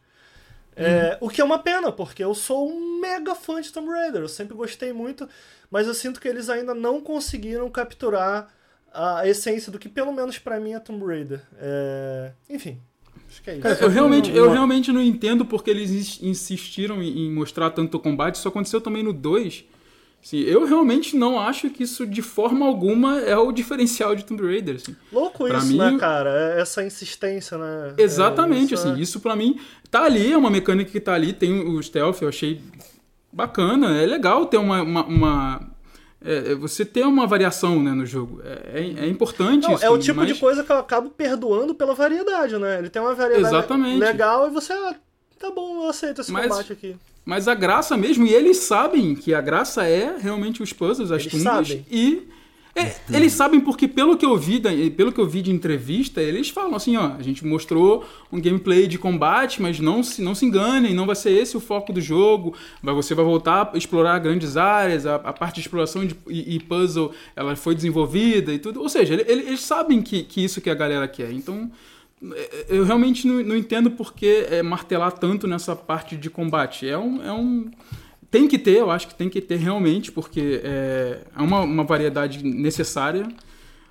S2: É, O que é uma pena, porque eu sou um mega fã de Tomb Raider, eu sempre gostei muito, mas eu sinto que eles ainda não conseguiram capturar a essência do que, pelo menos pra mim, é Tomb Raider. É, Enfim, Acho que é isso.
S4: Cara, eu realmente, eu realmente não entendo porque eles ins- insistiram em em mostrar tanto combate. Isso aconteceu também no 2. Assim, eu realmente não acho que isso de forma alguma é o diferencial de Tomb Raider. Assim.
S2: Louco
S4: Pra
S2: isso,
S4: mim-
S2: né, cara? É Essa insistência, né?
S4: Exatamente,
S2: É, isso
S4: assim,
S2: é-
S4: isso pra mim tá ali, é uma mecânica que tá ali, tem o stealth, eu achei bacana, é legal ter uma. uma, uma- é, é, você ter uma variação né, no jogo. É, é- é importante
S2: Não,
S4: isso.
S2: é o tipo
S4: mas-
S2: de coisa que eu acabo perdoando pela variedade, né? Ele tem uma variedade
S4: Exatamente.
S2: legal e você, ah, tá bom, eu aceito esse
S4: Mas-
S2: combate aqui.
S4: Mas a graça mesmo, e eles sabem que a graça é realmente os puzzles, as
S2: Eles
S4: tumbas.
S2: sabem.
S4: E é, eles sabem porque, pelo que, eu vi, pelo que eu vi de entrevista, eles falam assim, ó, a gente mostrou um gameplay de combate, mas não se, não se enganem, não vai ser esse o foco do jogo. Vai, você vai voltar a explorar grandes áreas, a, a parte de exploração de- e, e puzzle ela foi desenvolvida e tudo. Ou seja, ele- ele- eles sabem que, que isso que a galera quer. Então, eu realmente não, não entendo por que é, martelar tanto nessa parte de combate. É um, é um. Tem que ter, eu acho que tem que ter realmente, porque é, é uma, uma variedade necessária.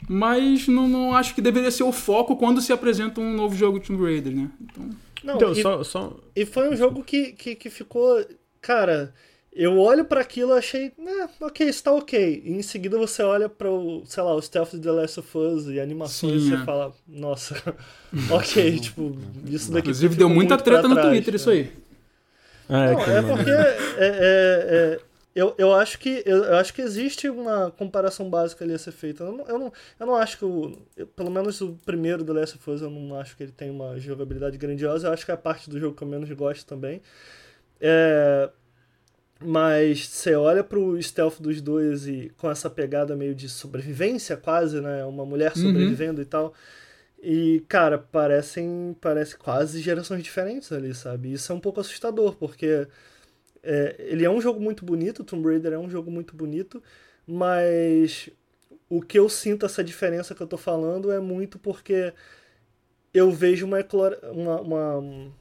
S4: Mas não, não acho que deveria ser o foco quando se apresenta um novo jogo de Tomb Raider, né? Então,
S2: Não,
S3: Então,
S2: e,
S3: só, só.
S2: e foi um jogo que, que, que ficou. Cara, eu olho pra aquilo e achei, né, ok, isso tá ok. E em seguida você olha para o, sei lá, o stealth de The Last of Us e animações
S4: Sim,
S2: e
S4: é.
S2: você fala, nossa, (laughs) ok, tipo, isso daqui
S4: inclusive deu muita treta no
S2: trás,
S4: Twitter
S2: né?
S4: isso aí.
S3: É,
S2: Não,
S3: que,
S2: é
S3: mano,
S2: porque é, é- é- eu, eu acho que eu, eu acho que existe uma comparação básica ali a ser feita. Eu não, eu não, eu não acho que o. eu- pelo menos o primeiro The Last of Us eu não acho que ele tem uma jogabilidade grandiosa. Eu acho que é a parte do jogo que eu menos gosto também. É, mas você olha pro stealth dos dois e com essa pegada meio de sobrevivência, quase, né? Uma mulher
S4: Uhum.
S2: sobrevivendo e tal. E, cara, parecem parece quase gerações diferentes ali, sabe? Isso é um pouco assustador, porque é, ele é um jogo muito bonito, Tomb Raider é um jogo muito bonito, mas o que eu sinto essa diferença que eu tô falando é muito porque eu vejo uma, uma, uma,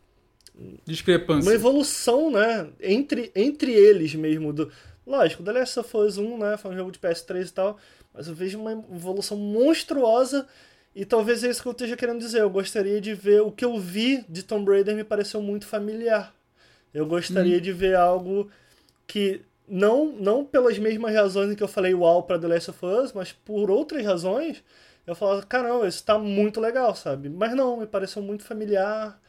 S4: Discrepância.
S2: uma evolução, né, entre, entre eles mesmo. Do, lógico, The Last of Us 1, né, foi um jogo de PS3 e tal, mas eu vejo uma evolução monstruosa e talvez é isso que eu esteja querendo dizer. Eu gostaria de ver o que eu vi de Tomb Raider me pareceu muito familiar. Eu gostaria de ver algo que não não pelas mesmas razões em que eu falei uau para The Last of Us, mas por outras razões, eu falava, caramba, isso tá muito legal, sabe? Mas não, me pareceu muito familiar.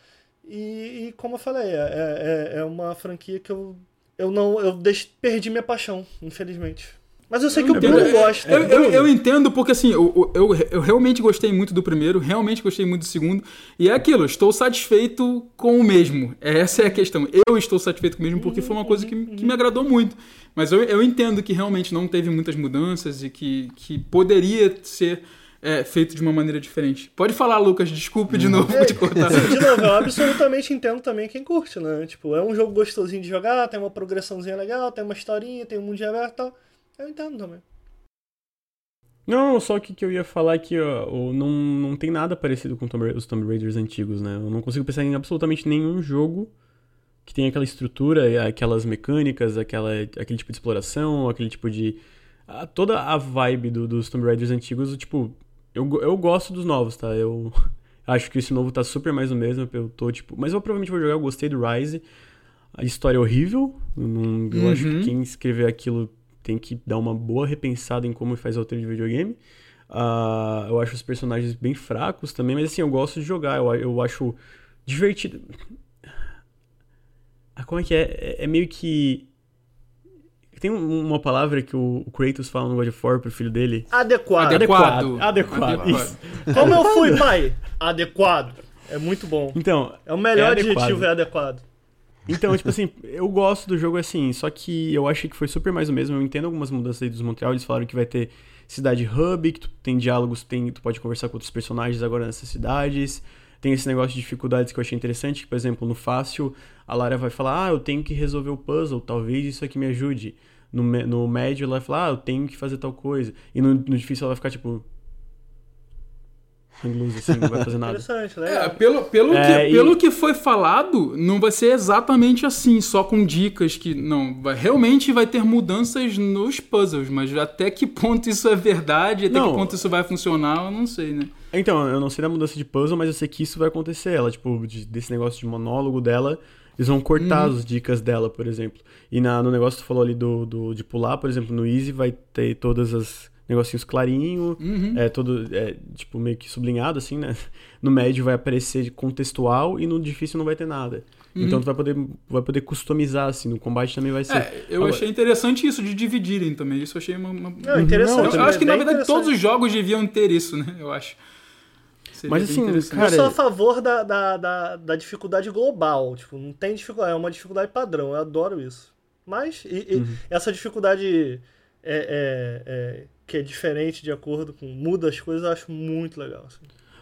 S2: E, e como eu falei, é, é, é uma franquia que eu, eu não. Eu deix, perdi minha paixão, infelizmente. Mas eu sei que o. Bruno gosta.
S4: Eu, eu, eu entendo porque assim, eu, eu, eu realmente gostei muito do primeiro, realmente gostei muito do segundo. E é aquilo, estou satisfeito com o mesmo. Essa é a questão. Eu estou satisfeito com o mesmo porque foi uma coisa que, que me agradou muito. Mas eu, eu entendo que realmente não teve muitas mudanças e que, que poderia ser é, feito de uma maneira diferente. Pode falar, Lucas, desculpe de novo por te cortar.
S2: De novo, eu absolutamente entendo também quem curte, né? Tipo, é um jogo gostosinho de jogar, tem uma progressãozinha legal, tem uma historinha, tem um mundo aberto e tal. Eu entendo também.
S3: Não, só que que eu ia falar é que ó, o- não, não tem nada parecido com Tomb os Tomb Raiders antigos, né? Eu não consigo pensar em absolutamente nenhum jogo que tenha aquela estrutura, aquelas mecânicas, aquela, aquele tipo de exploração, aquele tipo de. a- toda a vibe do- dos Tomb Raiders antigos, tipo, eu, eu gosto dos novos, tá? Eu (laughs) acho que esse novo tá super mais o mesmo. Eu tô, tipo. Mas eu provavelmente vou jogar, eu gostei do Rise. A história é horrível. Eu, não- eu acho
S4: Uhum.
S3: que quem escrever aquilo tem que dar uma boa repensada em como faz roteiro de videogame. Ah, eu acho os personagens bem fracos também, mas assim, eu gosto de jogar, eu, eu acho divertido. Ah, como é que é? É, é meio que. Tem um- uma palavra que o, o Kratos fala no God of War pro filho dele.
S2: Adequado.
S4: Adequado.
S3: Adequado.
S4: Adequado.
S3: Isso.
S2: Como eu fui, pai? Adequado. É muito bom.
S3: Então,
S2: É o melhor
S3: É adequado.
S2: adjetivo, é adequado.
S3: Então, tipo assim, eu gosto do jogo assim, só que eu achei que foi super mais o mesmo. Eu entendo algumas mudanças aí dos Montreal, eles falaram que vai ter cidade hub, que tu tem diálogos, tem, tu pode conversar com outros personagens agora nessas cidades. Tem esse negócio de dificuldades que eu achei interessante, que, por exemplo, no fácil, a Lara vai falar, ah, eu tenho que resolver o puzzle, talvez isso aqui me ajude. No, no médio, ela vai falar, ah, eu tenho que fazer tal coisa. E no, no difícil, ela vai ficar tipo... hang loose, assim, não vai fazer nada.
S2: Interessante,
S4: É,
S2: legal.
S4: pelo, pelo,
S3: É,
S4: que,
S3: e-
S4: pelo que foi falado, não vai ser exatamente assim, só com dicas que. Não, vai, realmente vai ter mudanças nos puzzles, mas até que ponto isso é verdade, até
S3: Não.
S4: que ponto isso vai funcionar, eu não sei, né?
S3: Então, eu não sei da mudança de puzzle, mas eu sei que isso vai acontecer. Ela, tipo, de- desse negócio de monólogo dela, eles vão cortar as dicas dela, por exemplo. E na, no negócio que tu falou ali do, do, de pular, por exemplo, no Easy vai ter todas as negocinhos clarinho, é todo, é, tipo, meio que sublinhado, assim, né? (laughs) No médio vai aparecer contextual e no difícil não vai ter nada. Então tu vai poder, vai poder customizar, assim, no combate também vai ser.
S4: É, eu
S3: Agora-
S4: achei interessante isso, de dividirem também. Isso eu achei uma. uma-
S2: Não, interessante.
S4: eu acho que, na verdade, todos os jogos deviam ter isso, né? Eu acho. Seria
S3: Mas, assim,
S4: interessante.
S2: Eu
S3: cara,
S2: sou a favor da, da, da, da dificuldade global. Tipo, não tem dificuldade, é uma dificuldade padrão. Eu adoro isso. Mas e- e
S3: Uhum.
S2: essa dificuldade é, é- é- que é diferente de acordo com. muda as coisas, eu acho muito legal. assim.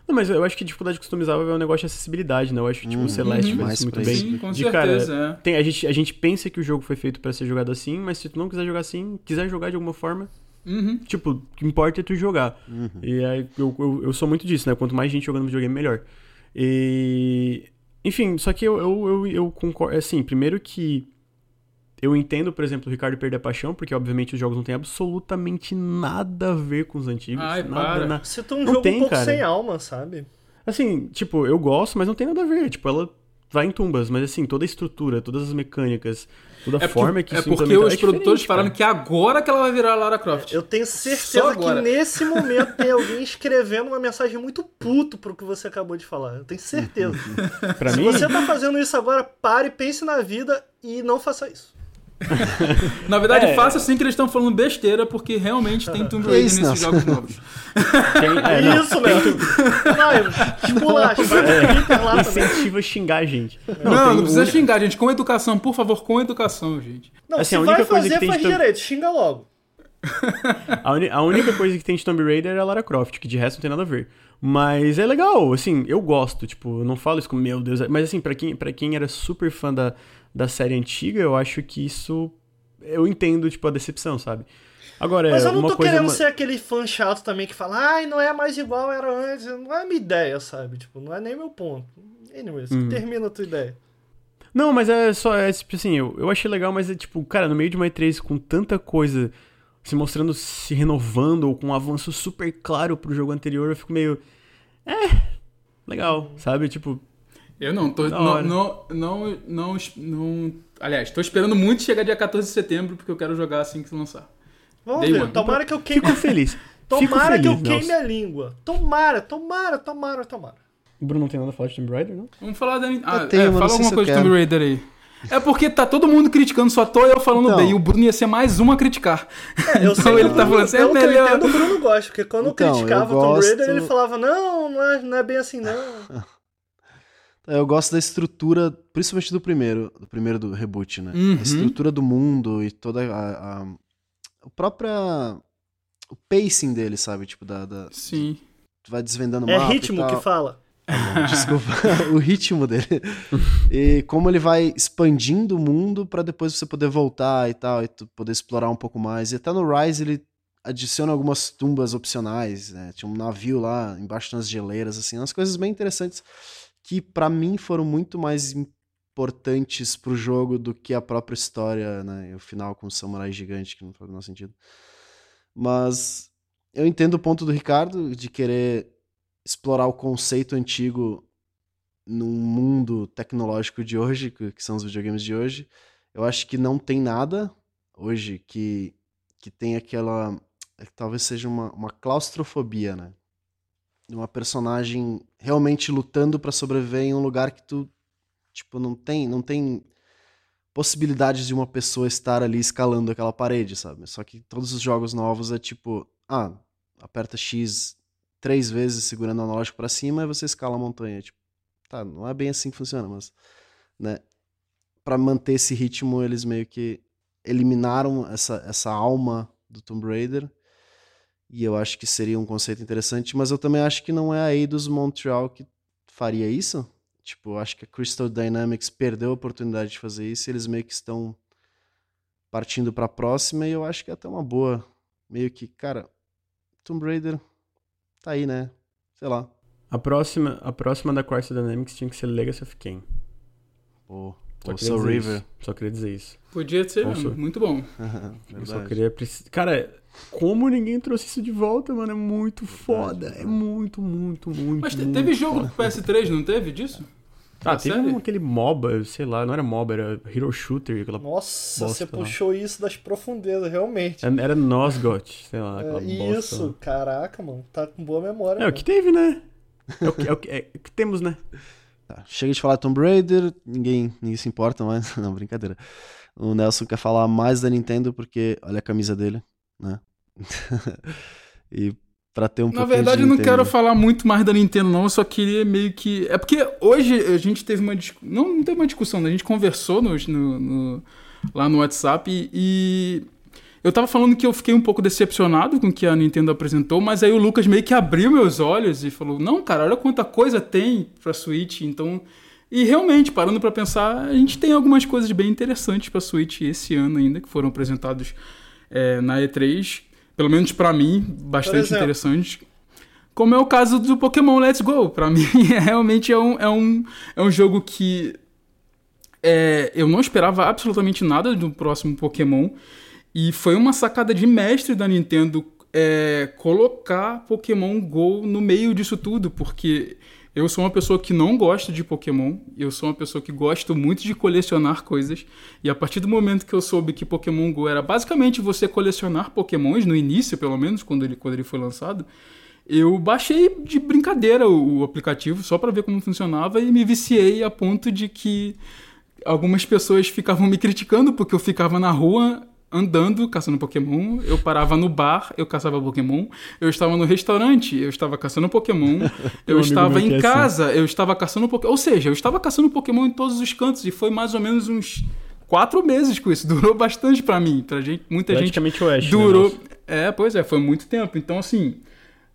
S3: Não, mas eu acho que dificuldade customizável é um negócio de acessibilidade, né? Eu acho que, tipo, o Celeste faz isso muito bem.
S4: Sim, com
S3: de
S4: certeza,
S3: cara,
S4: é.
S3: tem, a, gente, a gente pensa que o jogo foi feito pra ser jogado assim, mas se tu não quiser jogar assim, quiser jogar de alguma forma,
S4: Uhum.
S3: tipo, o que importa é tu jogar. E aí, eu, eu, eu sou muito disso, né? Quanto mais gente jogando videogame, melhor. E. Enfim, só que eu, eu, eu, eu concordo. Assim, primeiro que. Eu entendo, por exemplo, o Ricardo perder a paixão, porque obviamente os jogos não têm absolutamente nada a ver com os antigos.
S4: Ai,
S3: nada,
S4: para.
S3: na-
S2: Se tu um
S3: Não
S2: jogo
S3: tem,
S2: um pouco
S3: cara.
S2: sem alma, sabe?
S3: Assim, tipo, eu gosto, mas não tem nada a ver. Tipo, ela vai em tumbas, mas assim, toda a estrutura, todas as mecânicas, toda
S4: É
S3: forma
S4: porque,
S3: que
S4: é
S3: isso
S4: porque
S3: implementa-
S4: os
S3: é
S4: produtores falaram
S3: cara.
S4: que agora que ela vai virar a Lara Croft.
S2: Eu tenho
S4: Só
S2: certeza que
S4: agora.
S2: nesse momento tem alguém escrevendo uma mensagem muito puto pro que você acabou de falar. Eu tenho certeza.
S3: Pra
S2: Se
S3: mim,
S2: você tá fazendo isso agora, pare, pense na vida e não faça isso. (laughs)
S4: Na verdade,
S3: É.
S4: faça assim que eles estão falando besteira, porque realmente tem Tomb
S1: Que
S4: Raider
S1: isso,
S4: nesses jogos novos.
S3: tem, é, não,
S2: isso, Léo. Vai, esculacha, vai lá
S3: incentiva a xingar a gente.
S4: Não, não,
S3: tem
S4: precisa
S3: um-
S4: xingar, gente. Com educação, por favor, com educação, gente.
S2: Não,
S3: Assim,
S2: se
S3: a única
S2: vai
S3: coisa que
S2: fazer,
S3: tem
S2: faz
S3: de
S2: direito, xinga logo.
S3: A, uni- a única coisa que tem de Tomb Raider é a Lara Croft, que de resto não tem nada a ver. Mas é legal, assim, eu gosto, tipo, eu não falo isso como, meu Deus, é- mas assim, pra quem, pra quem era super fã da, da série antiga, eu acho que isso. Eu entendo, tipo, a decepção, sabe? Agora,
S2: Mas eu não tô querendo
S3: uma-
S2: ser aquele fã chato também que fala, ai, não é mais igual era antes. Não é a minha ideia, sabe? Tipo, não é nem meu ponto. Anyways,
S3: Uhum.
S2: termina a tua ideia.
S3: Não, mas é só, é tipo assim, eu, eu achei legal, mas é tipo, cara, no meio de uma E3 com tanta coisa se mostrando, se renovando, ou com um avanço super claro pro jogo anterior, eu fico meio. É. Legal, sabe? Tipo,
S4: Eu não, tô, não, não, não, não, não. Aliás, tô esperando muito chegar dia 14 de setembro, porque eu quero jogar assim que lançar.
S2: Vamos
S4: Day
S2: ver,
S4: one.
S2: tomara que eu queime.
S3: fico feliz. (laughs) fico
S2: Tomara que eu
S3: feliz,
S2: queime
S3: Nelson.
S2: a língua. Tomara, tomara, tomara, tomara.
S3: O Bruno não tem nada a falar de Tomb Raider, não?
S4: Vamos falar da. Ah,
S1: tenho,
S4: é,
S1: mas não
S4: fala alguma coisa de. Tomb Raider aí. É porque tá todo mundo criticando, só tô eu falando
S1: Então.
S4: bem. E o Bruno ia ser mais um a criticar.
S2: É, eu (laughs)
S4: Então
S2: sei
S4: ele
S2: o
S4: tá
S2: Bruno,
S4: falando assim, é
S2: pelo que eu
S4: melhor.
S2: entendo, o Bruno gosta, porque quando
S1: Então, eu
S2: criticava o Tomb Raider,
S1: gosto-
S2: ele falava, não, não é, não é bem assim, não. (laughs)
S1: Eu gosto da estrutura, principalmente do primeiro, do primeiro do reboot, né?
S4: Uhum.
S1: A estrutura do mundo e toda a, a, o própria o pacing dele, sabe? Tipo da, da
S4: Sim.
S1: tu vai desvendando o
S2: É
S1: mapa
S2: ritmo que fala.
S1: Desculpa, (laughs) o ritmo dele. (laughs) E como ele vai expandindo o mundo pra depois você poder voltar e tal, e poder explorar um pouco mais. E até no Rise ele adiciona algumas tumbas opcionais, né? Tinha um navio lá embaixo nas geleiras, assim, umas coisas bem interessantes que pra mim foram muito mais importantes pro jogo do que a própria história, né? O final com o samurai gigante, que não faz o menor sentido. Mas eu entendo o ponto do Ricardo de querer explorar o conceito antigo num mundo tecnológico de hoje, que, são os videogames de hoje. Eu acho que não tem nada hoje que, que tem aquela. é que talvez seja uma, uma claustrofobia, né? De uma personagem realmente lutando pra sobreviver em um lugar que tu. Tipo, não tem, não tem possibilidades de uma pessoa estar ali escalando aquela parede, sabe? Só que todos os jogos novos é tipo, ah, aperta X três vezes segurando o analógico pra cima e você escala a montanha. Tipo, tá, não é bem assim que funciona, mas, né? Pra manter esse ritmo, eles meio que eliminaram essa, essa alma do Tomb Raider. E eu acho que seria um conceito interessante, mas eu também acho que não é a Eidos Montreal que faria isso. Tipo, eu acho que a Crystal Dynamics perdeu a oportunidade de fazer isso e eles meio que estão partindo pra próxima e eu acho que é até uma boa. Meio que, cara, Tomb Raider tá aí, né? Sei lá.
S3: A próxima, a próxima da Quartz Dynamics tinha que ser Legacy of Kain.
S1: Pô,
S3: Só queria
S1: Soul
S3: dizer
S1: River.
S3: isso. Só queria dizer isso.
S4: Podia ser mesmo, muito bom. (laughs)
S3: Eu só queria. Cara, como ninguém trouxe isso de volta, mano? É muito foda. É muito, muito, muito.
S4: Mas
S3: muito
S4: teve jogo
S3: foda.
S4: pro PS3, não teve disso?
S3: Ah, teve
S4: série?
S3: um, aquele MOBA, sei lá, não era MOBA, era Hero Shooter, aquela.
S2: Nossa,
S3: Bosta
S2: você
S3: lá.
S2: puxou isso das profundezas, realmente.
S3: Era era Nosgoth, sei lá,
S2: É,
S3: aquela bosta.
S2: isso,
S3: lá.
S2: caraca, mano. Tá com boa memória.
S3: É o
S2: mano.
S3: que teve, né? É o que, é o que- é o que temos, né? (laughs)
S1: Tá, chega de falar Tomb Raider, ninguém, ninguém se importa mais. (laughs) Não, brincadeira. O Nelson quer falar mais da Nintendo porque olha a camisa dele, né? (laughs) e pra ter um
S4: Na verdade,
S1: de
S4: eu não quero falar muito mais da Nintendo, não. Eu só queria meio que. É porque hoje a gente teve uma discussão. Não, não teve uma discussão, né? A gente conversou no, no- no- lá no WhatsApp e, e eu tava falando que eu fiquei um pouco decepcionado com o que a Nintendo apresentou, mas aí o Lucas meio que abriu meus olhos e falou: Não, cara, olha quanta coisa tem pra Switch. Então. E realmente, parando pra pensar, a gente tem algumas coisas bem interessantes pra Switch esse ano ainda, que foram apresentados é, na E3. Pelo menos pra mim, bastante interessantes. Como é o caso do Pokémon Let's Go. Pra (laughs) mim, é, realmente é um, é, um, é um jogo que é, eu não esperava absolutamente nada do próximo Pokémon. E foi uma sacada de mestre da Nintendo é, colocar Pokémon Go no meio disso tudo, porque eu sou uma pessoa que não gosta de Pokémon, eu sou uma pessoa que gosto muito de colecionar coisas, e a partir do momento que eu soube que Pokémon Go era basicamente você colecionar Pokémons, no início pelo menos, quando ele, quando ele foi lançado, eu baixei de brincadeira o, o aplicativo só para ver como funcionava e me viciei a ponto de que algumas pessoas ficavam me criticando porque eu ficava na rua andando, caçando Pokémon. Eu parava no bar, eu caçava Pokémon. Eu estava no restaurante, eu estava caçando Pokémon. (laughs) eu estava em
S3: é assim.
S4: casa, eu estava caçando Pokémon. Ou seja, eu estava caçando Pokémon em todos os cantos e foi mais ou menos uns quatro meses com isso. (laughs) Durou bastante pra mim, pra gente, muita gente
S3: Praticamente o Ash. né,
S4: durou.
S3: Nelson?
S4: é, pois é, foi muito tempo. Então, assim,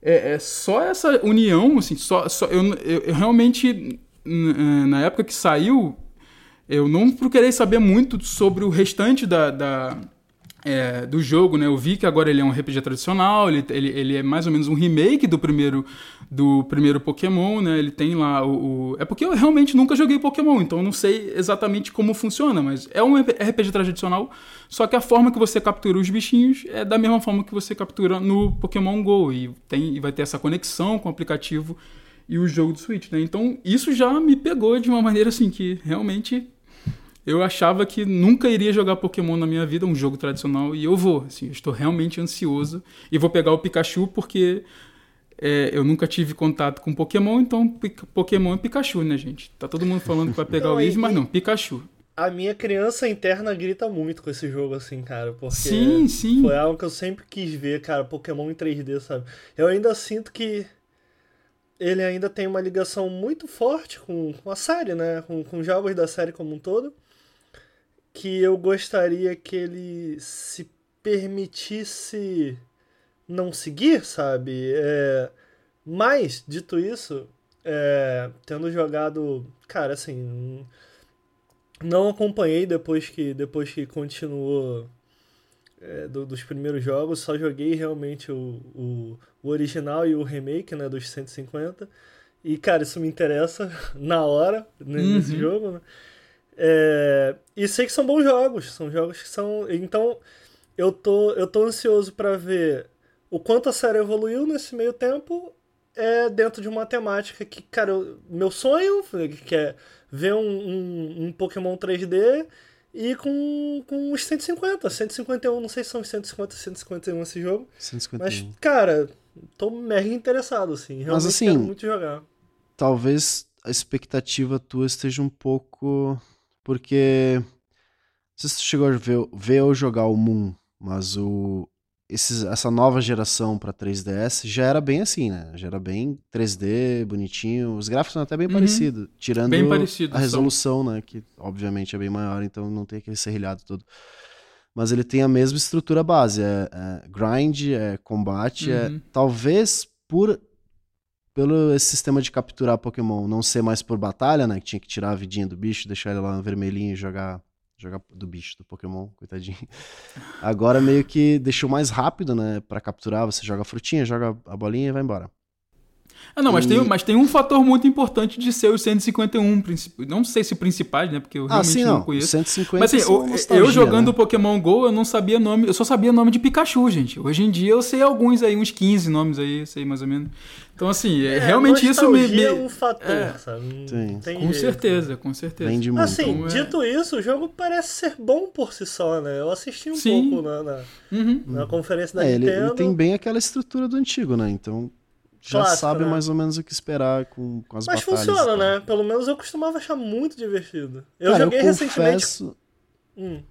S4: é, é só essa união, assim, só, só eu, eu, eu realmente, na época que saiu, eu não procurei saber muito sobre o restante da, da, é, do jogo, né? Eu vi que agora ele é um RPG tradicional, ele, ele, ele é mais ou menos um remake do primeiro, do primeiro Pokémon, né? Ele tem lá o, o- É porque eu realmente nunca joguei Pokémon, então eu não sei exatamente como funciona, mas é um RPG tradicional, só que a forma que você captura os bichinhos é da mesma forma que você captura no Pokémon GO, e, tem, e vai ter essa conexão com o aplicativo e o jogo do Switch, né? Então isso já me pegou de uma maneira assim que realmente eu achava que nunca iria jogar Pokémon na minha vida, um jogo tradicional, e eu vou. Assim, eu estou realmente ansioso. E vou pegar o Pikachu porque é, eu nunca tive contato com Pokémon, então Pokémon é Pikachu, né, gente? Tá todo mundo falando que vai pegar (laughs)
S2: Não,
S4: o Eevee, mas não, Pikachu.
S2: A minha criança interna grita muito com esse jogo, assim, cara. Porque
S4: Sim, sim.
S2: foi algo que eu sempre quis ver, cara. Pokémon em 3D, sabe? Eu ainda sinto que ele ainda tem uma ligação muito forte com, com a série, né? Com, com jogos da série como um todo. Que eu gostaria que ele se permitisse não seguir, sabe? É, mas, dito isso, é, tendo jogado. Cara, assim. Não acompanhei depois que, depois que continuou é, do- dos primeiros jogos, só joguei realmente o, o, o original e o remake, né, dos 150. E, cara, isso me interessa (laughs) na hora, né, nesse
S4: Uhum.
S2: jogo, né? É, e sei que são bons jogos, são jogos que são... Então, eu tô, eu tô ansioso pra ver o quanto a série evoluiu nesse meio tempo é dentro de uma temática que, cara, eu- meu sonho que é ver um, um, um Pokémon 3D e com, com os 150, 151, não sei se são os 150, 151 esse jogo,
S1: 151.
S2: mas, cara, tô mega interessado, assim, realmente
S1: assim,
S2: quero muito jogar.
S1: talvez a expectativa tua esteja um pouco. Porque. Não sei se tu chegou a ver, ver ou jogar o Moon, mas o. Esses, essa nova geração pra 3DS já era bem assim, né? Já era bem 3D, bonitinho. Os gráficos são até bem
S4: Uhum.
S1: parecidos. Tirando
S4: Bem parecidos
S1: a
S4: são.
S1: resolução, né? Que obviamente é bem maior, então não tem aquele serrilhado todo. Mas ele tem a mesma estrutura base. É, é grind, é combate. É,
S4: Uhum.
S1: talvez por pelo esse sistema de capturar Pokémon não ser mais por batalha, né? Que tinha que tirar a vidinha do bicho, deixar ele lá vermelhinho e jogar, jogar do bicho, do Pokémon, coitadinho. Agora meio que deixou mais rápido, né? Pra capturar, você joga a frutinha, joga a bolinha e vai embora.
S4: Ah, não, mas,
S1: E-
S4: tem, mas tem um fator muito importante de ser os 151 princip... Não sei se principais, né? Porque eu
S1: Ah,
S4: realmente
S1: sim,
S4: não,
S1: não.
S4: conheço.
S1: 150
S4: Mas assim,
S1: são
S4: eu, eu jogando
S1: né?
S4: o Pokémon GO, eu não sabia nome, eu só sabia nome de Pikachu, gente. Hoje em dia eu sei alguns aí, uns 15 nomes aí, sei mais ou menos. Então, assim, é, realmente isso me. me-
S2: é um fator,
S4: é.
S2: sabe?
S1: Sim.
S2: tem
S4: Com
S2: jeito.
S4: certeza, com certeza.
S1: Vende muito.
S2: Assim,
S4: Então, é-
S2: dito isso, o jogo parece ser bom por si só, né? Eu assisti um
S4: Sim.
S2: pouco na, na,
S4: Uhum.
S2: na conferência da
S1: É, ele,
S2: Nintendo.
S1: ele tem bem aquela estrutura do antigo, né? Então já
S2: Clássico,
S1: sabe
S2: né?
S1: mais ou menos o que esperar com, com as
S2: Mas
S1: batalhas.
S2: funciona,
S1: e tal.
S2: né? Pelo menos eu costumava achar muito divertido. Eu
S1: Cara,
S2: joguei
S1: eu
S2: recentemente.
S1: confesso,
S2: Hum,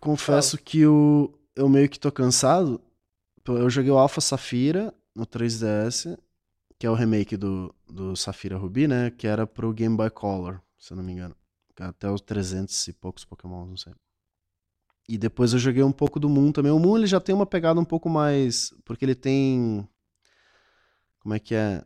S1: confesso que o, eu meio que tô cansado. Eu joguei o Alpha Safira no 3DS, que é o remake do, do Safira Ruby, né? Que era pro Game Boy Color, se eu não me engano. É Até os 300 e poucos Pokémon, não sei. E depois eu joguei um pouco do Moon também. O Moon ele já tem uma pegada um pouco mais. Porque ele tem. Como é que é?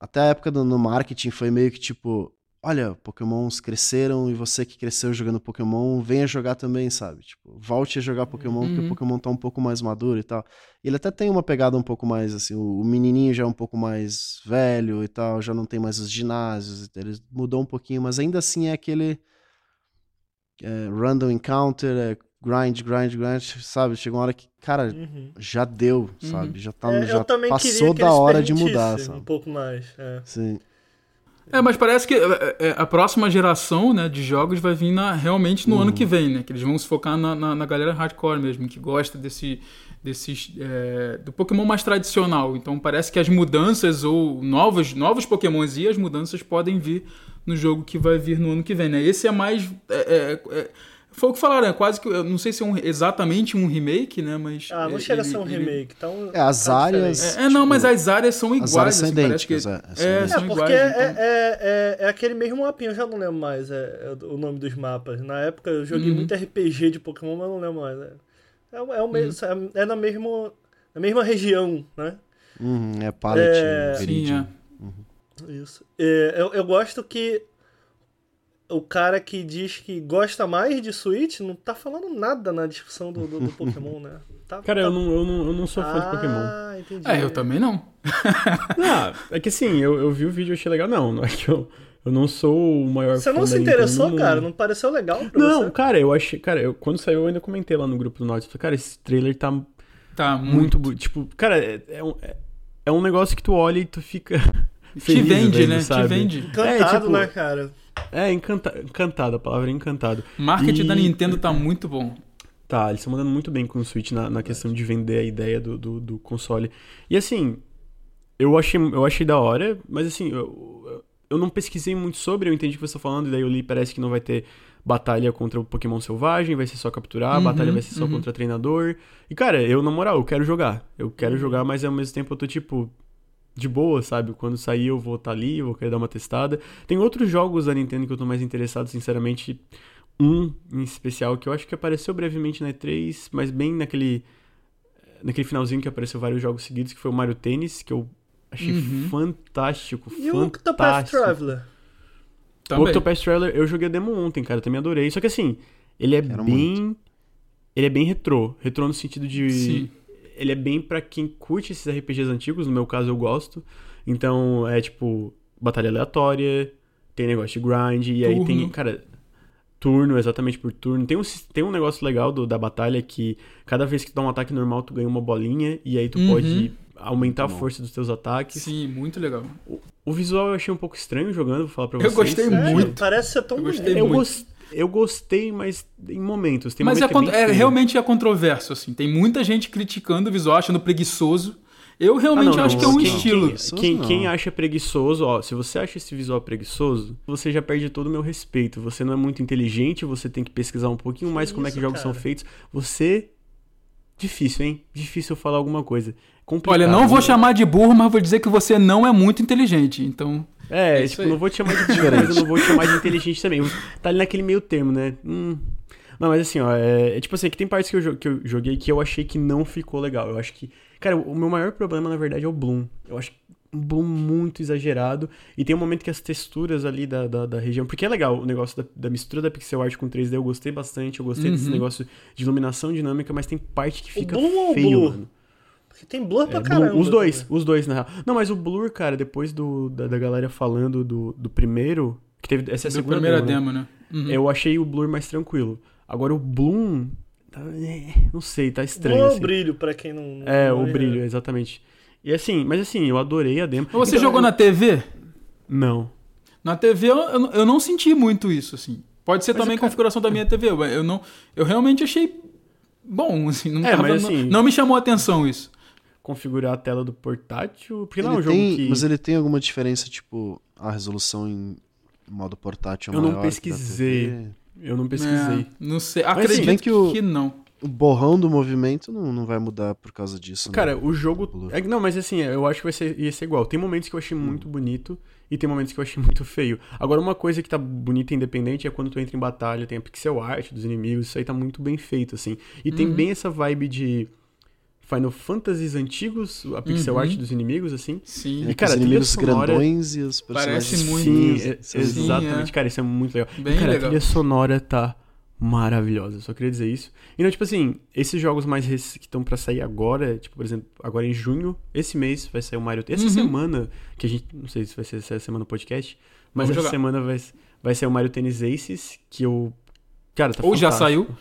S1: Até a época do, no marketing foi meio que tipo. Olha, Pokémons cresceram e você que cresceu jogando Pokémon, venha jogar também, sabe? Tipo, volte a jogar Pokémon, porque
S4: Uhum.
S1: o Pokémon tá um pouco mais maduro e tal. E ele até tem uma pegada um pouco mais, assim, o, o menininho já é um pouco mais velho e tal, já não tem mais os ginásios, ele mudou um pouquinho, mas ainda assim é aquele é, random encounter, é grind, grind, grind, sabe? Chegou uma hora que, cara,
S2: uhum.
S1: já deu, sabe? Já, tá,
S2: É,
S1: já
S2: eu também
S1: passou da hora de mudar, sabe?
S2: Um pouco mais. É.
S1: Sim.
S4: É, mas parece que é, é, a próxima geração né, de jogos vai vir na- realmente no ano que vem, né? Que eles vão se focar na, na, na galera hardcore mesmo, que gosta desse, desses, é, do Pokémon mais tradicional. Então parece que as mudanças ou novos, novos Pokémons e as mudanças podem vir no jogo que vai vir no ano que vem, né? Esse é mais... é, é, é, foi o que falaram, é quase que... Eu não sei se é um- exatamente um remake, né? Mas...
S2: Ah, não
S4: é,
S2: chega a
S4: ele-
S2: ser um
S4: ele-
S2: remake. Então,
S1: É, as
S2: tá
S1: áreas-.
S4: É, é, não,
S1: Tipo,
S4: mas as áreas são
S1: as
S4: iguais.
S1: áreas são
S4: assim, parece que-
S1: idênticas, é, são
S4: é,
S1: idênticas.
S4: são
S2: É, porque
S4: iguais.
S2: é,
S4: então-
S2: é, é, é aquele mesmo mapinha, eu já não lembro mais é, é o nome dos mapas. Na época eu joguei
S4: Uhum.
S2: muito RPG de Pokémon, mas não lembro mais. É, é, o- é o mesmo,
S4: Uhum.
S2: é, na, mesmo, na mesma região, né?
S1: Uhum, é Palette,
S2: É,
S4: Sim, é.
S2: Isso. É, eu, eu gosto que o cara que diz que gosta mais de Switch não tá falando nada na descrição do, do, do (laughs) Pokémon, né? Tá-
S3: Cara,
S2: tá-
S3: eu não, eu não, eu não sou fã de Pokémon.
S2: Ah, entendi.
S4: É, eu também não. (laughs)
S3: Ah, é que assim, eu, eu vi o vídeo e achei legal. Não, não é que eu, eu não sou o maior
S2: Você
S3: fã
S2: não se interessou, cara? Não pareceu legal pra
S3: Não,
S2: você?
S3: cara, eu achei. Cara, eu, quando saiu, eu ainda comentei lá no grupo do Nautilus. Falei, cara, esse trailer tá
S4: Tá
S3: muito. bu- Tipo, cara, é, é um, é, é um negócio que tu olha e tu fica. (laughs)
S4: Te
S3: feliz
S4: vende,
S3: vendo,
S4: né?
S3: sabe?
S4: Te vende.
S2: Encantado,
S3: É, tipo,
S2: né, cara?
S3: É, encanta, encantado, a palavra é encantado.
S4: Marketing
S3: E-
S4: da Nintendo tá muito bom.
S3: Tá, eles estão mandando muito bem com o Switch na, na questão de vender a ideia do, do, do console. E assim, eu achei, eu achei da hora, mas assim, eu, eu não pesquisei muito sobre, eu entendi o que você tá falando, e daí eu li, parece que não vai ter batalha contra o Pokémon selvagem, vai ser só capturar, a
S4: Uhum,
S3: batalha vai ser só
S4: uhum.
S3: contra treinador. E cara, eu na moral, eu quero jogar. Eu quero jogar, mas ao mesmo tempo eu tô tipo de boa, sabe? Quando sair eu vou estar ali, eu vou querer dar uma testada. Tem outros jogos da Nintendo que eu tô mais interessado, sinceramente. Um em especial que eu acho que apareceu brevemente na E3, mas bem naquele naquele finalzinho que apareceu vários jogos seguidos, que foi o Mario Tennis, que eu achei
S4: Uhum.
S3: fantástico,
S2: E o Octopath
S3: fantástico.
S2: Traveler?
S3: O
S4: Também.
S3: Octopath Traveler, eu joguei a demo ontem, cara, também adorei. Só que assim, ele é
S1: Quero
S3: bem. Ele é bem retrô. Retrô no sentido de.
S4: Sim.
S3: Ele é bem pra quem curte esses RPGs antigos, no meu caso eu gosto. Então é tipo, batalha aleatória, tem negócio de grind, e aí tem.
S4: Turno.
S3: Cara. Turno, exatamente por turno. Tem um, tem um negócio legal do- da batalha que cada vez que tu dá um ataque normal, tu ganha uma bolinha, e aí tu
S4: Uhum.
S3: pode aumentar a força dos teus ataques.
S4: Sim, muito legal.
S3: O visual eu achei um pouco estranho jogando, vou falar pra
S4: Eu
S3: vocês.
S4: gostei
S2: Sério?
S4: muito.
S2: Parece ser tão
S4: Eu
S2: bonito.
S4: gostei
S3: Eu,
S4: muito.
S3: Eu gostei, mas em momentos. Tem
S4: Mas é,
S3: momento bem
S4: é,
S3: feio.
S4: realmente é controverso, assim. Tem muita gente criticando o visual, achando preguiçoso. Eu realmente
S3: Ah, não,
S4: acho
S3: não,
S4: que é um
S3: quem-
S4: estilo.
S3: Quem,
S1: não.
S3: quem acha preguiçoso, ó, se você acha esse visual preguiçoso, você já perde todo o meu respeito. Você não é muito inteligente, você tem que pesquisar um pouquinho mais como é que jogos são
S2: cara?
S3: feitos. Você. Difícil, hein? Difícil falar alguma coisa. Complicado,
S4: Olha, não vou
S3: né?
S4: chamar de burro, mas vou dizer que você não é muito inteligente. Então,
S3: É,
S4: É
S3: tipo,
S4: aí.
S3: não vou te chamar de burro, mas eu não vou te chamar de inteligente também. Tá ali naquele meio termo, né? Hum. Não, mas assim, ó, é, é tipo assim, que tem partes que eu, que eu joguei que eu achei que não ficou legal. Eu acho que. Cara, o meu maior problema, na verdade, é o Bloom. Eu acho um Bloom muito exagerado. E tem um momento que as texturas ali da, da, da região. Porque é legal o negócio da, da mistura da pixel art com 3D, eu gostei bastante. Eu gostei desse
S4: Uhum.
S3: negócio de iluminação dinâmica, mas tem parte que fica feio, mano.
S2: Porque tem Blur pra
S3: É,
S2: caramba.
S3: Blur- os dois,
S2: também.
S3: os dois, na real. Não, mas o Blur, cara, depois do, da, da galera falando do, do primeiro, que teve essa é a
S4: primeira
S3: demo, né?
S4: demo, né? Uhum.
S3: Eu achei o Blur mais tranquilo. Agora o Bloom, tá- é, não sei, tá estranho.
S2: Blur é o
S3: assim.
S2: brilho, pra quem não.
S3: É,
S2: não
S3: o brilho, exatamente. E assim, mas assim, eu adorei a demo.
S4: Mas Você
S3: Então,
S4: jogou
S3: eu-
S4: na TV?
S3: Não.
S4: Na TV eu, eu, eu não senti muito isso, assim. Pode ser
S3: Mas,
S4: também
S3: cara-
S4: configuração da minha TV. Eu, eu não, eu realmente achei bom, assim. Não,
S3: É,
S4: tava-
S3: mas
S4: não-
S3: assim-
S4: não me chamou a atenção isso.
S3: Configurar a tela do portátil. Porque não é
S1: Ele
S3: um jogo
S1: tem-
S3: que.
S1: Mas ele tem alguma diferença, tipo, a resolução em modo portátil é
S3: Eu não pesquisei. Eu não pesquisei.
S4: É, não sei.
S3: Mas, assim,
S4: Acredito
S1: bem que o-
S4: que não.
S1: O borrão do movimento não, não vai mudar por causa disso, né?
S3: Cara, o jogo. É- não, mas assim, eu acho que vai ser, ia ser igual. Tem momentos que eu achei muito bonito e tem momentos que eu achei (laughs) muito feio. Agora, uma coisa que tá bonita e independente é quando tu entra em batalha, tem a pixel art dos inimigos, isso aí tá muito bem feito, assim. E tem
S4: Uhum.
S3: bem essa vibe de Final Fantasies antigos, a pixel
S4: Uhum.
S3: art dos inimigos, assim.
S4: Sim.
S1: É,
S3: E, cara,
S1: os inimigos
S3: sonora-
S1: grandões e os personagens
S4: Parece muito
S3: Sim,
S1: fininhos,
S3: é-
S1: são-
S3: exatamente.
S4: é.
S3: Cara, isso é muito legal.
S4: Bem
S3: cara,
S4: legal.
S3: a trilha sonora tá maravilhosa, só queria dizer isso. E não, tipo assim, esses jogos mais rec- que estão pra sair agora, tipo, por exemplo, agora em junho, esse mês vai sair o Mario. Essa
S4: Uhum.
S3: semana, que a gente, não sei se vai ser essa semana no podcast, mas
S4: Vamos
S3: essa
S4: jogar.
S3: semana vai, vai ser o Mario Tennis Aces, que eu. Cara, tá
S4: Ou já
S3: fantástico.
S4: saiu.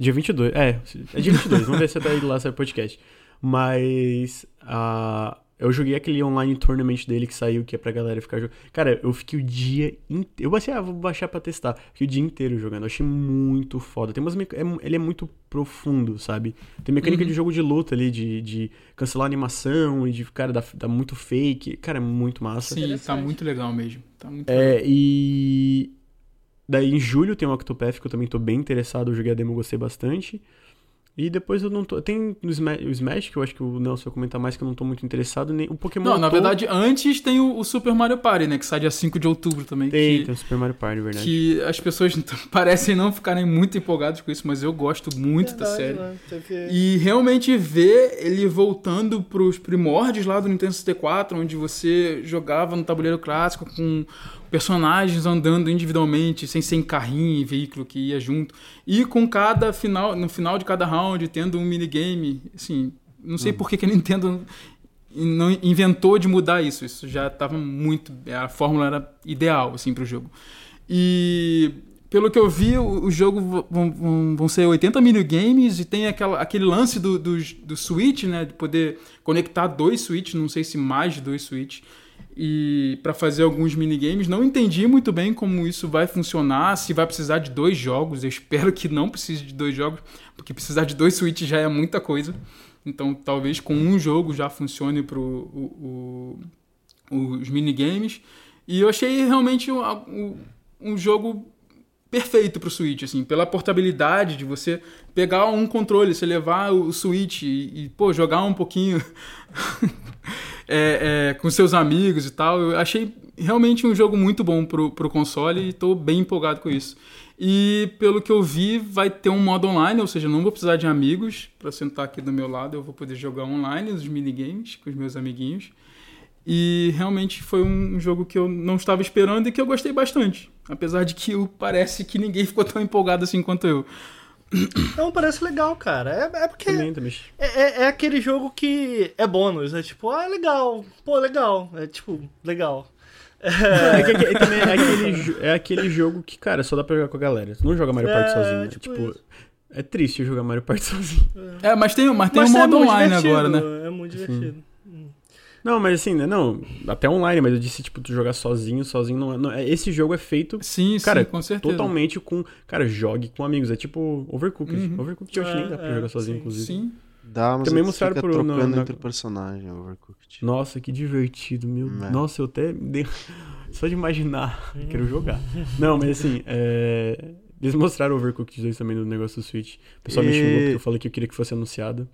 S3: Dia 22, é, é dia 22, vamos ver se até lá sai o podcast. Mas ah, eu joguei aquele online tournament dele que saiu, que é pra galera ficar jogando. Cara, eu fiquei o dia inteiro. Eu baixei, ah, vou baixar pra testar. Fiquei o dia inteiro jogando. Eu achei muito foda. Tem umas meca- é ele é muito profundo, sabe? Tem mecânica
S4: Uhum.
S3: de jogo de luta ali, de, de cancelar a animação e de, cara, dar, dar muito fake. Cara, é muito massa.
S4: Sim, tá muito legal mesmo. Tá muito legal.
S3: É, e. Daí em julho tem o Octopath, que eu também tô bem interessado. Eu joguei a demo, gostei bastante. E depois eu não tô. Tem o Smash, o Smash, que eu acho que o Nelson vai comentar mais, que eu não tô muito interessado. Nem o Pokémon.
S4: Não,
S3: eu
S4: na
S3: tô-
S4: verdade, antes tem o, o Super Mario Party, né? Que sai dia 5 de outubro também.
S3: Tem,
S4: que,
S3: tem o Super Mario Party, verdade.
S4: que as pessoas (laughs) parecem não ficarem muito empolgadas com isso, mas eu gosto muito da
S2: Verdade,
S4: série.
S2: né?
S4: E realmente ver ele voltando pros primórdios lá do Nintendo 64, onde você jogava no tabuleiro clássico com personagens andando individualmente, sem ser em carrinho e veículo que ia junto. E com cada final, no final de cada round, tendo um minigame, assim, não sei por que, que a Nintendo não inventou de mudar isso. Isso já estava muito. A fórmula era ideal, assim, pro jogo. E pelo que eu vi, o, o jogo vão, vão, vão ser 80 minigames e tem aquela, aquele lance do, do, do Switch, né? De poder conectar dois Switch, não sei se mais de dois Switch. E para fazer alguns minigames, não entendi muito bem como isso vai funcionar, se vai precisar de dois jogos. Eu espero que não precise de dois jogos, porque precisar de dois Switch já é muita coisa. Então, talvez com um jogo já funcione para o, o- os minigames. E eu achei realmente um, um- jogo perfeito pro Switch, assim, pela portabilidade de você pegar um controle, você levar o Switch e, e, pô, jogar um pouquinho (laughs) é, é, com seus amigos e tal. Eu achei realmente um jogo muito bom pro, pro console e tô bem empolgado com isso. E pelo que eu vi, vai ter um modo online, ou seja, não vou precisar de amigos para sentar aqui do meu lado, eu vou poder jogar online os minigames com os meus amiguinhos. E realmente foi um jogo que eu não estava esperando e que eu gostei bastante. Apesar de que parece que ninguém (laughs) ficou tão empolgado assim quanto eu.
S2: Não, parece legal, cara. É, é porque é, é- é aquele jogo que é bônus. É tipo, ah, legal. Pô, legal. É tipo, legal. (laughs)
S3: É, que- é também é aquele, é aquele jogo que, cara, só dá pra jogar com a galera. Tu não joga Mario Party
S2: É,
S3: sozinho. né?
S2: tipo
S3: Tipo, é triste jogar Mario Party (laughs) sozinho.
S4: É, mas tem, mas tem
S2: Mas
S4: um
S2: é
S4: modo online
S2: divertido,
S4: agora, né?
S2: É muito divertido.
S3: Não, mas assim, né, não, até online, mas eu disse, tipo, tu jogar sozinho, sozinho não é. não é- esse jogo é feito
S4: Sim,
S3: Cara,
S4: sim, com certeza.
S3: totalmente com. Cara, jogue com amigos. É tipo Overcooked.
S4: Uhum.
S3: Overcooked eu acho que nem dá pra
S2: É,
S3: jogar sozinho,
S2: sim,
S3: inclusive.
S4: Sim.
S1: Dá, mas
S3: Também
S1: você
S3: mostraram
S1: fica
S3: pro- no-
S1: trocando
S3: na-
S1: entre personagem, Overcooked.
S3: Nossa, que divertido, meu.
S1: É.
S3: Nossa, eu até. me dei- (laughs) Só de imaginar, quero jogar. Não, mas assim, é... eles mostraram o Overcooked 2 também no negócio do Switch. O pessoal me
S1: E-
S3: xingou porque eu falei que eu queria que fosse anunciado.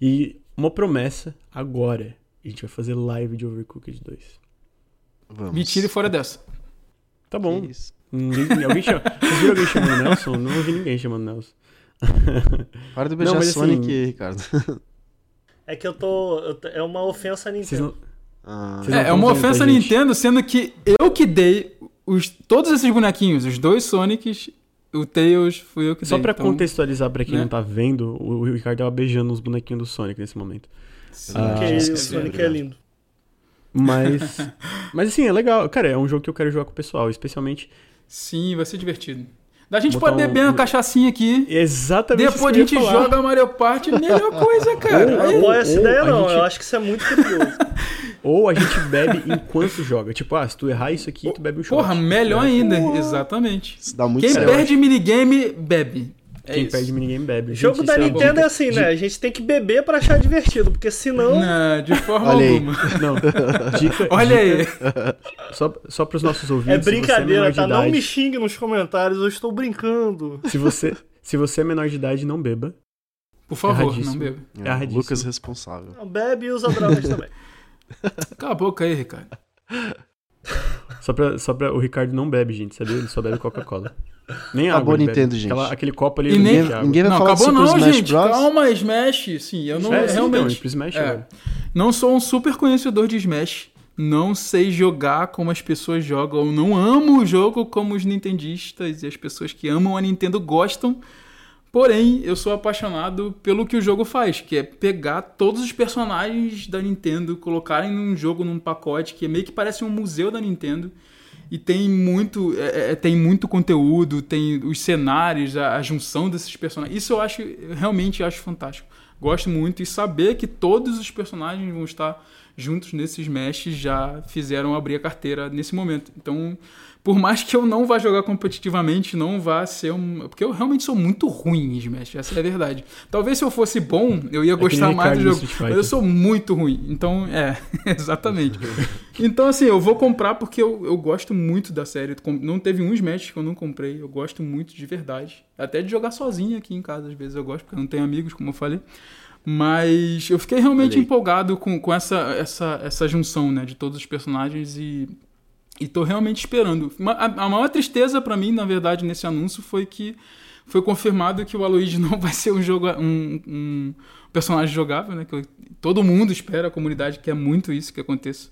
S3: E uma promessa agora. A gente vai fazer live de Overcooked 2.
S1: Vamos.
S4: Me tire fora dessa.
S3: Tá bom.
S1: Isso.
S3: Ninguém, alguém chama... Vocês viram alguém chamando Nelson? Não ouvi ninguém chamando Nelson. (laughs)
S1: Para de beijar
S3: Não, mas
S1: Sonic,
S3: assim-
S1: Ricardo.
S2: É que eu tô. eu tô- é uma ofensa
S3: Vocês
S2: Nintendo.
S3: não...
S1: Ah,
S4: É, é uma ofensa
S3: gente?
S4: Nintendo, sendo que eu que dei os, todos esses bonequinhos, os dois Sonics, O Tails fui eu que
S3: Só
S4: dei,
S3: pra
S4: então-
S3: contextualizar pra quem
S4: né?
S3: não tá vendo, o, o Ricardo tava beijando os bonequinhos do Sonic nesse momento. Ah,
S2: Porque o
S1: esqueci,
S2: Sonic
S1: é
S2: é lindo.
S3: Mas. (laughs) mas assim, é legal. Cara, é um jogo que eu quero jogar com o pessoal, especialmente.
S4: Sim, vai ser divertido. Da gente
S3: Botar
S4: pode beber
S3: um-
S4: uma cachaçinha aqui.
S3: Exatamente.
S4: Depois a gente
S3: que eu ia falar.
S4: joga Mario Party, melhor coisa, (laughs) cara.
S2: Não
S4: Aí-
S2: apoio essa
S3: ou
S2: ideia, não.
S3: gente-
S2: Eu acho que isso é muito perigoso. (laughs)
S3: Ou a gente bebe enquanto joga. Tipo, ah, se tu errar isso aqui, tu bebe um shot.
S4: Porra, melhor ainda. Exatamente.
S1: Isso dá muito
S4: Quem
S1: certo.
S4: perde minigame, bebe. É
S3: Quem
S4: isso.
S3: perde minigame bebe.
S2: O jogo
S3: Gente,
S2: da
S3: é
S2: Nintendo
S3: bom.
S2: é assim, né? A gente tem que beber pra achar divertido, porque senão.
S4: Não, de forma
S1: Olha aí.
S4: alguma.
S3: Não, (laughs) dica.
S4: Olha aí.
S3: dica, Só, só pros nossos ouvintes.
S2: É
S3: você
S2: brincadeira,
S3: de
S2: tá? Não
S3: idade-
S2: me xingue nos comentários, eu estou brincando.
S3: Se você, se você é menor de idade, não beba.
S4: Por favor,
S3: Erradíssimo.
S4: não beba.
S3: É
S1: É. Lucas responsável.
S2: Não, bebe e usa drogas também.
S4: Cala a boca aí, Ricardo. (laughs)
S3: Só pra, só pra. O Ricardo não bebe, gente, sabia? Ele só bebe Coca-Cola. Nem
S1: Acabou
S3: água.
S1: a
S3: ele bebe.
S1: Nintendo, gente.
S3: Aquela- aquele copo ali.
S4: E
S3: água.
S1: Ninguém vai
S4: Não,
S1: falar
S4: acabou
S1: Super
S4: não,
S1: Smash
S4: gente.
S1: Bros.
S4: Calma, Smash. Sim, eu não
S3: É, sim, então,
S4: realmente.
S3: pro Smash
S4: é, não sou um super conhecedor de Smash. Não sei jogar como as pessoas jogam. Eu não amo o jogo como os nintendistas e as pessoas que amam a Nintendo gostam. Porém, eu sou apaixonado pelo que o jogo faz, que é pegar todos os personagens da Nintendo, colocarem num jogo, num pacote, que meio que parece um museu da Nintendo. E tem muito, é, é, tem muito conteúdo, tem os cenários, a, a junção desses personagens. Isso eu acho, realmente acho fantástico. Gosto muito e saber que todos os personagens vão estar juntos nesses Smash já fizeram abrir a carteira nesse momento. Então, por mais que eu não vá jogar competitivamente, não vá ser um. Porque eu realmente sou muito ruim em Smash, essa é a verdade. Talvez se eu fosse bom, eu ia
S3: É
S4: gostar
S3: nem
S4: mais do jogo. Mas eu sou muito ruim. Então, é, (laughs) exatamente. Então, assim, eu vou comprar porque eu, eu gosto muito da série. Não teve um Smash que eu não comprei. Eu gosto muito de verdade. Até de jogar sozinho aqui em casa, às vezes eu gosto, porque eu não tenho amigos, como eu falei. Mas eu fiquei realmente
S1: aí.
S4: empolgado com, com essa, essa, essa junção, né, de todos os personagens e, e tô realmente esperando. A, maior tristeza pra mim, na verdade, nesse anúncio foi que foi confirmado que o Aloyd não (laughs) vai ser um, jogo, um, um personagem jogável, né? Que todo mundo espera, a comunidade quer muito isso que aconteça.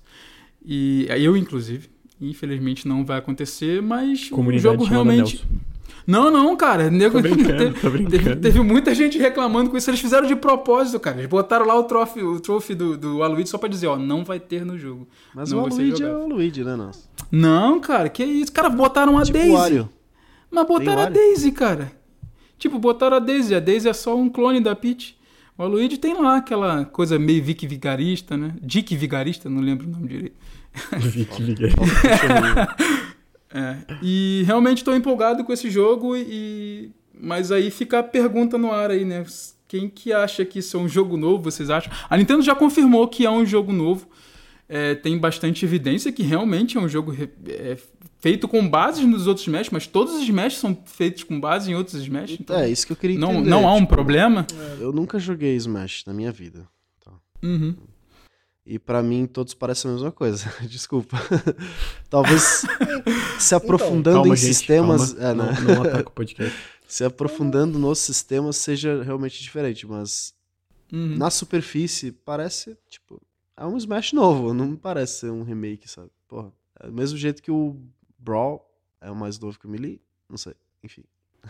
S4: E eu, inclusive. Infelizmente não vai acontecer, mas
S3: Comunidade
S4: o jogo realmente.
S3: Nelson.
S4: Não, não, cara. Nego,
S3: Tô (laughs) brincando,
S4: teve,
S3: tô brincando.
S4: teve- teve muita gente reclamando com isso. Eles fizeram de propósito, cara. Eles botaram lá o trophy, o trophy do, do Aloyd só pra dizer, ó, não vai ter no jogo.
S1: Mas
S4: Não
S1: o Luigi é o Luigi, né, nossa?
S4: Não, cara, que isso? Cara, botaram a
S1: Tipo
S4: Daisy.
S1: o Wario.
S4: Mas botaram a? Daisy, cara. Tipo, botaram a Daisy. A Daisy é só um clone da Peach. O Aloyd tem lá aquela coisa meio Vic Vigarista, né? Dick Vigarista, não lembro o nome direito.
S3: Vic, aí. (laughs)
S4: É, e realmente estou empolgado com esse jogo e mas aí fica a pergunta no ar aí, né? Quem que acha que isso é um jogo novo? Vocês acham? A Nintendo já confirmou que é um jogo novo. É, tem bastante evidência que realmente é um jogo é, feito com bases nos outros Smash, mas todos os Smash são feitos com base em outros Smash. Então
S1: É, isso que eu queria
S4: não,
S1: entender.
S4: não há um
S1: tipo,
S4: problema.
S1: Eu nunca joguei Smash na minha vida. tá?
S4: Uhum.
S1: E pra mim todos parecem a mesma coisa. (laughs) Desculpa. (laughs) Talvez se aprofundando
S3: Calma,
S1: em
S3: gente,
S1: sistemas,
S3: calma.
S1: é, né?
S3: Não, não ataca o podcast. (laughs)
S1: se aprofundando nos sistemas seja realmente diferente, mas
S4: Uhum.
S1: na superfície parece, tipo, é um Smash novo, não me parece ser um remake, sabe? Porra, é do mesmo jeito que o Brawl é o mais novo que o Melee, não sei, enfim.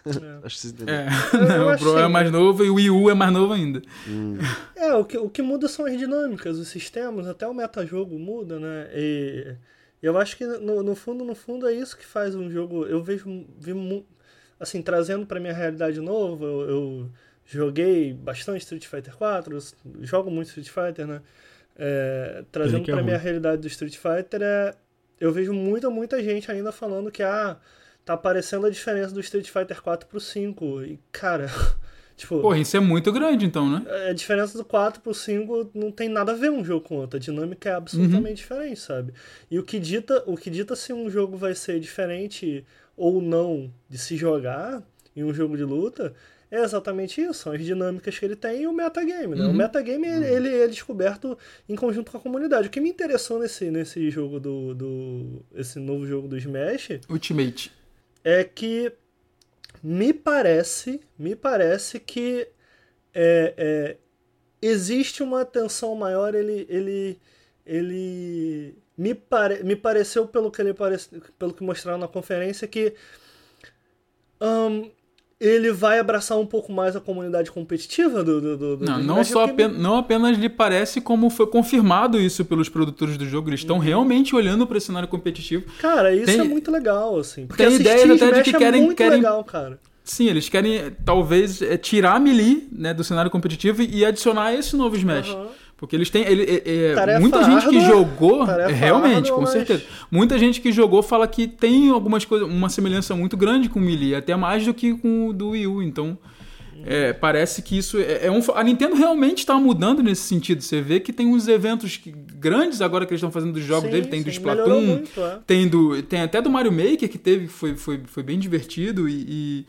S2: É.
S1: Acho que vocês entenderam.
S4: É, (laughs)
S2: Eu
S4: o Pro é mais novo e o Wii U é mais novo ainda.
S1: Hum,
S2: É, o que, o que muda são as dinâmicas, os sistemas, até o metajogo muda, né? E eu acho que no, no fundo, no fundo é isso que faz um jogo. Eu vejo, vi assim, trazendo pra minha realidade nova, eu, eu joguei bastante Street Fighter 4, eu jogo muito Street Fighter, né? É, trazendo
S3: é
S2: pra minha
S3: ruim.
S2: realidade do Street Fighter, é, eu vejo muita, muita gente ainda falando que, ah, tá aparecendo a diferença do Street Fighter 4 pro 5. E, cara, (laughs) tipo.
S4: Porra, isso é muito grande então, né?
S2: A diferença do 4 pro 5 não tem nada a ver um jogo com o outro. A dinâmica é absolutamente diferente, sabe? E o que dita, o que dita se um jogo vai ser diferente ou não de se jogar em um jogo de luta é exatamente isso. São as dinâmicas que ele tem e o metagame, né? O
S4: Uhum.
S2: metagame, ele, ele é descoberto em conjunto com a comunidade. O que me interessou nesse, nesse jogo do, do... esse novo jogo do Smash
S4: Ultimate.
S2: É que me parece, me parece que é, é, existe uma atenção maior. Ele, ele, ele me, pare, me pareceu pelo que ele parece, pelo que mostraram na conferência que ahn, ele vai abraçar um pouco mais a comunidade competitiva do, do, do, do
S4: Não, não, só apenas, não apenas lhe parece como foi confirmado isso pelos produtores do jogo. Eles estão realmente olhando para esse cenário competitivo.
S2: Cara, isso
S4: Tem-
S2: é muito legal, assim. Porque
S4: tem ideias até de que
S2: é
S4: querem-
S2: muito
S4: querem-
S2: legal, cara.
S4: Sim, eles querem talvez é, tirar a Melee né, do cenário competitivo e adicionar esse novo Smash.
S2: Aham.
S4: Porque eles têm. ele- é- é, muita gente que jogou.
S2: tarefa
S4: realmente, com
S2: mas-
S4: certeza. Muita gente que jogou fala que tem algumas coisas. Uma semelhança muito grande com o Melee, até mais do que com o do Wii U. Então. é, parece que isso é, é um. A Nintendo realmente está mudando nesse sentido. Você vê que tem uns eventos que- grandes agora que eles estão fazendo dos jogos
S2: Sim,
S4: dele. Tem do
S2: sim, melhorou
S4: Splatoon,
S2: muito, é.
S4: tem, do, tem até do Mario Maker que teve, foi, foi, foi bem divertido e- e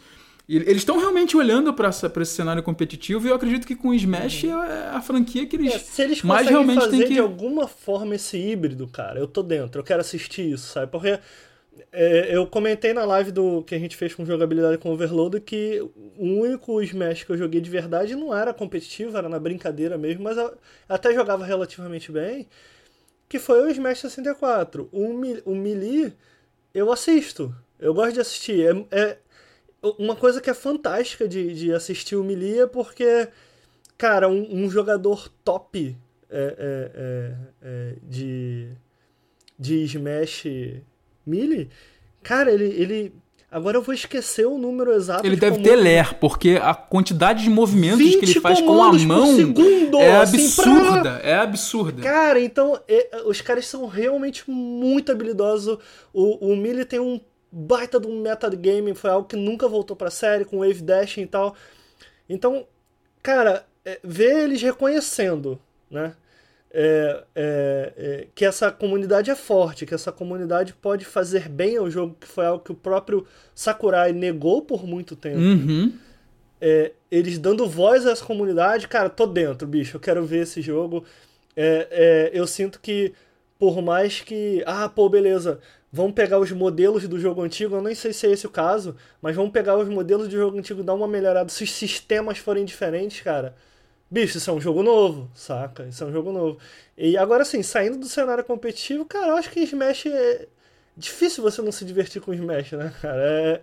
S4: eles estão realmente olhando para esse cenário competitivo e eu acredito que com o Smash é a franquia que eles,
S2: É, se eles
S4: mais
S2: conseguem
S4: realmente
S2: fazer
S4: tem que.
S2: de alguma forma esse híbrido, cara, eu tô dentro, eu quero assistir isso, sabe? Porque é, eu comentei na live do que a gente fez com jogabilidade com Overload que o único Smash que eu joguei de verdade não era competitivo, era na brincadeira mesmo, mas eu até jogava relativamente bem, que foi o Smash 64. O, Mi- o Melee, eu assisto, eu gosto de assistir. É, é uma coisa que é fantástica de, de assistir o Melee é porque cara, um, um jogador top é, é, é, é, de, de Smash Melee, cara, ele, ele. Agora eu vou esquecer o número exato.
S4: Ele
S2: de
S4: deve ter ler, porque a quantidade de movimentos que
S2: 20
S4: ele faz com a mão
S2: segundo,
S4: é
S2: assim,
S4: absurda. É absurda.
S2: Cara, então os caras são realmente muito habilidosos. O, o Melee tem um baita de um metagame, foi algo que nunca voltou pra série, com Wave Dash e tal. Então, cara, é, ver eles reconhecendo, né? é, é, é, que essa comunidade é forte, que essa comunidade pode fazer bem ao jogo, que foi algo que o próprio Sakurai negou por muito tempo.
S4: Uhum.
S2: É, eles dando voz a essa comunidade, cara, tô dentro, bicho, eu quero ver esse jogo. É, eu sinto que, por mais que. Ah, pô, beleza, vamos pegar os modelos do jogo antigo, eu nem sei se é esse o caso, mas vamos pegar os modelos do jogo antigo e dar uma melhorada. Se os sistemas forem diferentes, cara. Bicho, isso é um jogo novo, saca? Isso é um jogo novo. E agora, assim, saindo do cenário competitivo, cara, eu acho que Smash é. Difícil você não se divertir com Smash, né, cara? É,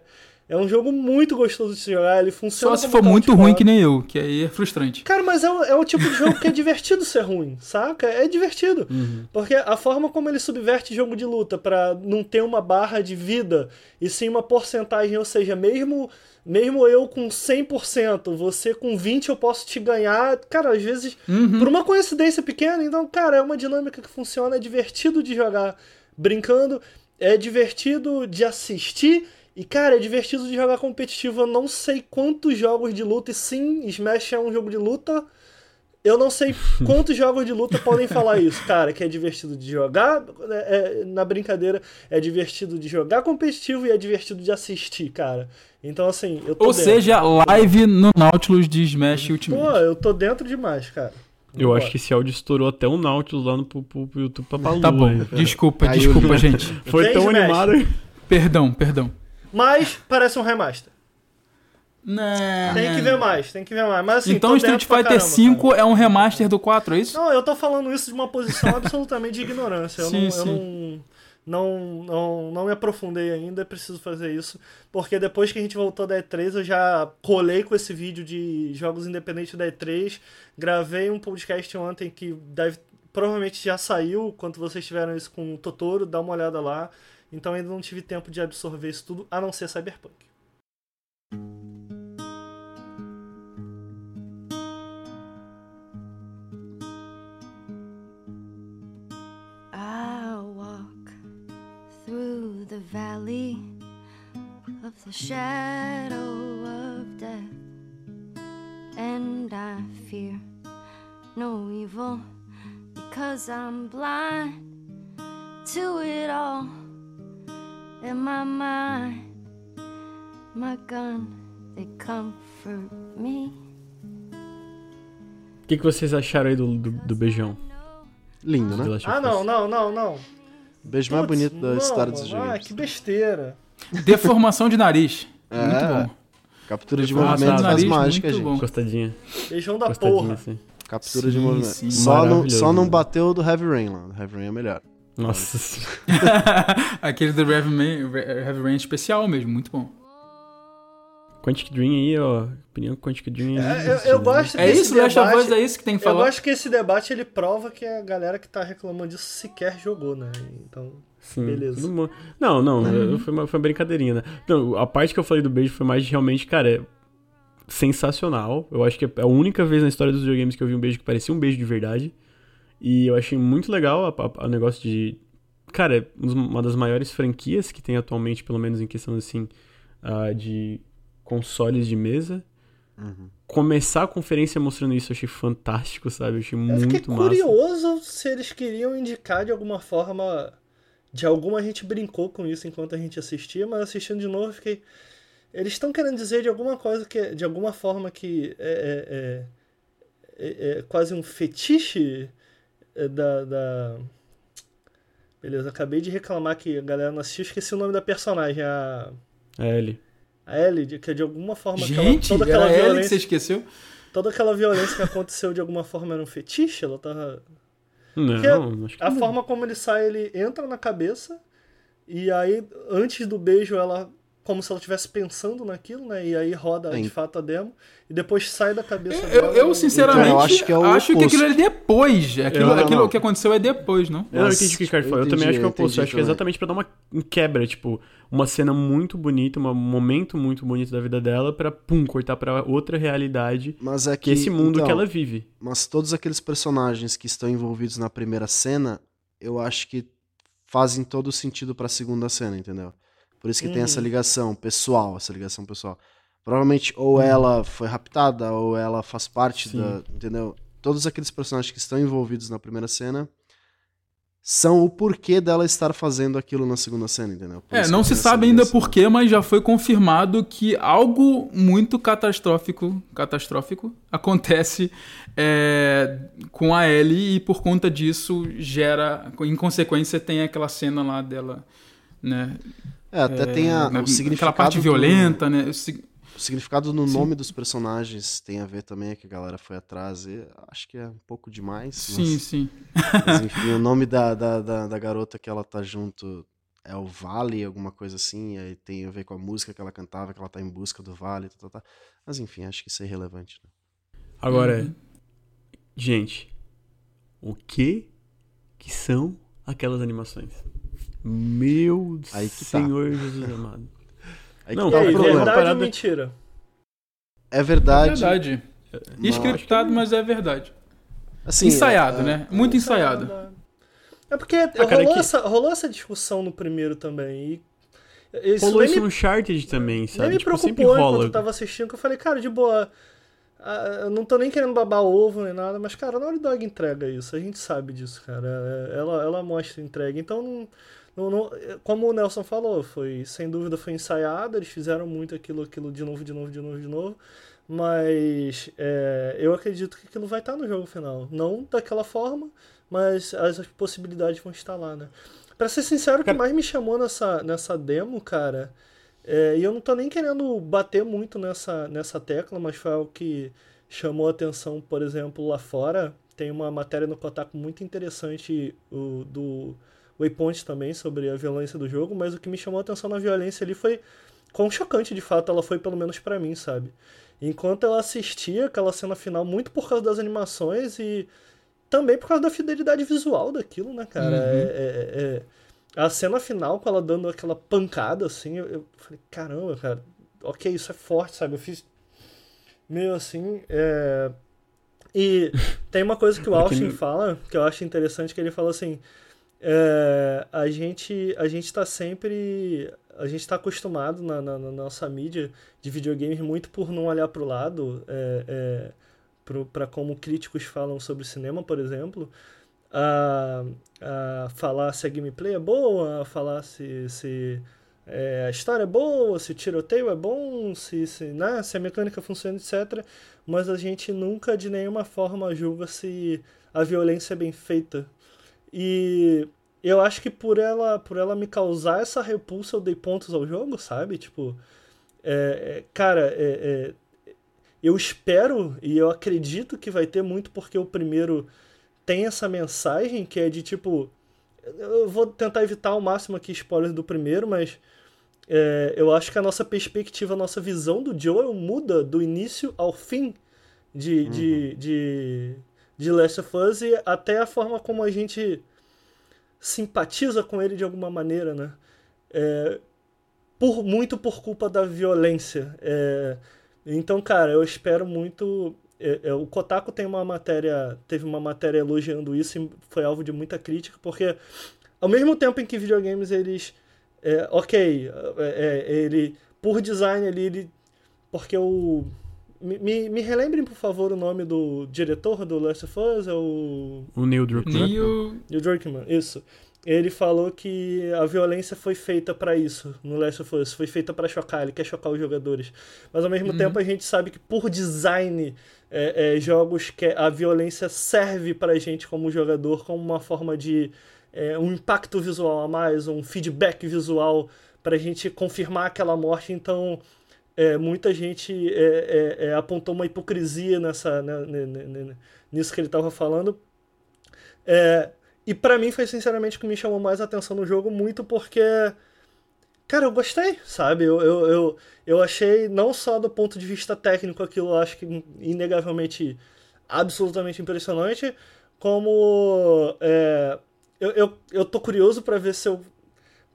S2: é um jogo muito gostoso de se jogar, ele funciona.
S4: Só se for muito ruim que nem eu, que aí é frustrante.
S2: Cara, mas é o, é o tipo de jogo que é (laughs) divertido ser ruim, saca? É divertido.
S4: Uhum.
S2: Porque a forma como ele subverte jogo de luta pra não ter uma barra de vida e sim uma porcentagem, ou seja, mesmo mesmo eu com 100%, você com 20 eu posso te ganhar, cara, às vezes
S4: Uhum.
S2: por uma coincidência pequena, então, cara, é uma dinâmica que funciona, é divertido de jogar brincando, é divertido de assistir e, cara, é divertido de jogar competitivo. Eu não sei quantos jogos de luta, e sim, Smash é um jogo de luta. Eu não sei (laughs) quantos jogos de luta podem falar isso, cara, que é divertido de jogar é, é, na brincadeira, é divertido de jogar competitivo e é divertido de assistir, cara. Então, assim, eu tô
S4: Ou
S2: dentro.
S4: seja, live no Nautilus de Smash
S2: Pô,
S4: Ultimate.
S2: eu tô dentro demais, cara.
S3: Eu acho que esse áudio estourou até o Nautilus lá no pro, pro, pro YouTube Papalu.
S4: Tá bom,
S3: aí,
S4: desculpa, desculpa, gente.
S3: Foi tão
S2: Smash.
S3: animado.
S4: Perdão, perdão.
S2: Mas parece um remaster.
S4: Né.
S2: Tem que ver mais, tem que ver mais. Mas, assim,
S4: Então Street Fighter V é um remaster do 4, é isso?
S2: Não, eu tô falando isso de uma posição (laughs) absolutamente de ignorância. Eu,
S4: Sim,
S2: não, eu
S4: sim.
S2: não, não, não, não me aprofundei ainda, preciso fazer isso. Porque depois que a gente voltou da E3, eu já colei com esse vídeo de jogos independentes da E3. Gravei um podcast ontem que deve, provavelmente já saiu, quando vocês tiveram isso com o Totoro, dá uma olhada lá. Então ainda não tive tempo de absorver isso tudo, a não ser Cyberpunk.
S9: I'll walk through the valley of the shadow of death, and I fear no evil because I'm blind to it all. In my mind, my gun, they comfort me.
S3: O que, que vocês acharam aí do, do, do beijão?
S1: Lindo,
S3: The
S1: né?
S2: Ah, não, não, não, não.
S1: Beijo mais
S2: Putz,
S1: bonito da
S2: não,
S1: história dos
S2: mano. Ah, que besteira.
S4: Deformação de nariz.
S1: É.
S4: Muito bom.
S1: Captura de movimentos
S3: tá,
S1: faz mágica, gente.
S4: bom.
S3: Encostadinha.
S2: Beijão da
S3: Encostadinha,
S2: porra.
S3: assim.
S1: Captura de
S4: Sim,
S1: movimentos.
S4: sim.
S1: Só, não, só não bateu do Heavy Rain lá. Do Heavy Rain é melhor.
S3: Nossa senhora. (laughs)
S4: Aquele do Heavy, Man, Heavy Rain especial mesmo, muito bom.
S3: Quantic Dream aí, ó. Opinião Quantic Dream aí.
S2: É, eu, eu gosto
S4: É isso, Last of
S2: debate.
S4: Us é isso que tem que
S2: Eu
S4: falar.
S2: acho que esse debate ele prova que a galera que tá reclamando disso sequer jogou, né? Então,
S3: Sim,
S2: beleza.
S3: Não, não, eu- foi, uma, foi uma brincadeirinha, né? Não, a parte que eu falei do beijo foi mais de realmente, cara, é sensacional. Eu acho que é a única vez na história dos videogames que eu vi um beijo que parecia um beijo de verdade. E eu achei muito legal o negócio de. Cara, é uma das maiores franquias que tem atualmente, pelo menos em questão assim, ah, de consoles de mesa. Começar a conferência mostrando isso eu achei fantástico, sabe? Eu achei
S2: Eu
S3: muito massa.
S2: curioso se eles queriam indicar de alguma forma. De alguma a gente brincou com isso enquanto a gente assistia, mas assistindo de novo eu fiquei. Eles estão querendo dizer de alguma coisa que. De alguma forma que é, é- é- é quase um fetiche é, da, da. Beleza, acabei de reclamar que a galera não assistiu, esqueci o nome da personagem, a.
S3: É ele.
S2: A Ellie, que é de alguma forma aquela-
S4: Gente,
S2: toda
S4: era
S2: aquela
S4: ela que
S2: violência.
S4: você esqueceu?
S2: Toda aquela violência que aconteceu de alguma forma era um fetiche, ela tava.
S3: Não,
S2: Porque
S3: que
S2: A
S3: não.
S2: forma como ele sai, ele entra na cabeça, e aí, antes do beijo, ela. Como se ela estivesse pensando naquilo, né? E aí roda
S1: É,
S2: de fato a demo, e depois sai da cabeça
S4: Eu,
S2: dela.
S4: eu,
S2: e-
S4: sinceramente,
S1: Cara, eu
S4: acho
S1: acho
S4: que,
S1: que é o
S4: aquilo
S1: oposto.
S4: é depois. Aquilo,
S3: Não, não,
S4: aquilo
S1: não.
S4: que aconteceu é depois, não?
S3: Eu não entendi o que o Ricardo
S1: eu
S3: falou. Eu também acho que é o oposto. Eu acho que é exatamente pra dar uma quebra, tipo, uma cena muito bonita, um momento muito bonito da vida dela, pra, pum, cortar pra outra realidade,
S1: Mas é
S3: que
S1: que,
S3: esse mundo
S1: então,
S3: que ela vive.
S1: Mas todos aqueles personagens que estão envolvidos na primeira cena, eu acho que fazem todo sentido pra segunda cena, entendeu? Por isso que tem essa
S2: Uhum.
S1: ligação pessoal, essa ligação pessoal. Provavelmente ou ela foi raptada, ou ela faz parte
S3: Sim.
S1: da. Entendeu? Todos aqueles personagens que estão envolvidos na primeira cena são o porquê dela estar fazendo aquilo na segunda cena, entendeu? Por
S4: É, não se sabe ainda
S1: ligação.
S4: por quê, mas já foi confirmado que algo muito catastrófico, catastrófico acontece é, com a Ellie e por conta disso gera, em consequência, tem aquela cena lá dela, né?
S1: É, até tem a,
S4: na-
S1: o significado.
S4: aquela parte
S1: do-
S4: violenta, né? O sig-
S1: O significado no
S4: Sim.
S1: nome dos personagens tem a ver também, que a galera foi atrás. E acho que é um pouco demais.
S4: Sim,
S1: mas,
S4: sim.
S1: mas enfim, (laughs) o nome da, da, da, da garota que ela tá junto é o Vale, alguma coisa assim. E aí tem a ver com a música que ela cantava, que ela tá em busca do Vale. Tá, tá, tá. Mas enfim, acho que isso é irrelevante. Né?
S3: Agora,
S4: Uhum.
S3: gente, o que que são aquelas animações? Meu
S1: Aí que tá.
S3: Senhor Jesus amado. (laughs)
S1: Aí
S3: Não,
S1: que tá
S2: aí,
S1: o problema.
S2: verdade
S3: Parada-
S2: ou mentira?
S1: É
S4: É
S1: verdade.
S4: verdade.
S1: mas-
S4: Scriptado, mas é verdade.
S1: assim,
S4: ensaiado,
S1: é- é-
S4: né? Muito ensaiado.
S2: É porque
S3: cara,
S2: rolou,
S3: que-
S2: essa, rolou essa discussão no primeiro também. E isso
S3: Rolou
S2: nem
S3: isso
S2: me,
S3: no Uncharted também,
S2: nem
S3: sabe?
S2: me
S3: Tipo, sempre
S2: preocupou enquanto eu tava assistindo, que eu falei, cara, de boa. Ah, Eu não tô nem querendo babar ovo nem nada, mas, cara, a Naughty Dog entrega isso. A gente sabe disso, cara. É, Ela, ela mostra entrega. Então, não, não, como o Nelson falou, foi sem dúvida foi ensaiado. Eles fizeram muito aquilo, aquilo de novo, de novo, de novo, de novo. Mas é, eu acredito que aquilo vai estar no jogo final. Não daquela forma, mas as, possibilidades vão estar lá, né? Pra ser sincero, o que mais me chamou nessa, nessa demo, cara, é, e eu não tô nem querendo bater muito nessa, nessa tecla, mas foi algo que chamou a atenção, por exemplo, lá fora. Tem uma matéria no Kotaku muito interessante o, do Waypoint também sobre a violência do jogo, mas o que me chamou atenção na violência ali foi quão chocante de fato ela foi, pelo menos pra mim, sabe? Enquanto eu assistia aquela cena final, muito por causa das animações e também por causa da fidelidade visual daquilo, né, cara?
S4: Uhum.
S2: É, é- é- a cena final, com ela dando aquela pancada, assim, eu, eu falei, caramba, cara, ok, isso é forte, sabe? Eu fiz meio assim. é, E tem uma coisa que o (laughs) Austin fala, que eu acho interessante, que ele fala assim. é, a gente a gente está sempre a gente está acostumado na, na- na nossa mídia de videogames muito por não olhar para o lado é, é, para como críticos falam sobre cinema por exemplo a, falar se a gameplay é boa a falar se, se é, a história é boa se tiroteio é bom se, se, né, se a mecânica funciona etc mas a gente nunca de nenhuma forma julga se a violência é bem feita e eu acho que por ela, por ela me causar essa repulsa, eu dei pontos ao jogo, sabe? Tipo, é, é, cara, é, é, eu espero e eu acredito que vai ter muito porque o primeiro tem essa mensagem que é de tipo. Eu vou tentar evitar ao máximo aqui spoilers do primeiro, mas é, eu acho que a nossa perspectiva, a nossa visão do Joel muda do início ao fim de, de, de, de Last of Us e até a forma como a gente simpatiza com ele de alguma maneira, né? É, por, muito por culpa da violência. É, então, cara, eu espero muito. É, é, o Kotaku tem uma matéria, teve uma matéria elogiando isso e foi alvo de muita crítica, porque ao mesmo tempo em que videogames eles. É, ok, é, é, ele. Por design ali, ele. Porque o. Me, me, me relembrem, por favor, o nome do diretor do Last of Us, é o.
S3: O Neil Druckmann.
S4: Neil...
S2: Neil Druckmann, isso. Ele falou que a violência foi feita pra isso no Last of Us, foi feita pra chocar, ele quer chocar os jogadores. Mas ao mesmo tempo a gente sabe que por design é, é, jogos que a violência serve pra gente como jogador como uma forma de é, um impacto visual a mais, um feedback visual pra gente confirmar aquela morte. Então é, muita gente é, é, apontou uma hipocrisia nessa, né, né, né, né, nisso que ele estava falando. E pra mim foi sinceramente o que me chamou mais a atenção no jogo, muito porque. Cara, eu gostei, sabe? Eu, eu, eu, eu achei, não só do ponto de vista técnico, aquilo eu acho que inegavelmente, absolutamente impressionante, como. É, eu, eu, eu tô curioso para ver se eu.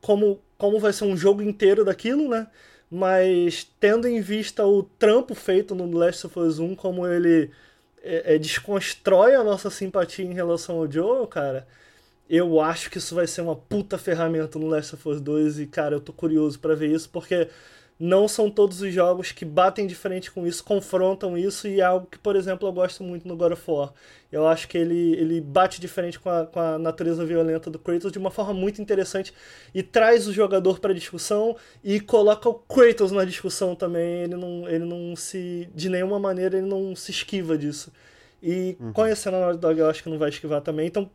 S2: Como, como vai ser um jogo inteiro daquilo, né? Mas tendo em vista o trampo feito no Last of Us 1, como ele é, é, desconstrói a nossa simpatia em relação ao Joel, cara, eu acho que isso vai ser uma puta ferramenta no Last of Us 2 e, cara, eu tô curioso para ver isso, porque não são todos os jogos que batem de frente com isso, confrontam isso, e é algo que, por exemplo, eu gosto muito no God of War. Eu acho que ele, ele bate de frente com a, com a natureza violenta do Kratos de uma forma muito interessante e traz o jogador para discussão e coloca o Kratos na discussão também. Ele não, ele não se. De nenhuma maneira, ele não se esquiva disso. E conhecendo a Naughty Dog, eu acho que não vai esquivar também. Então,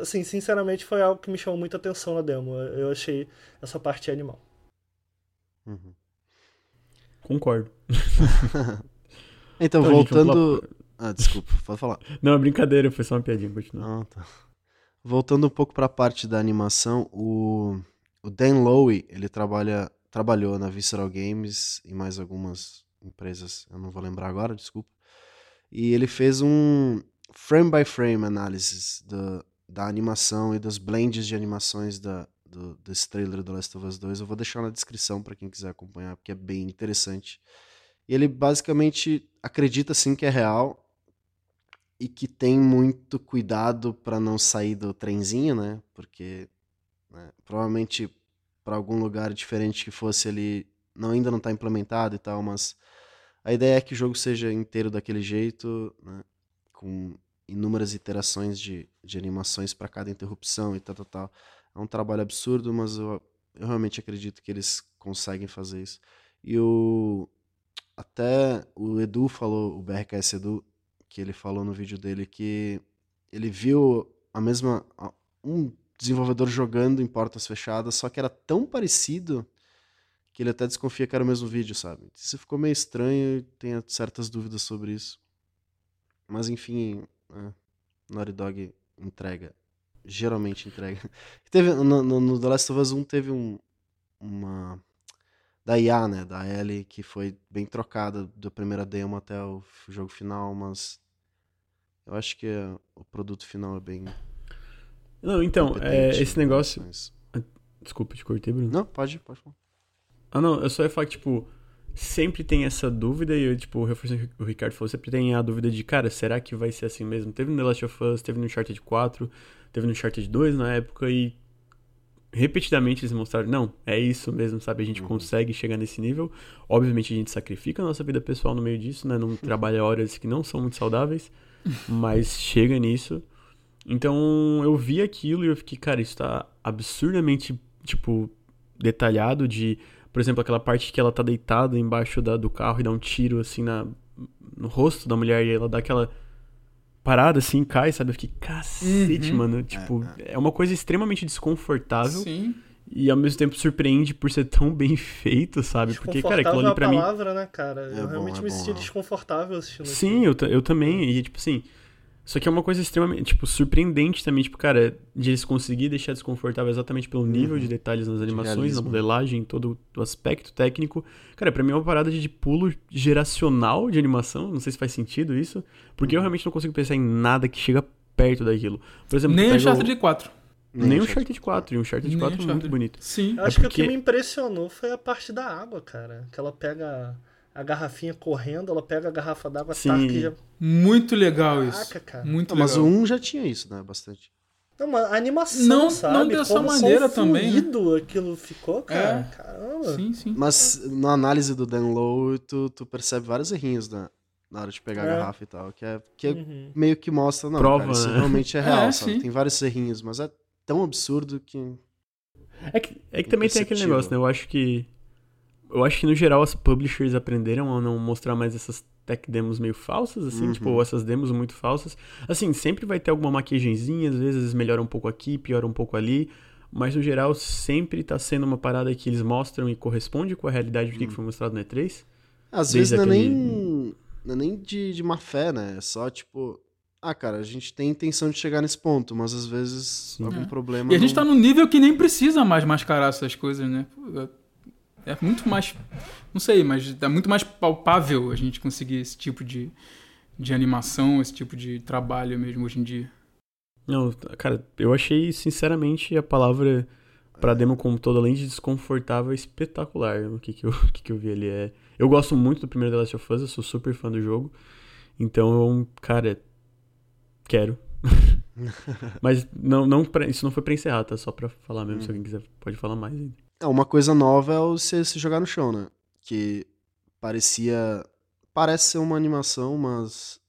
S2: assim, sinceramente, foi algo que me chamou muita atenção na demo. Eu achei essa parte animal.
S1: Uhum.
S3: Concordo. (laughs)
S1: Então,
S3: Então, gente,
S1: voltando.
S3: lá
S1: Ah, desculpa, pode falar. (laughs)
S3: Não, é brincadeira, foi só uma piadinha, continua.
S1: Ah, tá. Voltando um pouco para a parte da animação, o, o Dan Lowe, ele trabalha, trabalhou na Visceral Games e mais algumas empresas, eu não vou lembrar agora, desculpa. E ele fez um frame by frame analysis da, da animação e dos blends de animações da, do, desse trailer do Last of Us 2. Eu vou deixar na descrição para quem quiser acompanhar, porque é bem interessante. E ele basicamente acredita sim que é real e que tem muito cuidado para não sair do trenzinho, né? Porque né, provavelmente para algum lugar diferente que fosse ele não ainda não está implementado e tal, mas a ideia é que o jogo seja inteiro daquele jeito, né? Com inúmeras iterações de, de animações para cada interrupção e tal, tal, tal. É um trabalho absurdo, mas eu, eu realmente acredito que eles conseguem fazer isso. E o até o Edu falou, o BRKS Edu, que ele falou no vídeo dele que ele viu a mesma um desenvolvedor jogando em portas fechadas, só que era tão parecido que ele até desconfia que era o mesmo vídeo, sabe? Isso ficou meio estranho tenho certas dúvidas sobre isso. Mas enfim, é, Naughty Dog entrega. Geralmente entrega. (laughs) Teve, no, no, no The Last of Us 1 teve um, uma. Da IA, né? Da Ellie, que foi bem trocada da primeira demo até o jogo final, mas. Eu acho que é- o produto final é bem.
S3: Não, então, é, esse negócio.
S1: relações.
S3: Desculpa, te cortei, Bruno.
S1: Não, pode, pode falar.
S3: Ah, não, eu só ia falar que, tipo, sempre tem essa dúvida, e eu, tipo, reforçando o Ricardo falou, sempre tem a dúvida de, cara, será que vai ser assim mesmo? Teve no The Last of Us, teve no Uncharted 4, teve no Uncharted 2 na época, e repetidamente eles mostraram, não, é isso mesmo, sabe? A gente consegue chegar nesse nível. Obviamente a gente sacrifica a nossa vida pessoal no meio disso, né? Não (laughs) trabalha horas que não são muito saudáveis, mas chega nisso. Então eu vi aquilo e eu fiquei, cara, isso tá absurdamente, tipo, detalhado de, por exemplo, aquela parte que ela tá deitada embaixo da, do carro e dá um tiro assim na, no rosto da mulher e ela dá aquela parada assim, cai, sabe? Eu fiquei, cacete,
S4: Uhum.
S3: mano. Tipo, é uma coisa extremamente desconfortável
S4: Sim.
S3: e ao mesmo tempo surpreende por ser tão bem (laughs) feito, sabe? Porque, cara, aquilo ali
S2: é
S3: pra
S2: a
S3: mim.
S2: palavra, né, cara?
S1: É
S2: eu
S1: bom,
S2: realmente
S1: é
S2: me
S1: bom,
S2: senti
S1: é.
S2: desconfortável assistindo
S3: Sim, eu, eu também. E, tipo assim, Só que é uma coisa extremamente, tipo, surpreendente também, tipo, cara, de eles conseguir deixar desconfortável exatamente pelo nível
S1: Uhum.
S3: de detalhes nas animações, na modelagem, todo o aspecto técnico. Cara, pra mim é uma parada de pulo geracional de animação, não sei se faz sentido isso, porque
S1: Uhum.
S3: eu realmente não consigo pensar em nada que chega perto daquilo. Por exemplo,
S4: Nem Uncharted
S3: o...
S4: 4.
S3: Nem o
S1: Uncharted.
S3: Uncharted 4, e o Uncharted
S4: Nem
S3: 4 é muito bonito.
S4: Sim.
S2: Acho que o
S3: porque-
S2: que me impressionou foi a parte da água, cara. Que ela pega a garrafinha correndo, ela pega a garrafa d'água,
S3: Sim.
S2: taca e já.
S4: Muito legal isso.
S2: Caraca, cara.
S4: Muito
S1: Não, mas
S4: legal.
S1: o 1 já tinha isso, né? Bastante.
S2: Não, mas a animação,
S4: Não-
S2: sabe?
S4: não dessa
S2: Como
S4: maneira também, né?
S2: aquilo ficou, cara.
S4: É.
S2: Caramba.
S4: Sim, sim.
S1: Mas na análise do Dan Lowe, tu, tu percebe vários errinhos na, na hora de pegar a
S2: É.
S1: garrafa e tal. Que, é, que é
S2: Uhum.
S1: meio que mostra, não,
S3: Prova,
S1: cara, isso
S3: né?
S1: realmente é (laughs) real,
S4: É,
S1: sabe?
S4: sim.
S1: Tem vários errinhos, mas é tão absurdo que...
S3: É que, é que também tem aquele negócio, né? Eu acho que. Eu acho que no geral as publishers aprenderam a não mostrar mais essas tech demos meio falsas, assim,
S1: Uhum.
S3: tipo, essas demos muito falsas. Assim, sempre vai ter alguma maquiagenzinha, às vezes melhora um pouco aqui, piora um pouco ali. Mas no geral sempre tá sendo uma parada que eles mostram e corresponde com a realidade do que que foi mostrado no E3.
S1: Às vezes não é
S3: aquele-
S1: nem, não é nem de, de má fé, né? É só, tipo... Ah, cara, a gente tem intenção de chegar nesse ponto, mas às vezes algum
S4: É.
S1: problema...
S4: E a gente tá num nível que nem precisa mais mascarar essas coisas, né? É muito mais. Não sei, mas é muito mais palpável a gente conseguir esse tipo de, de animação, esse tipo de trabalho mesmo hoje em dia.
S3: Não, cara, eu achei sinceramente a palavra pra demo como todo, além de desconfortável, espetacular. O que que eu, (laughs) o que que eu vi ali é. Eu gosto muito do primeiro The Last of Us, eu sou super fã do jogo. Então, eu, cara, quero. (laughs) Mas não, não pra- isso não foi pra encerrar, tá? Só pra falar mesmo. Se alguém quiser, pode falar mais ainda.
S1: É, uma coisa nova é o se, jogar no chão, né? Que parecia. Parece ser uma animação, mas.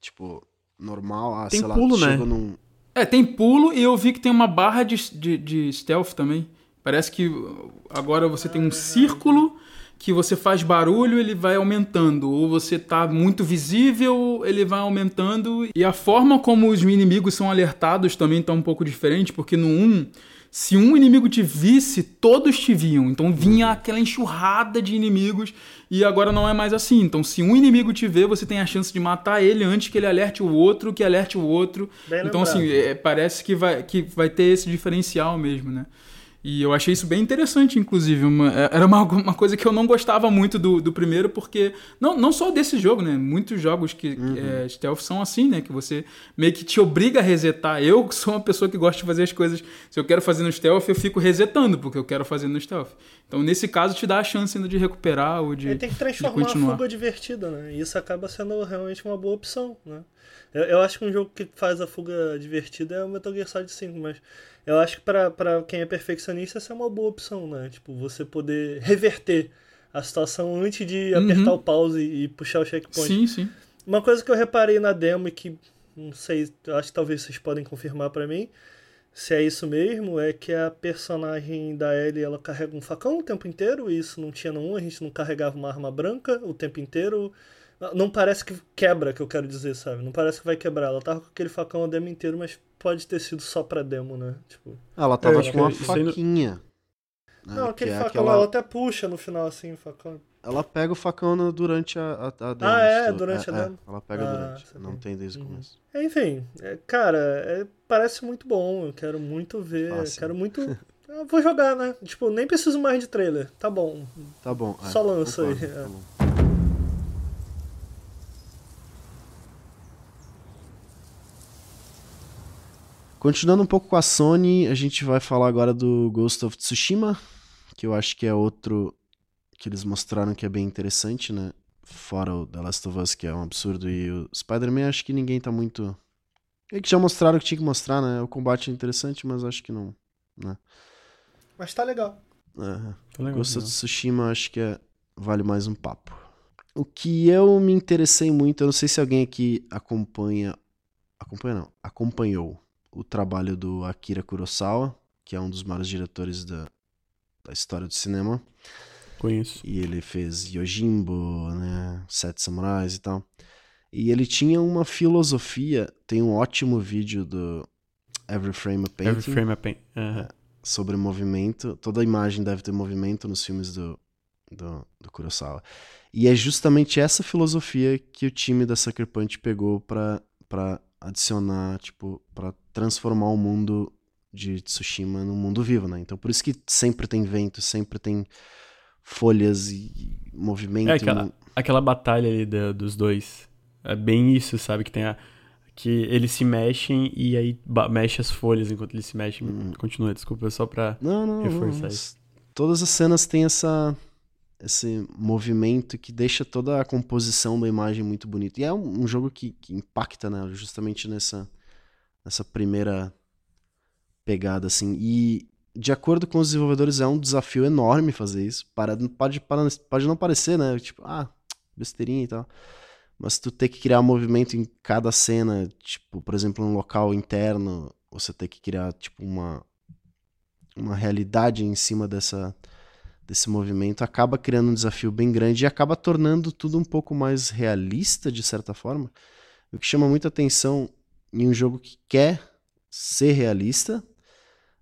S1: Tipo, normal. Ah,
S3: Tem
S1: sei
S3: pulo,
S1: lá,
S3: né?
S1: chega num.
S4: É, tem pulo e eu vi que tem uma barra de, de, de stealth também. Parece que agora você tem um círculo que você faz barulho, ele vai aumentando. Ou você tá muito visível, ele vai aumentando. E a forma como os inimigos são alertados também tá um pouco diferente, porque no 1, se um inimigo te visse, todos te viam. Então vinha aquela enxurrada de inimigos. E agora não é mais assim. Então, se um inimigo te vê, você tem a chance de matar ele antes que ele alerte o outro, que alerte o outro.
S2: Bem
S4: então, assim,
S2: lembrado.
S4: é, parece que vai, que vai ter esse diferencial mesmo, né? E eu achei isso bem interessante, inclusive. Uma- é- era uma, uma coisa que eu não gostava muito do, do primeiro, porque. Não, não só desse jogo, né? Muitos jogos que
S1: Uhum.
S4: é, stealth são assim, né? Que você meio que te obriga a resetar. Eu que (laughs) sou uma pessoa que gosta de fazer as coisas. Se eu quero fazer no stealth, eu fico resetando, porque eu quero fazer no stealth. Então, nesse caso, te dá a chance ainda de recuperar ou de.
S2: Ele tem que
S4: de
S2: transformar a fuga divertida, né? E isso acaba sendo realmente uma boa opção, né? Eu, eu acho que um jogo que faz a fuga divertida é o Metal Gear Solid 5, mas eu acho que pra quem é perfeccionista essa é uma boa opção, né? Tipo, você poder reverter a situação antes de
S4: Uhum.
S2: apertar o pause e, e puxar o checkpoint.
S4: Sim, sim.
S2: Uma coisa que eu reparei na demo e que não sei, acho que talvez vocês podem confirmar pra mim, se é isso mesmo, é que a personagem da Ellie ela carrega um facão o tempo inteiro, e isso não tinha 1, a gente não carregava uma arma branca o tempo inteiro. Não parece que quebra, que eu quero dizer, sabe? Não parece que vai quebrar. Ela tava com aquele facão o demo inteiro, mas pode ter sido só pra demo, né? Tipo,
S1: Ela tava
S3: acho
S1: com uma
S3: não-
S1: faquinha. né?
S2: não,
S1: Que
S2: aquele
S1: é
S2: facão
S1: aquela-
S2: ela até puxa no final assim, o facão.
S1: Ela pega o facão no- durante a, a, a demo.
S2: Ah, é? Durante a
S1: é,
S2: demo?
S1: Ela pega
S2: Ah,
S1: durante.
S2: saquei.
S1: Não tem desde o
S2: Uhum.
S1: começo.
S2: Enfim, é, cara, é, parece muito bom. Eu quero muito ver.
S1: Fácil.
S2: Quero muito. Eu vou jogar, né? Tipo, nem preciso mais de trailer. Tá bom.
S1: Tá bom. é,
S2: Só lança aí, é.
S1: tá bom. Continuando um pouco com a Sony, a gente vai falar agora do Ghost of Tsushima, que eu acho que é outro que eles mostraram que é bem interessante, né? Fora o The Last of Us, que é um absurdo, e o Spider-Man, acho que ninguém tá muito. É que já mostraram o que tinha que mostrar, né? O combate é interessante, mas acho que não.
S2: Mas tá legal.
S1: É.
S3: Tá legal,
S1: Ghost of. Tsushima acho que é, vale mais um papo. O que eu me interessei muito, eu não sei se alguém aqui acompanha. Acompanha não, acompanhou o trabalho do Akira Kurosawa, que é um dos maiores diretores da, da história do cinema.
S3: Conheço.
S1: E ele fez Yojimbo, né? Sete Samurais e tal. E ele tinha uma filosofia, tem um ótimo vídeo do Every Frame a Painting
S3: Every frame a pain. Aham.
S1: sobre movimento. Toda imagem deve ter movimento nos filmes do, do, do Kurosawa. E é justamente essa filosofia que o time da Sucker Punch pegou pra adicionar, tipo, pra transformar o mundo de Tsushima num mundo vivo, né? Então por isso que sempre tem vento, sempre tem folhas e movimento.
S3: É aquela, aquela batalha ali da- dos dois. É bem isso, sabe? Que tem a. Que eles se mexem e aí mexe as folhas enquanto eles se mexem. Continua, desculpa, só pra.
S1: Não, não, não.
S3: reforçar
S1: mas
S3: isso.
S1: Todas as cenas têm essa esse movimento que deixa toda a composição da imagem muito bonita. E é um, um jogo que, que impacta, né? Justamente nessa nessa primeira pegada assim. E de acordo com os desenvolvedores é um desafio enorme fazer isso. Para, pode, para- pode não parecer, né? Tipo, ah, besteirinha e tal. Mas tu ter que criar movimento em cada cena, tipo, por exemplo, um local interno, você ter que criar tipo uma uma realidade em cima dessa desse movimento acaba criando um desafio bem grande e acaba tornando tudo um pouco mais realista de certa forma. O que chama muita atenção em um jogo que quer ser realista,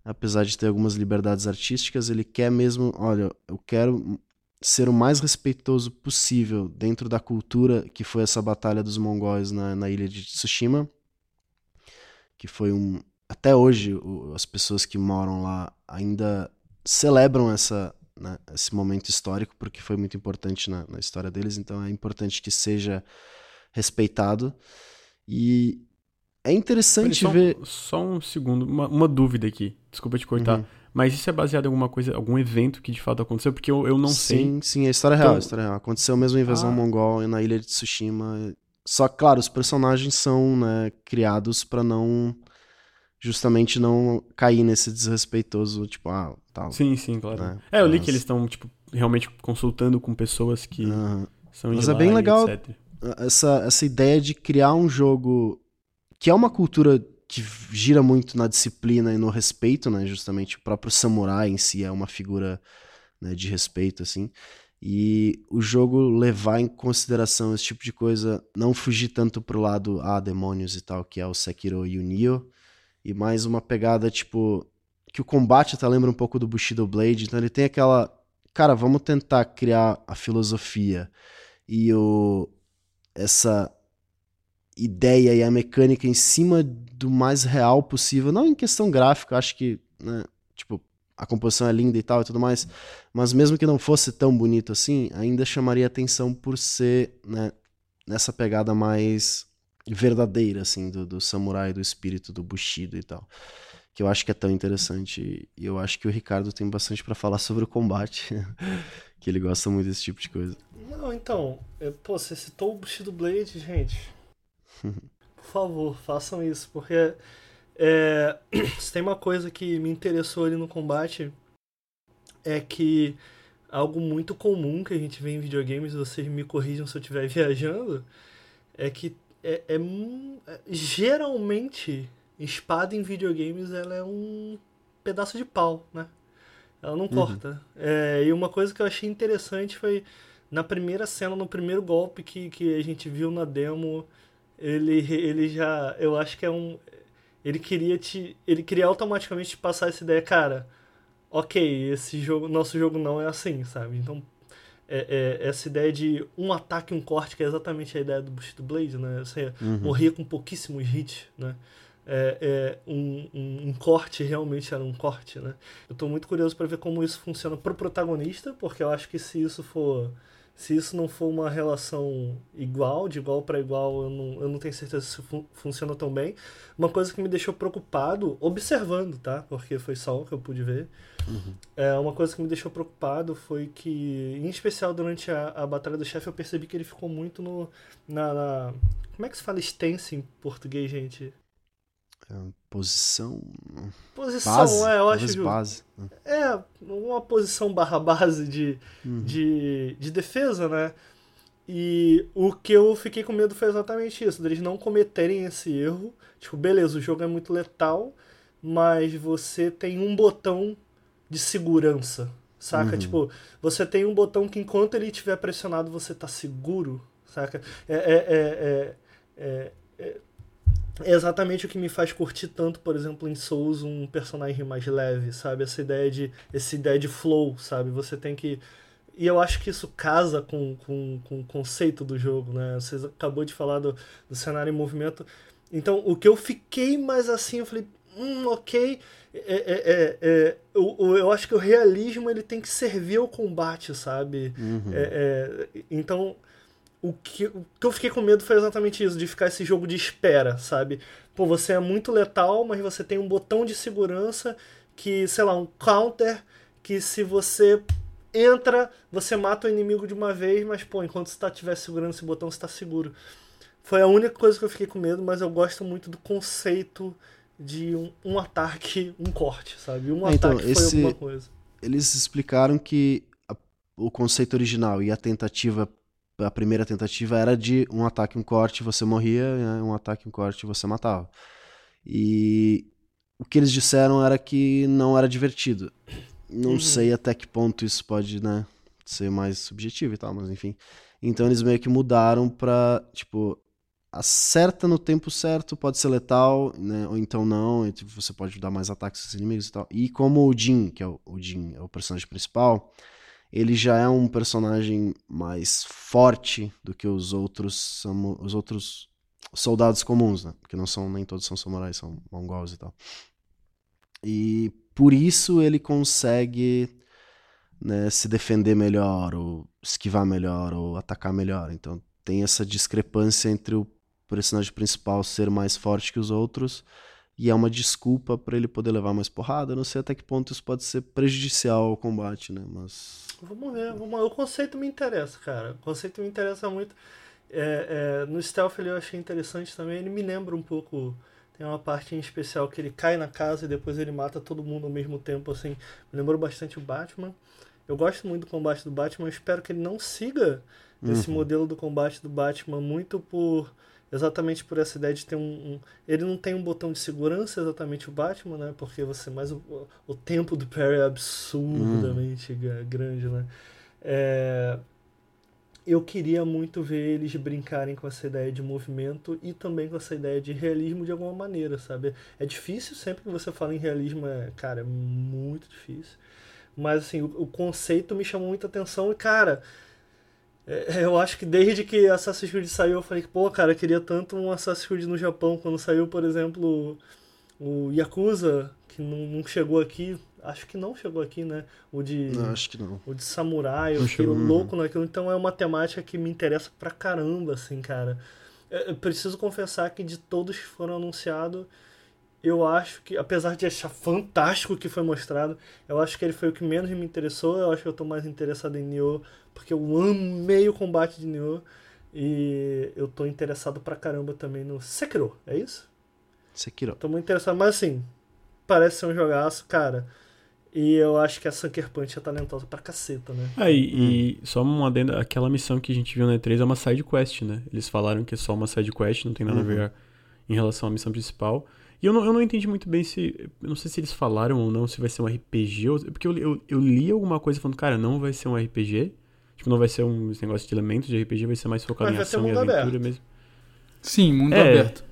S1: apesar de ter algumas liberdades artísticas, ele quer mesmo, olha, eu quero ser o mais respeitoso possível dentro da cultura que foi essa batalha dos mongóis na, na ilha de Tsushima, que foi um até hoje o- as pessoas que moram lá ainda celebram essa né, esse momento histórico porque foi muito importante na, na história deles, então é importante que seja respeitado e é interessante
S3: só,
S1: ver
S3: só um segundo, uma, uma dúvida aqui. Desculpa te cortar.
S1: Uhum.
S3: Mas isso é baseado em alguma coisa, algum evento que de fato aconteceu? Porque eu, eu não sei.
S1: Sim, sim, é história real,
S3: Então-
S1: é história real. Aconteceu mesmo a invasão
S3: Ah.
S1: mongol na ilha de Tsushima. Só que, claro, os personagens são né, criados pra não. Justamente não cair nesse desrespeitoso, tipo, ah, tal.
S3: Sim, sim, claro.
S1: né?
S3: É, eu li
S1: Mas-
S3: que eles estão, tipo, realmente consultando com pessoas que
S1: Aham.
S3: são de
S1: Mas é bem legal
S3: etc.
S1: essa, essa ideia de criar um jogo que é uma cultura que gira muito na disciplina e no respeito, né? Justamente o próprio samurai em si é uma figura né, de respeito, assim. E o jogo levar em consideração esse tipo de coisa, não fugir tanto pro lado, ah, demônios e tal, que é o Sekiro e o Nioh, e mais uma pegada, tipo, que o combate até lembra um pouco do Bushido Blade, então ele tem aquela, cara, vamos tentar criar a filosofia e o essa ideia e a mecânica em cima do mais real possível, não em questão gráfica, acho que, né, tipo, a composição é linda e tal e tudo mais, mas mesmo que não fosse tão bonito assim, ainda chamaria atenção por ser, né, nessa pegada mais verdadeira, assim, do, do samurai, do espírito, do bushido e tal. Que eu acho que é tão interessante. E eu acho que o Ricardo tem bastante pra falar sobre o combate. (laughs) que ele gosta muito desse tipo de coisa.
S2: Não, então, é, pô, você citou o Bushido Blade, gente. (laughs) Por favor, façam isso, porque é, (clears throat) se tem uma coisa que me interessou ali no combate é que algo muito comum que a gente vê em videogames, vocês me corrijam se eu estiver (laughs) viajando, é que é, é é- geralmente espada em videogames ela é um pedaço de pau, né? Ela não corta. É, e uma coisa que eu achei interessante foi na primeira cena, no primeiro golpe que, que a gente viu na demo, ele, ele já. Eu acho que é um. Ele queria te. Ele queria automaticamente te passar essa ideia, cara. Ok, esse jogo. Nosso jogo não é assim, sabe? Então. É, é, essa ideia de um ataque e um corte, que é exatamente a ideia do Bushido Blade, né? Você morria com pouquíssimos hits, né? É, é, um, um, um corte realmente era um corte, né? Eu tô muito curioso para ver como isso funciona pro protagonista, porque eu acho que se isso for se isso não for uma relação igual, de igual para igual, eu não, eu não tenho certeza se fun funciona tão bem. Uma coisa que me deixou preocupado, observando, tá? Porque foi só o que eu pude ver. É, uma coisa que me deixou preocupado foi que, em especial durante a, a Batalha do Chefe, eu percebi que ele ficou muito no. Na, na- Como é que se fala stance em português, gente?
S1: É, posição.
S2: Posição,
S1: Base.
S2: é, eu acho
S1: base.
S2: É, uma posição barra base de, de, de defesa, né? E o que eu fiquei com medo foi exatamente isso, deles não cometerem esse erro. Tipo, beleza, o jogo é muito letal, mas você tem um botão de segurança, saca? Tipo, você tem um botão que enquanto ele estiver pressionado você tá seguro, saca? É, é, é, é, é, é exatamente o que me faz curtir tanto, por exemplo, em Souls, um personagem mais leve, sabe? Essa ideia de, essa ideia de flow, sabe? Você tem que. E eu acho que isso casa com, com, com o conceito do jogo, né? Você acabou de falar do, do cenário em movimento. Então, o que eu fiquei mais assim, eu falei, hum, ok. É, é, é, é, eu, eu acho que o realismo ele tem que servir ao combate, sabe?
S1: Uhum.
S2: É, é, então, o que, o que eu fiquei com medo foi exatamente isso, de ficar esse jogo de espera, sabe? Pô, você é muito letal, mas você tem um botão de segurança que, sei lá, um counter que se você entra, você mata o inimigo de uma vez, mas, pô, enquanto você estiver segurando esse botão, você está seguro. Foi a única coisa que eu fiquei com medo, mas eu gosto muito do conceito de um, um ataque, um corte, sabe? Um
S1: Então,
S2: ataque
S1: esse-
S2: foi alguma coisa.
S1: Eles explicaram que a- o conceito original e a tentativa, a primeira tentativa era de um ataque, um corte, você morria, né? um ataque, um corte, você matava. E o que eles disseram era que não era divertido. Não
S2: Uhum.
S1: sei até que ponto isso pode, né, ser mais subjetivo e tal, mas enfim. Então eles meio que mudaram pra, tipo, acerta no tempo certo, pode ser letal, né? Ou então não, e, tipo, você pode dar mais ataques aos inimigos e tal. E como o Jin, que é o, o Jin, é o personagem principal, ele já é um personagem mais forte do que os outros os outros soldados comuns, né? Porque não são nem todos são samurais, são mongols e tal. E por isso ele consegue né, se defender melhor, ou esquivar melhor, ou atacar melhor. Então tem essa discrepância entre o personagem principal ser mais forte que os outros e é uma desculpa para ele poder levar mais porrada. Eu não sei até que ponto isso pode ser prejudicial ao combate, né? Mas
S2: Vamos ver, vamos ver. O conceito me interessa, cara. O conceito me interessa muito. É, é, no Stealth ele eu achei interessante também. Ele me lembra um pouco. Tem uma parte em especial que ele cai na casa e depois ele mata todo mundo ao mesmo tempo, assim. Me lembrou bastante o Batman. Eu gosto muito do combate do Batman. Eu espero que ele não siga esse
S1: Uhum.
S2: modelo do combate do Batman muito por. Exatamente por essa ideia de ter um, um- Ele não tem um botão de segurança, exatamente o Batman, né? Porque você. Mas o, o tempo do parry é absurdamente ga- grande, né? É, eu queria muito ver eles brincarem com essa ideia de movimento e também com essa ideia de realismo de alguma maneira, sabe? É difícil sempre que você fala em realismo, é, cara, é muito difícil. Mas assim, o, o conceito me chamou muita atenção e, cara, eu acho que desde que Assassin's Creed saiu, eu falei que, pô, cara, eu queria tanto um Assassin's Creed no Japão. Quando saiu, por exemplo, o Yakuza, que não, não chegou aqui, acho que não chegou aqui, né? O de.
S1: não, acho que não.
S2: O de samurai, eu
S3: Não
S2: fiquei
S3: chegou, uhum.
S2: louco naquilo. Então é uma temática que me interessa pra caramba, assim, cara. Eu eu preciso confessar que de todos que foram anunciados, eu acho que, apesar de achar fantástico o que foi mostrado, eu acho que ele foi o que menos me interessou. Eu acho que eu tô mais interessado em Nioh, porque eu amei o combate de Nioh. E eu tô interessado pra caramba também no Sekiro, é isso?
S1: Sekiro.
S2: Tô muito interessado, mas assim, parece ser um jogaço, cara. E eu acho que a Sucker Punch é talentosa pra caceta, né?
S3: Ah, e, e só um adendo, aquela missão que a gente viu na E3 é uma side quest, né? Eles falaram que é só uma side quest, não tem nada a ver em relação à missão principal. E eu não, eu não entendi muito bem se. Eu não sei se eles falaram ou não se vai ser um RPG. Ou, porque eu, eu, eu li alguma coisa falando, cara, não vai ser um RPG. Tipo, não vai ser um negócio de elementos de RPG, vai ser mais focado
S2: Mas
S3: em ação e aventura
S2: aberto.
S3: mesmo.
S4: Sim, mundo
S3: É,
S4: aberto.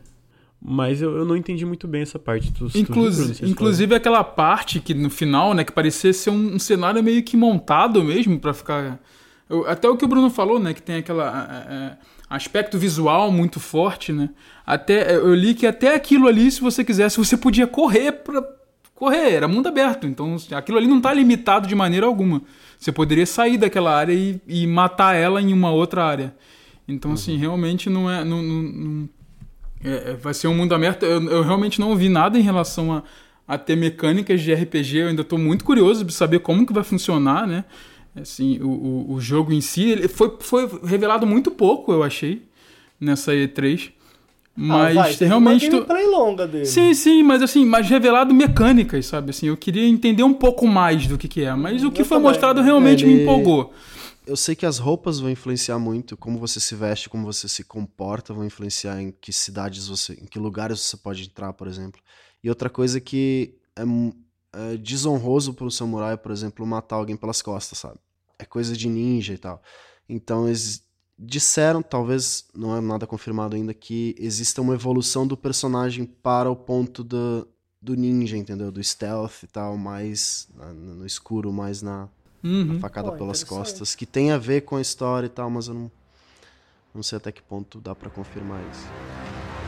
S3: Mas eu, eu não entendi muito bem essa parte. Tu, tu
S4: Inclusi-
S3: eles
S4: inclusive aquela parte que no final, né, que parecia ser um, um cenário meio que montado mesmo pra ficar. eu- até o que o Bruno falou, né, que tem aquela é, é, aspecto visual muito forte, né? Até eu li que até aquilo ali, se você quisesse, você podia correr pra correr, era mundo aberto. Então, aquilo ali não tá limitado de maneira alguma. Você poderia sair daquela área e, e matar ela em uma outra área. Então, assim, realmente não é. Não, não- não- é, é, vai ser um mundo aberto. Eu, eu realmente não ouvi nada em relação a, a ter mecânicas de RPG. Eu ainda estou muito curioso de saber como que vai funcionar, né? Assim, o, o, o jogo em si ele foi, foi revelado muito pouco, eu achei, nessa E3. Mas
S2: ah, vai,
S4: realmente.
S2: uma longa dele.
S4: Sim, sim, mas assim, mas revelado mecânicas, sabe? Assim, eu queria entender um pouco mais do que, que é. Mas o que
S2: Eu
S4: foi
S2: também.
S4: mostrado realmente me
S1: Ele-
S4: empolgou.
S1: Eu sei que as roupas vão influenciar muito, como você se veste, como você se comporta, vão influenciar em que cidades você, em que lugares você pode entrar, por exemplo. E outra coisa que é, é desonroso para o samurai, por exemplo, matar alguém pelas costas, sabe? É coisa de ninja e tal. Então eles disseram, talvez não é nada confirmado ainda, que exista uma evolução do personagem para o ponto do, do ninja, entendeu? Do stealth e tal, mais na- no escuro, mais na,
S4: Uhum.
S1: a facada
S2: Pô,
S1: pelas costas, que tem a ver com a história e tal, mas eu não, não sei até que ponto dá pra confirmar isso.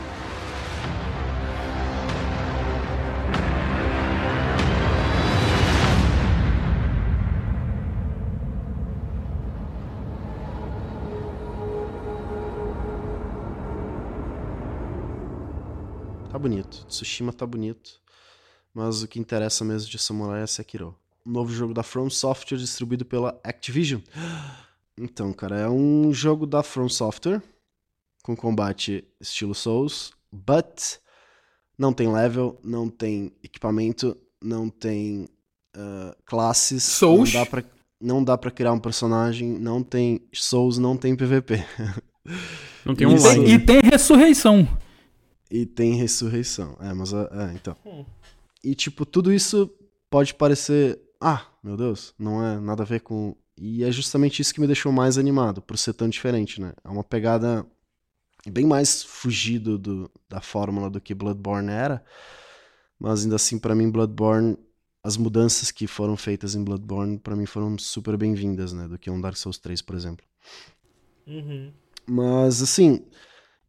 S1: Bonito. Tsushima tá bonito. Mas o que interessa mesmo de Samurai é Sekiro. Um novo jogo da From Software distribuído pela Activision. Então, cara, é um jogo da From Software com combate estilo Souls, but não tem level, não tem equipamento, não tem uh, classes.
S4: Souls?
S1: Não dá, pra, não dá pra criar um personagem, não tem Souls, não tem PVP.
S3: Não tem online.
S4: E tem ressurreição.
S1: E tem ressurreição. É, mas é, é, então. E tipo, tudo isso pode parecer, ah, meu Deus, não é nada a ver com. E é justamente isso que me deixou mais animado, por ser tão diferente, né? É uma pegada bem mais fugido do, da fórmula do que Bloodborne era. Mas ainda assim, pra mim, Bloodborne, as mudanças que foram feitas em Bloodborne, pra mim foram super bem-vindas, né? Do que um Dark Souls 3, por exemplo.
S2: Uhum.
S1: Mas, assim,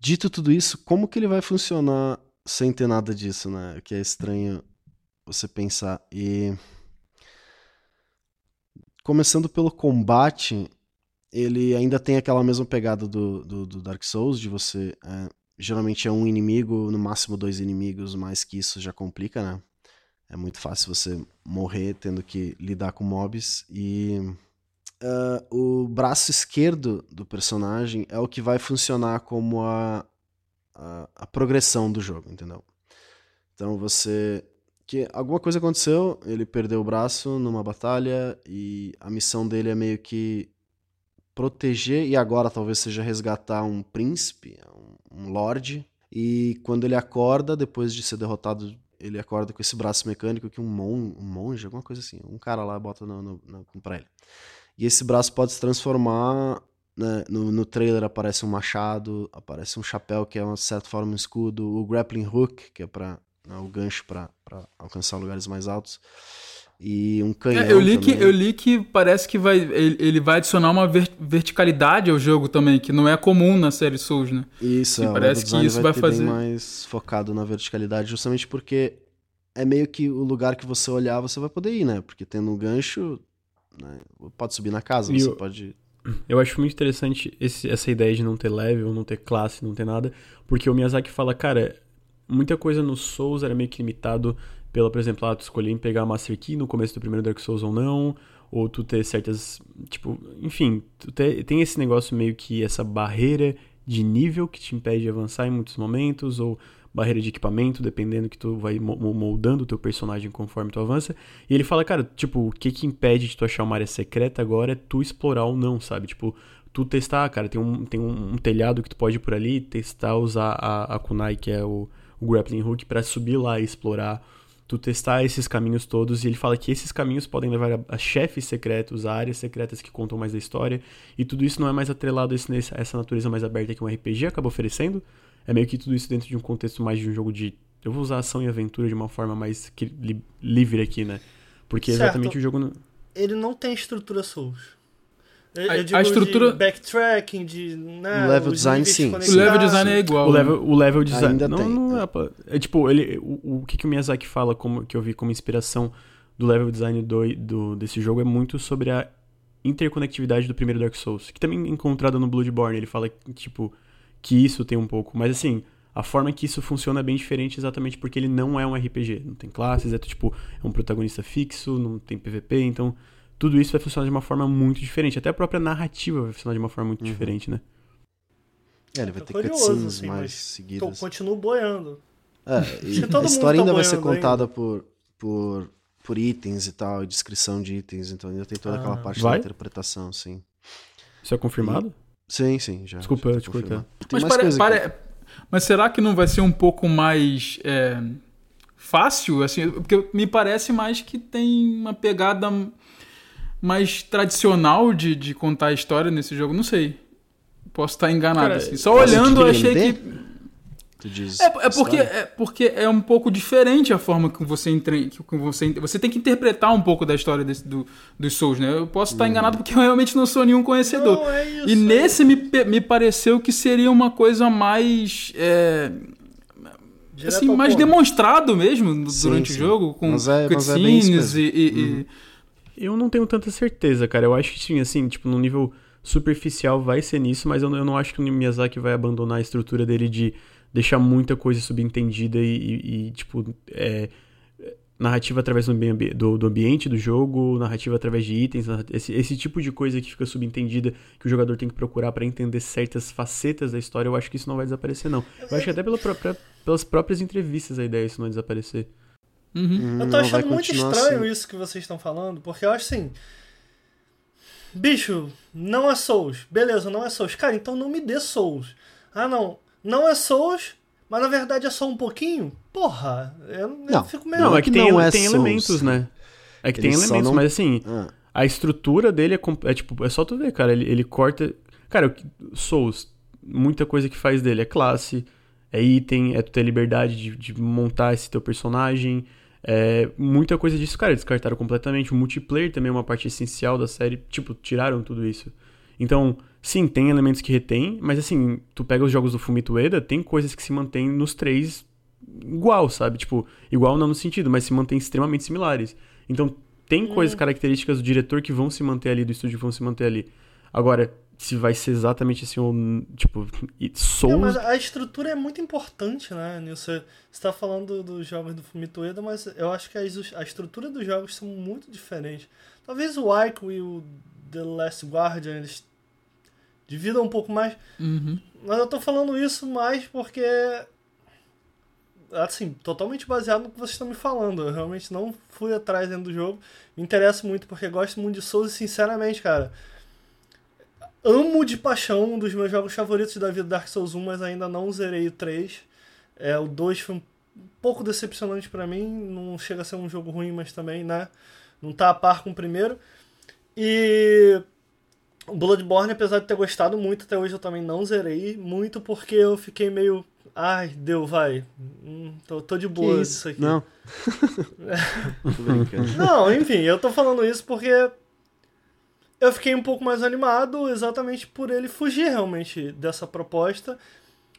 S1: dito tudo isso, como que ele vai funcionar sem ter nada disso, né? Que é estranho você pensar. E. Começando pelo combate, ele ainda tem aquela mesma pegada do, do, do Dark Souls, de você. é, geralmente é um inimigo, no máximo dois inimigos, mais que isso já complica, né? É muito fácil você morrer tendo que lidar com mobs. E ah, o braço esquerdo do personagem é o que vai funcionar como a, a, a progressão do jogo, entendeu? Então você. Que alguma coisa aconteceu, ele perdeu o braço numa batalha e a missão dele é meio que proteger e agora talvez seja resgatar um príncipe, um, um lord. E quando ele acorda, depois de ser derrotado, ele acorda com esse braço mecânico que um, mon, um monge, alguma coisa assim, um cara lá bota no, no, no, pra ele. E esse braço pode se transformar. né, No, no trailer aparece um machado, aparece um chapéu que é, de certa forma, um escudo, o grappling hook, que é pra, né, o gancho para alcançar lugares mais altos, e um canhão.
S4: É, eu, li que, eu li que parece que vai, ele, ele vai adicionar uma ver- verticalidade ao jogo também, que não é comum na série Souls, né?
S1: Isso, é,
S4: parece que isso
S1: vai,
S4: vai fazer-
S1: mais focado na verticalidade, justamente porque é meio que o lugar que você olhar você vai poder ir, né? Porque tendo um gancho, né, pode subir na casa,
S3: E
S1: você
S3: o-
S1: pode... (clears throat)
S3: Eu acho muito interessante esse- essa ideia de não ter level, não ter classe, não ter nada, porque o Miyazaki fala, cara, muita coisa no Souls era meio que limitado pela, por exemplo, ah, tu escolher em pegar a Master Key no começo do primeiro Dark Souls ou não, ou tu ter certas, tipo, enfim, tu te- tem esse negócio meio que essa barreira de nível que te impede de avançar em muitos momentos, ou barreira de equipamento, dependendo que tu vai mo- mo- moldando o teu personagem conforme tu avança. E ele fala, cara, tipo, o que que impede de tu achar uma área secreta agora é tu explorar ou não, sabe? Tipo, tu testar, cara, tem um, tem um, telhado que tu pode ir por ali, testar, usar a, a kunai, que é o, o grappling hook, pra subir lá e explorar. Tu testar esses caminhos todos, e ele fala que esses caminhos podem levar a, a chefes secretos, a áreas secretas que contam mais da história, e tudo isso não é mais atrelado a, esse, a essa natureza mais aberta que um RPG acaba oferecendo, é meio que tudo isso dentro de um contexto mais de um jogo de. Eu vou usar ação e aventura de uma forma mais que- li- livre aqui, né? Porque
S2: Certo.
S3: exatamente o jogo. não-
S2: Ele não tem estrutura Souls. Eu,
S4: A-
S2: eu
S4: a estrutura-
S2: de backtracking, de. Né,
S1: O level design, sim.
S4: O level design é igual.
S3: O
S4: né?
S3: level, o level design.
S1: Ainda
S3: não,
S1: tem,
S3: não
S1: é.
S3: é, é tipo, ele, o, o que, que o Miyazaki fala, como, que eu vi como inspiração do level design do, do, desse jogo, é muito sobre a interconectividade do primeiro Dark Souls, que também é encontrada no Bloodborne. Ele fala, que, tipo, que isso tem um pouco. Mas assim, a forma que isso funciona é bem diferente exatamente porque ele não é um RPG. Não tem classes, é tipo, é um protagonista fixo, não tem PVP, então tudo isso vai funcionar de uma forma muito diferente. Até a própria narrativa vai funcionar de uma forma muito diferente, né?
S1: É, ele vai
S2: Tô
S1: ter
S2: curioso,
S1: cutscenes
S2: assim,
S1: mais seguidas.
S2: Tô, continuo boiando.
S1: É, e a história
S2: tá
S1: ainda vai ser contada por, por, por itens e tal, e descrição de itens, então ainda tem toda aquela
S2: Ah.
S1: parte
S3: Vai?
S1: da interpretação, sim.
S3: Isso é confirmado?
S1: Sim, sim, já.
S3: Desculpa
S1: já
S3: eu te cortar.
S4: Mas, pare- pare-
S1: aqui.
S4: mas será que não vai ser um pouco mais é, fácil? Assim, porque me parece mais que tem uma pegada mais tradicional de, de contar a história nesse jogo. Não sei. Posso estar enganado.
S3: Cara,
S4: assim. Só olhando, eu achei que.
S1: Tu diz
S4: É, é porque, é porque é um pouco diferente a forma que você entre, que você você tem que interpretar um pouco da história desse, do, dos Souls, né? Eu posso
S1: Hum.
S4: estar enganado porque eu realmente não sou nenhum conhecedor.
S2: Não, é isso.
S4: e nesse me, me pareceu que seria uma coisa mais é, assim, mais
S2: ponto.
S4: demonstrado mesmo
S1: Sim,
S4: durante
S1: sim.
S4: o jogo, com
S1: Mas é- mas é
S4: cutscenes e, e- e-
S3: Eu não tenho tanta certeza, cara. Eu acho que sim, assim, tipo, no nível superficial vai ser nisso, mas eu, não- eu não acho que o Miyazaki vai abandonar a estrutura dele de deixa muita coisa subentendida e, e- e, tipo, é, narrativa através do, ambi- do, do ambiente do jogo, narrativa através de itens, esse, esse tipo de coisa que fica subentendida que o jogador tem que procurar pra entender certas facetas da história, eu acho que isso não vai desaparecer, não. Eu acho que até pela própria- pelas próprias entrevistas a ideia isso não vai desaparecer.
S4: Uhum.
S2: Eu tô
S1: Não,
S2: achando muito estranho
S1: assim.
S2: isso que vocês estão falando, porque eu acho assim. Bicho, não é Souls. Beleza, não é Souls. Cara, então não me dê Souls. Ah, não. Não é Souls, mas na verdade é só um pouquinho? Porra, eu, eu
S1: Não.
S2: fico meio.
S3: Não,
S1: Não
S3: é que, tem,
S1: não é
S3: tem
S1: Souls.
S3: elementos, né? É que tem
S1: Ele só
S3: elementos,
S1: não-
S3: mas assim,
S1: Ah,
S3: a estrutura dele é, é tipo, é só tu ver, cara. Ele, ele corta. Cara, Souls, muita coisa que faz dele é classe, é item, é tu ter liberdade de, de montar esse teu personagem. É, muita coisa disso, cara, descartaram completamente. O multiplayer também é uma parte essencial da série. Tipo, tiraram tudo isso. Então, sim, tem elementos que retém, mas assim, tu pega os jogos do Fumito Ueda, tem coisas que se mantêm nos três igual, sabe? Tipo, igual não no sentido, mas se mantêm extremamente similares. Então, tem coisas características do diretor que vão se manter ali, do estúdio que vão se manter ali. Agora, se vai ser exatamente assim, ou, tipo, Souls...
S2: mas a estrutura é muito importante, né, Nilson? Você está falando dos jogos do Fumito Ueda, mas eu acho que a estrutura dos jogos são muito diferentes. Talvez o Ico e o The Last Guardian, eles dividam um pouco mais,
S4: Uhum.
S2: mas eu tô falando isso mais porque assim, totalmente baseado no que vocês estão me falando. Eu realmente não fui atrás dentro do jogo. Me interessa muito porque gosto muito de Souls e sinceramente, cara, amo de paixão um dos meus jogos favoritos da vida Dark Souls 1, mas ainda não zerei o 3. É, o 2 foi um pouco decepcionante pra mim, não chega a ser um jogo ruim, mas também, né, não tá a par com o primeiro. E o Bloodborne, apesar de ter gostado muito, até hoje eu também não zerei, muito porque eu fiquei meio, ai, deu, vai. Hum, tô, tô de boa
S1: isso?
S2: isso aqui.
S1: Não. (laughs) Tô brincando. (laughs)
S2: Não, enfim, eu tô falando isso porque eu fiquei um pouco mais animado exatamente por ele fugir realmente dessa proposta.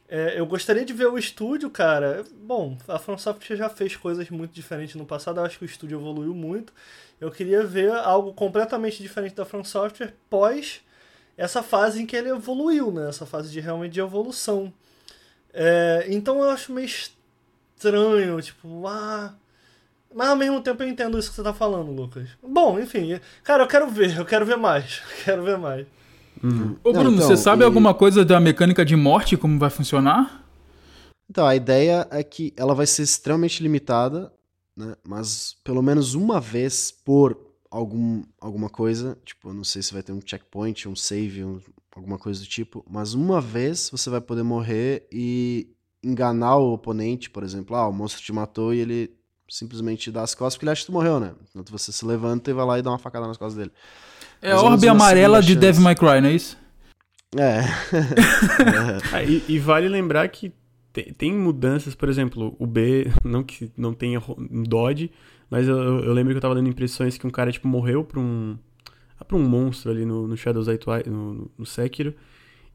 S2: É, eu gostaria de ver o estúdio, cara. Bom, a From Software já fez coisas muito diferentes no passado, eu acho que o estúdio evoluiu muito. Eu queria ver algo completamente diferente da From Software pós essa fase em que ele evoluiu, né? Essa fase de realmente de evolução. É, então eu acho meio estranho, tipo, ah, mas ao mesmo tempo eu entendo isso que você tá falando, Lucas. Bom, enfim, cara, eu quero ver, eu quero ver mais. (laughs) Quero ver mais.
S4: Ô,
S1: Não,
S4: Bruno,
S1: então,
S4: você sabe
S1: e-
S4: alguma coisa da mecânica de morte, como vai funcionar?
S1: Então, a ideia é que ela vai ser extremamente limitada, né? Mas pelo menos uma vez por algum, alguma coisa, tipo, eu não sei se vai ter um checkpoint, um save, um- alguma coisa do tipo, mas uma vez você vai poder morrer e enganar o oponente, por exemplo, ah, o monstro te matou e ele simplesmente te dá as costas porque ele acha que tu morreu, né? Então você se levanta e vai lá e dá uma facada nas costas dele.
S4: É a orbe amarela de Devil. May Cry, não é isso?
S1: É. (laughs) (laughs)
S3: Ah, e, e vale lembrar que te- tem mudanças, por exemplo, o B, (laughs) não que não tenha Dodge, mas eu, eu lembro que eu tava dando impressões que um cara, tipo, morreu pra um, pra um monstro ali no, no Shadows Twice, no, no- Sekiro,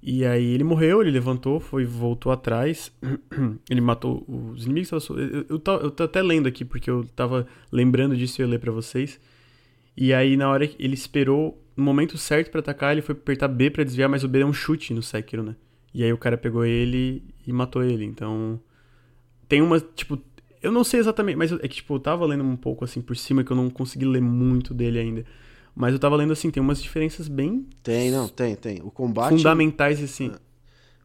S3: e aí ele morreu, ele levantou, foi, voltou atrás, (clears throat) ele matou os inimigos. Eu, eu, tô, eu tô até lendo aqui, porque eu tava lembrando disso e eu ia ler pra vocês. E aí, na hora que ele esperou no momento certo pra atacar, ele foi apertar B pra desviar, mas o B é um chute no Sekiro, né? E aí o cara pegou ele e matou ele. Então, tem uma, tipo, eu não sei exatamente, mas é que, tipo, eu tava lendo um pouco assim por cima, que eu não consegui ler muito dele ainda. Mas eu tava lendo assim, tem umas diferenças bem
S1: Tem, não, tem, tem. O combate.
S3: fundamentais, assim.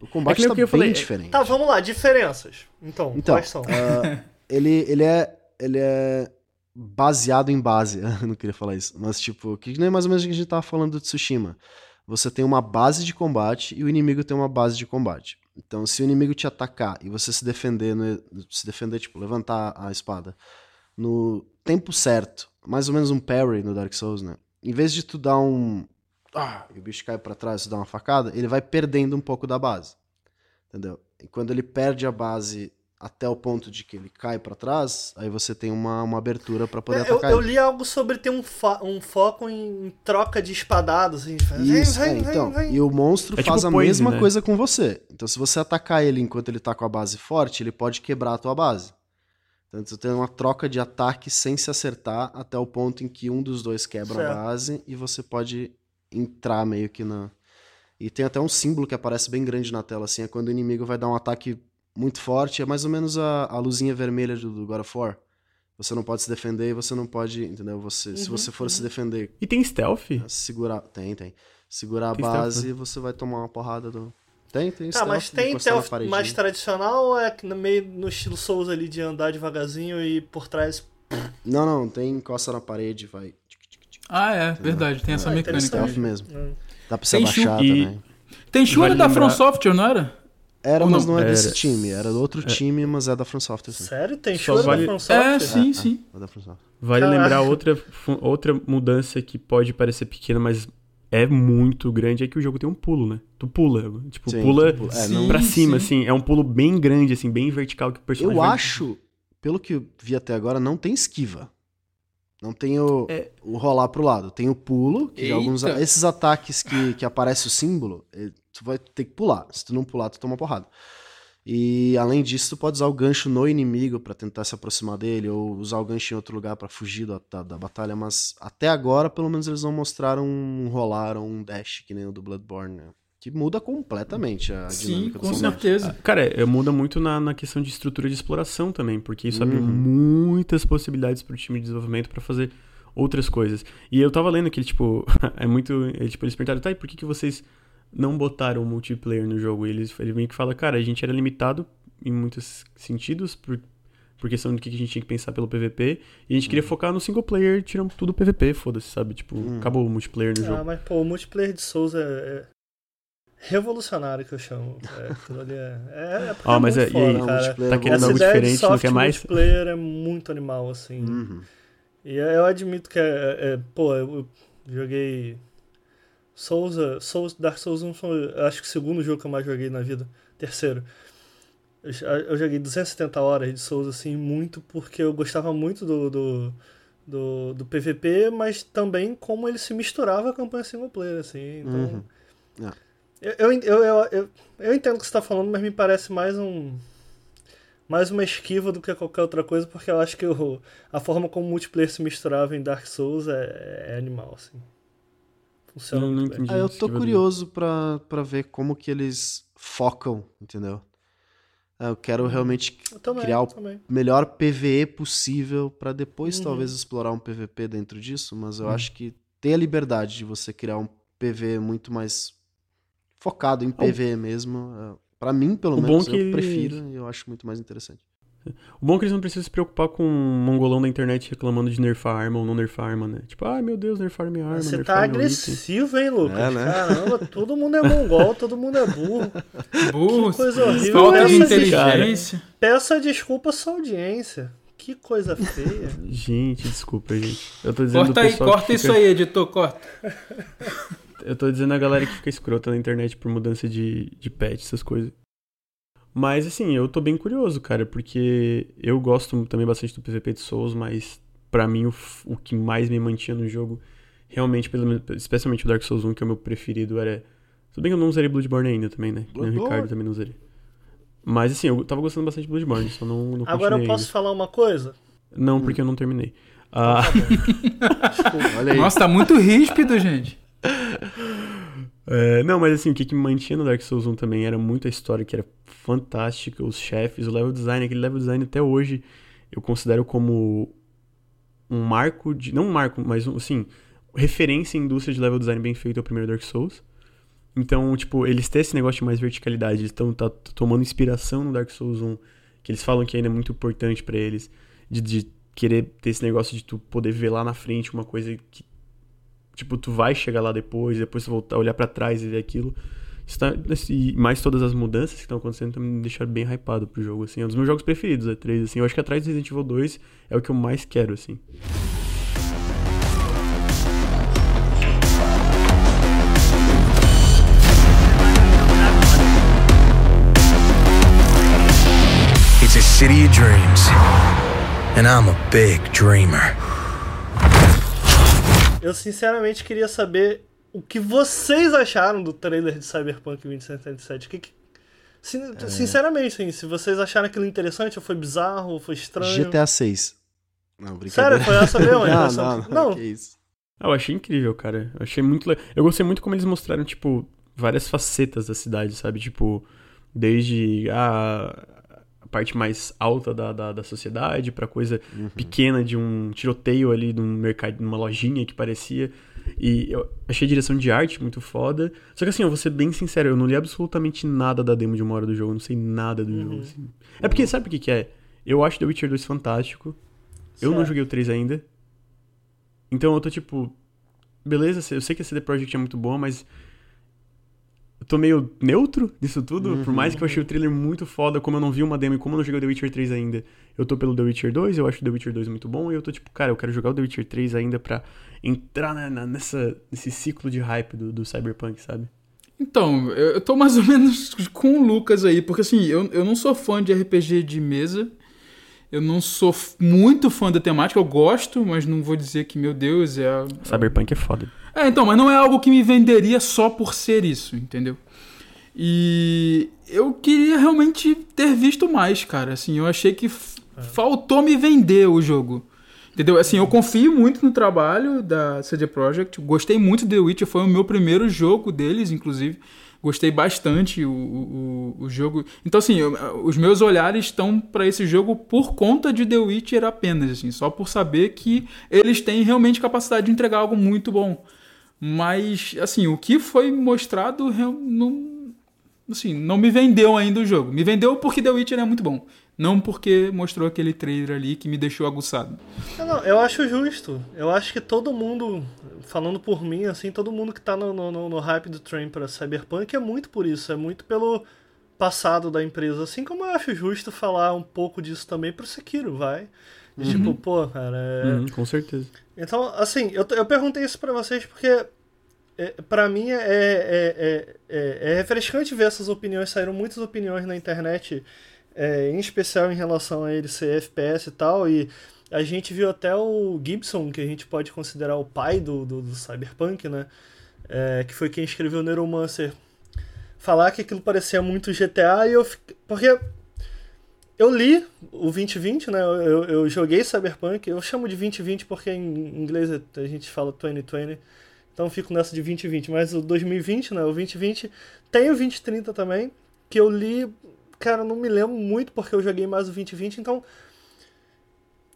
S1: O combate
S3: É
S1: tá
S3: o que eu
S1: bem
S3: falei, é-
S1: diferente.
S2: Tá, vamos lá, diferenças. Então,
S1: Então,
S2: quais são?
S1: ah, ele, ele é. Ele é baseado em base. (laughs) Eu não queria falar isso. Mas, tipo, que nem mais ou menos o que a gente tava falando do Tsushima. Você tem uma base de combate e o inimigo tem uma base de combate. Então, se o inimigo te atacar e você se defender, no- se defender, tipo, levantar a espada no tempo certo, mais ou menos um parry no Dark Souls, né? Em vez de tu dar um. Ah, e o bicho cai pra trás e tu dá uma facada, ele vai perdendo um pouco da base. Entendeu? E quando ele perde a base até o ponto de que ele cai pra trás, aí você tem uma, uma abertura pra poder
S2: É, eu,
S1: atacar
S2: eu
S1: ele.
S2: li algo sobre ter um, fo- um foco em troca de espadados. Assim, de fazer,
S1: Isso,
S2: vem,
S1: é,
S2: vem,
S1: então.
S2: vem.
S1: E o monstro
S3: É
S1: faz
S3: tipo
S1: a
S3: poison,
S1: mesma
S3: né?
S1: coisa com você. Então, se você atacar ele enquanto ele tá com a base forte, ele pode quebrar a tua base. Então, você tem uma troca de ataque sem se acertar até o ponto em que um dos dois quebra
S2: Certo.
S1: a base e você pode entrar meio que na. E tem até um símbolo que aparece bem grande na tela, assim, é quando o inimigo vai dar um ataque muito forte. É mais ou menos a, a luzinha vermelha do, do God of War. Você não pode se defender e você não pode, entendeu? Você, Se
S2: Uhum,
S1: você for se defender,
S3: E tem stealth?
S1: segurar. Tem, tem. Segurar a
S3: Tem stealth,
S1: base, você vai tomar uma porrada do. Tem, tem
S2: Tá,
S1: stealth,
S2: mas tem stealth mais tradicional ou é que no meio no estilo Souls ali de andar devagarzinho e por trás.
S1: Não, não, tem encosta na parede, vai.
S4: Ah, é, verdade, tem essa
S2: Ah,
S4: mecânica.
S2: interessante.
S1: Stealth mesmo.
S2: Hum.
S1: Dá pra você
S4: Tem
S1: abaixar
S3: e-
S1: também.
S4: Tem Shu
S3: Vale
S4: da From
S3: lembrar-
S4: Software, não era?
S1: Era,
S4: Ou
S1: mas
S4: não?
S1: não é desse
S3: Era-
S1: time, era do outro time, mas é da From Software. Sim.
S2: Sério? Tem
S3: Só
S2: show
S3: vale-
S2: da From
S4: É,
S2: Software?
S4: sim,
S1: É,
S4: sim.
S1: É da From Software.
S3: Vale
S2: Caraca.
S3: lembrar outra, outra mudança que pode parecer pequena, mas é muito grande, é que o jogo tem um pulo, né? Tu pula, tipo,
S1: Sim,
S3: pula
S1: tu pula. É, não-
S3: pra cima,
S4: sim.
S3: assim. É um pulo bem grande, assim, bem vertical que o personagem
S1: Eu
S3: vai-
S1: acho, pelo que eu vi até agora, não tem esquiva. Não tem o,
S3: É.
S1: o rolar pro lado. Tem o pulo, que alguns esses ataques que, que aparece o símbolo, tu vai ter que pular. Se tu não pular, tu toma porrada. E além disso, tu pode usar o gancho no inimigo pra tentar se aproximar dele, ou usar o gancho em outro lugar pra fugir da, da, da batalha, mas até agora, pelo menos, eles não mostraram um rolar ou um dash, que nem o do Bloodborne, né? Que muda completamente a
S4: Sim,
S1: dinâmica
S4: com
S1: do combate.
S4: certeza.
S3: Cara, é, muda muito na, na questão de estrutura de exploração também, porque isso abre
S1: Uhum.
S3: muitas possibilidades pro time de desenvolvimento pra fazer outras coisas. E eu tava lendo que ele, tipo, (laughs) é muito. é, tipo, eles perguntaram, tá, e por que, que vocês não botaram multiplayer no jogo? Eles, ele meio que fala, cara, a gente era limitado em muitos sentidos, por, por questão do que a gente tinha que pensar pelo PVP, e a gente
S1: Uhum.
S3: queria focar no single player, tirando tudo PVP, foda-se, sabe? Tipo,
S1: Uhum.
S3: acabou o multiplayer no
S2: Ah,
S3: jogo.
S2: mas pô, o multiplayer de Souls é, é revolucionário que eu chamo. É, aquilo ali é, é, é porque
S3: Ah, mas
S2: muito
S3: é- e aí?
S1: Não,
S2: cara.
S1: multiplayer
S3: Tá
S1: é
S3: querendo algo diferente, não quer mais?
S2: multiplayer é muito animal, assim.
S1: Uhum.
S2: E eu admito que é, é- é- pô, eu joguei Souls, eh, Souls, Dark Souls 1 foi, acho que o segundo jogo que eu mais joguei na vida, terceiro. Eu, eu joguei 270 horas de Souls assim, muito porque eu gostava muito do, do, do, do PVP, mas também como ele se misturava à campanha single player, assim. Então,
S1: Uhum. É.
S2: eu, eu, eu, eu, eu, entendo o que você está falando, mas me parece mais um mais uma esquiva do que qualquer outra coisa, porque eu acho que a forma como o multiplayer se misturava em Dark Souls é, é animal, assim. Funciona
S3: não entendi.
S1: Ah, eu tô curioso pra, pra ver como que eles focam, entendeu? Ah, Eu quero realmente
S2: Eu também,
S1: criar o melhor PVE possível pra depois
S2: Uhum.
S1: talvez explorar um PVP dentro disso, mas eu acho que ter a liberdade de você criar um PVE muito mais focado em PVE mesmo, ah, pra mim pelo
S3: O
S1: menos
S3: que
S1: eu prefiro e eu acho muito mais interessante.
S3: O bom é que eles não precisam se preocupar com um mongolão da internet reclamando de nerfar arma ou não nerfar arma, né? Tipo, ai meu Deus, nerfar minha arma.
S2: Você tá agressivo, hein, Lucas?
S1: É, né?
S2: Caramba, todo mundo é mongol, (laughs) todo mundo é burro.
S4: Burro,
S2: Que coisa horrível.
S4: falta de inteligência.
S2: Peça desculpa à sua audiência. Que coisa feia. (laughs)
S3: Gente, desculpa, gente. Eu tô dizendo
S4: Corta aí,
S3: pessoal
S4: corta
S3: que
S4: isso
S3: fica...
S4: aí, editor, corta.
S3: Eu tô dizendo a galera que fica escrota na internet por mudança de, de patch, essas coisas. Mas assim, eu tô bem curioso, cara, porque eu gosto também bastante do PVP de Souls, mas pra mim o, o que mais me mantinha no jogo, realmente, pelo menos- especialmente o Dark Souls 1, que é o meu preferido, era. Tudo bem que eu não zerei Bloodborne ainda também, né? Que nem o. Ricardo também não zerei. Mas assim, eu tava gostando bastante de Bloodborne, só não, não
S2: Agora eu posso falar uma coisa?
S3: ainda. Não, porque eu não terminei. Ah, (laughs)
S1: Olha aí.
S4: Nossa, tá muito ríspido, gente.
S3: É, não, mas assim, o que, que me mantinha no Dark Souls 1 também era muito a história, que era fantástica, os chefes, o level design, aquele level design até hoje eu considero como um marco de. Não um marco, mas um, assim, referência em indústria de level design bem feito ao primeiro Dark Souls. Então, tipo, eles têm esse negócio de mais verticalidade, eles estão tá tomando inspiração no Dark Souls 1, que eles falam que ainda é muito importante pra eles, de, de querer ter esse negócio de tu poder ver lá na frente uma coisa que tipo, tu vai chegar lá depois, depois tu voltar, olhar pra trás e ver aquilo. Isso tá- e mais todas as mudanças que estão acontecendo também me deixaram bem hypado pro jogo, assim. É um dos meus jogos preferidos, é 3, assim. Eu acho que atrás do Resident Evil 2 é o que eu mais quero, assim.
S5: It's a city of dreams. And I'm a big dreamer.
S2: Eu sinceramente queria saber o que vocês acharam do trailer de Cyberpunk 2077. O que que- Sin-
S1: É.
S2: Sinceramente, assim, se vocês acharam aquilo interessante, ou foi bizarro, ou foi estranho.
S1: GTA 6. Não,
S2: Sério,
S1: brincadeira.
S2: foi essa mesmo? a (laughs)
S1: não, não,
S2: que-
S1: não,
S2: não.
S1: que isso.
S3: Ah, eu achei incrível, cara. Eu achei muito Eu gostei muito como eles mostraram, tipo, várias facetas da cidade, sabe? Tipo, desde a, a parte mais alta da, da, da sociedade pra coisa pequena de um tiroteio ali num mercado, numa lojinha que parecia. E eu achei a direção de arte muito foda. Só que assim, eu vou ser bem sincero, eu não li absolutamente nada da demo de uma hora do jogo, eu não sei nada do jogo. assim. É porque, sabe o que, que é? Eu acho The Witcher 2 fantástico. Eu não
S2: Certo.
S3: joguei o 3 ainda. Então eu tô tipo. Beleza, eu sei que a CD Projekt é muito boa, mas. Tô meio neutro nisso tudo. Por mais que eu achei o trailer muito foda, como eu não vi uma demo e como eu não joguei o The Witcher 3 ainda. Eu tô pelo The Witcher 2, eu acho o The Witcher 2 muito bom. E eu tô tipo, cara, eu quero jogar o The Witcher 3 ainda pra entrar na- na- nessa, nesse ciclo de hype do, do Cyberpunk, sabe?
S4: Então, eu, eu tô mais ou menos com o Lucas aí, porque assim, eu, eu não sou fã de RPG de mesa. Eu não sou muito fã da temática, eu gosto, mas não vou dizer que, meu Deus, é. a-
S3: Cyberpunk é foda.
S4: É, então, mas não é algo que me venderia só por ser isso, entendeu? E eu queria realmente ter visto mais, cara. Assim, eu achei que f- faltou me vender o jogo. Entendeu? Assim, eu confio muito no trabalho da CD Projekt. Gostei muito de The Witcher, foi o meu primeiro jogo deles, inclusive. Gostei bastante o, o, o jogo. Então, assim, eu- os meus olhares estão para esse jogo por conta de The Witcher apenas, assim, só por saber que eles têm realmente capacidade de entregar algo muito bom. Mas, assim, o que foi mostrado não, assim, não me vendeu ainda o jogo. Me vendeu porque The Witcher é muito bom. Não porque mostrou aquele trailer ali que me deixou aguçado.
S2: Não, não, eu acho justo. Eu acho que todo mundo, falando por mim, assim, todo mundo que tá no, no, no- hype do trem pra Cyberpunk é muito por isso, é muito pelo passado da empresa. Assim como eu acho justo falar um pouco disso também pro Sekiro, vai. De Tipo, pô, cara, é...
S3: Uhum, com certeza.
S2: Então, assim, eu, eu perguntei isso pra vocês porque é, para mim é, é, é, é, é refrescante ver essas opiniões. Saíram muitas opiniões na internet, é, em especial em relação a ele ser FPS e tal. E a gente viu até o Gibson, que a gente pode considerar o pai do, do, do Cyberpunk, né? É, que foi quem escreveu Neuromancer, falar que aquilo parecia muito GTA. E eu fiquei. Porque eu li o 2020, né? Eu, eu, joguei Cyberpunk. Eu chamo de 2020 porque em inglês a gente fala 2020. Então fico nessa de 2020. Mas o 2020, né? O 2020 tem o 2030 também. Que eu li. Cara, não me lembro muito porque eu joguei mais o 2020. Então.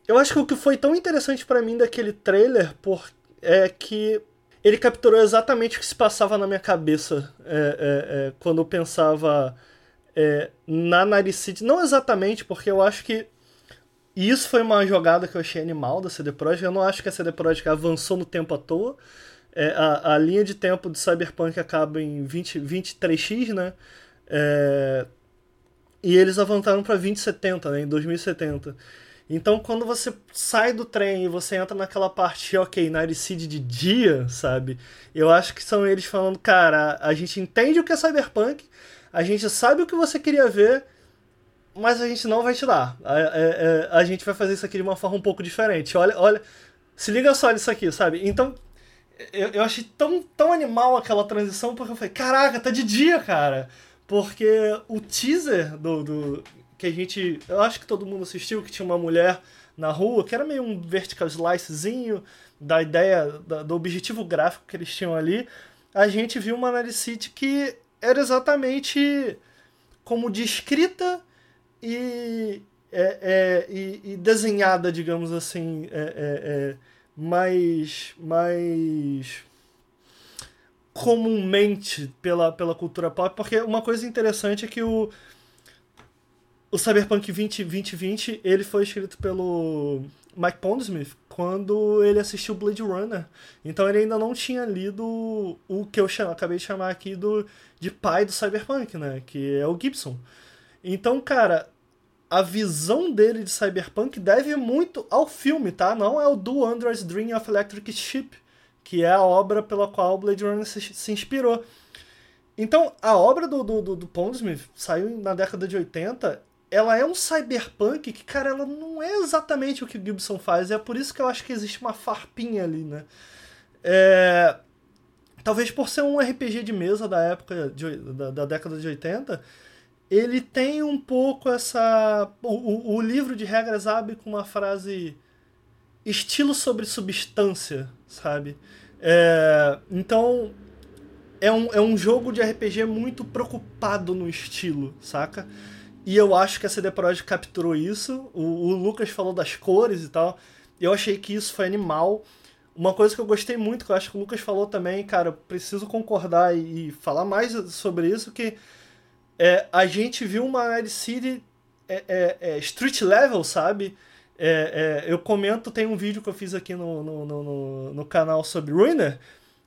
S2: Eu acho que o que foi tão interessante pra mim daquele trailer por, é que ele capturou exatamente o que se passava na minha cabeça é, é, é, quando eu pensava é, na Naricid. Não exatamente, porque eu acho que isso foi uma jogada que eu achei animal da CD Projekt. Eu não acho que a CD Projekt avançou no tempo à toa. É, a, a linha de tempo do Cyberpunk acaba em 20, 23x, né? É, e eles avançaram para 2070, né? Em 2070. Então, quando você sai do trem e você entra naquela parte, ok, Naricid de dia, sabe? Eu acho que são eles falando, cara, a gente entende o que é Cyberpunk, a gente sabe o que você queria ver, mas a gente não vai te dar. A, a, a, a gente vai fazer isso aqui de uma forma um pouco diferente. Olha, olha, se liga só nisso aqui, sabe? Então, eu, eu achei tão, tão animal aquela transição, porque eu falei, caraca, tá de dia, cara. Porque o teaser do, do que a gente. Eu acho que todo mundo assistiu, que tinha uma mulher na rua, que era meio um vertical slicezinho da ideia, da, do objetivo gráfico que eles tinham ali. A gente viu uma Naricity que era exatamente como descrita e, é, é, e, e, desenhada, digamos assim, é, é, mais, mais comumente pela, pela cultura pop, porque uma coisa interessante é que o, o Cyberpunk 20, 2020 ele foi escrito pelo Mike Pondsmith quando ele assistiu Blade Runner. Então ele ainda não tinha lido o que eu chamo, acabei de chamar aqui do, de pai do Cyberpunk, né? Que é o Gibson. Então, cara, a visão dele de Cyberpunk deve muito ao filme, tá? Não é o Do Android's Dream of Electric Sheep, que é a obra pela qual Blade Runner se, se inspirou. Então, a obra do, do, do Pondsmith saiu na década de 80 ela é um cyberpunk que, cara, ela não é exatamente o que o Gibson faz. É por isso que eu acho que existe uma farpinha ali, né? É... Talvez por ser um RPG de mesa da época, de, da, da, década de 80, ele tem um pouco essa... O, o, livro de regras abre com uma frase estilo sobre substância, sabe? É... Então, é um, é um jogo de RPG muito preocupado no estilo, saca? e eu acho que a CD Projekt capturou isso. O, o Lucas falou das cores e tal. Eu achei que isso foi animal. Uma coisa que eu gostei muito, que eu acho que o Lucas falou também, cara, preciso concordar e, e falar mais sobre isso, que é, a gente viu uma Night City é, é, é, street level, sabe? É, é, eu comento, tem um vídeo que eu fiz aqui no, no, no, no, canal sobre Ruiner,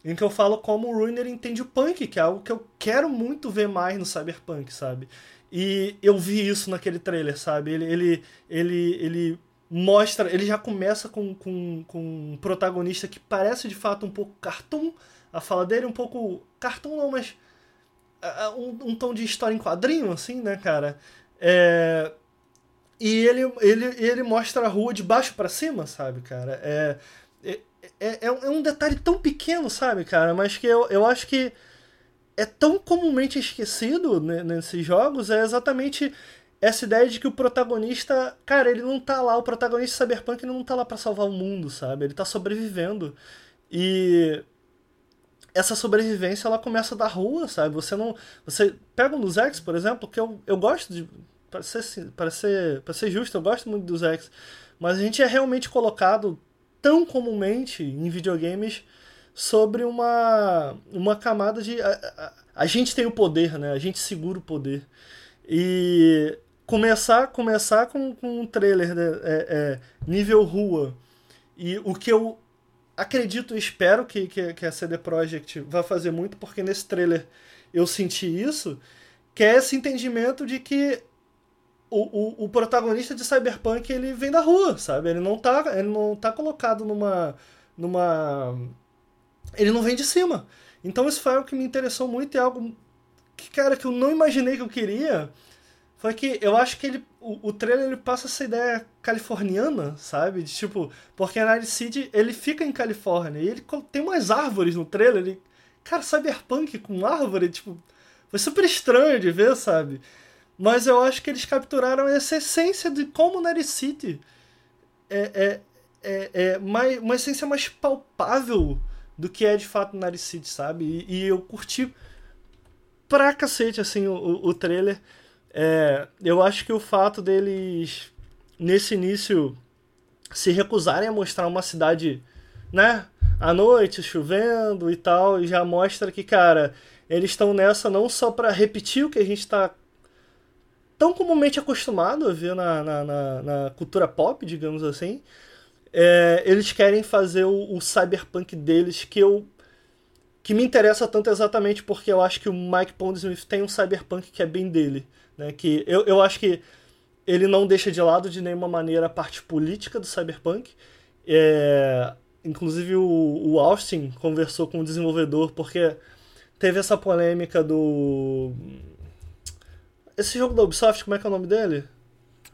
S2: em que eu falo como o Ruiner entende o punk, que é algo que eu quero muito ver mais no Cyberpunk, sabe? E eu vi isso naquele trailer, sabe? Ele, ele, ele, ele mostra, ele já começa com, com, com um protagonista que parece de fato um pouco cartoon, a fala dele um pouco cartoon não, mas uh, um, um tom de história em quadrinho, assim, né, cara? É, e ele, ele, ele mostra a rua de baixo para cima, sabe, cara? É, é, é, é, um detalhe tão pequeno, sabe, cara? Mas que eu, eu acho que é tão comumente esquecido nesses jogos, é exatamente essa ideia de que o protagonista, cara, ele não tá lá, o protagonista cyberpunk não tá lá para salvar o mundo, sabe? Ele tá sobrevivendo. E essa sobrevivência ela começa da rua, sabe? Você não, você pega um dos X, por exemplo, que eu, eu gosto de para ser, para ser, para ser justo, eu gosto muito dos X, mas a gente é realmente colocado tão comumente em videogames sobre uma, uma camada de. A, a, a, gente tem o poder, né? A gente segura o poder. E começar, começar com, com um trailer né? é, é, nível rua. E o que eu acredito e espero que, que, que a CD Projekt vá fazer muito, porque nesse trailer eu senti isso, que é esse entendimento de que o, o, o, protagonista de Cyberpunk ele vem da rua, sabe? Ele não tá, ele não tá colocado numa. numa. Ele não vem de cima. Então isso foi algo que me interessou muito e algo que, cara, que eu não imaginei que eu queria. Foi que eu acho que ele, o, o trailer ele passa essa ideia californiana, sabe? De tipo, porque a Night City ele fica em Califórnia e ele tem umas árvores no trailer. Ele, cara, Cyberpunk com árvore, tipo, foi super estranho de ver, sabe? Mas eu acho que eles capturaram essa essência de como Night City é, é, é, é mais, uma essência mais palpável do que é de fato Night City, sabe? E, e, eu curti pra cacete, assim, o, o trailer. É, eu acho que o fato deles, nesse início, se recusarem a mostrar uma cidade, né? À noite, chovendo e tal, já mostra que, cara, eles estão nessa não só para repetir o que a gente tá tão comumente acostumado a ver na, na, na, na cultura pop, digamos assim. É, eles querem fazer o, o, cyberpunk deles que eu que me interessa tanto exatamente porque eu acho que o Mike Pondsmith tem um cyberpunk que é bem dele, né? Que eu, eu acho que ele não deixa de lado de nenhuma maneira a parte política do cyberpunk. É, inclusive o, o Austin conversou com o desenvolvedor porque teve essa polêmica do esse jogo da Ubisoft, como é que é o nome dele?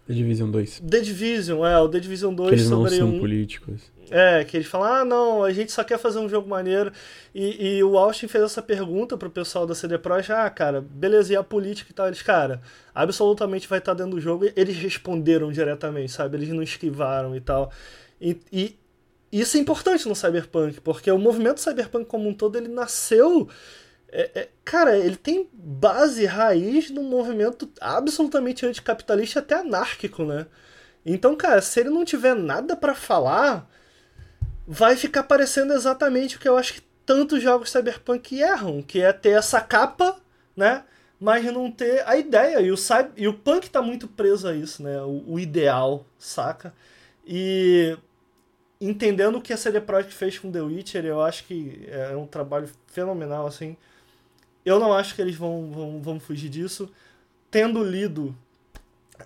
S3: The Division 2.
S2: The Division, é, o The Division 2
S3: que eles
S2: sobre
S3: não são
S2: um...
S3: políticos.
S2: É, que eles falam, ah, não, a gente só quer fazer um jogo maneiro. E, e o Austin fez essa pergunta pro pessoal da CD Projekt, ah, cara, beleza, e a política e tal? Eles, cara, absolutamente vai estar dentro do jogo. E eles responderam diretamente, sabe? Eles não esquivaram e tal. E, e isso é importante no Cyberpunk, porque o movimento Cyberpunk como um todo, ele nasceu é, é, cara, ele tem base, raiz num movimento absolutamente anticapitalista até anárquico, né? Então, cara, se ele não tiver nada para falar, vai ficar parecendo exatamente o que eu acho que tantos jogos cyberpunk erram, que é ter essa capa, né? Mas não ter a ideia. E o, e o punk tá muito preso a isso, né? O, o ideal, saca? E entendendo o que a CD Projekt fez com The Witcher, eu acho que é um trabalho fenomenal, assim. Eu não acho que eles vão, vão, vão fugir disso. Tendo lido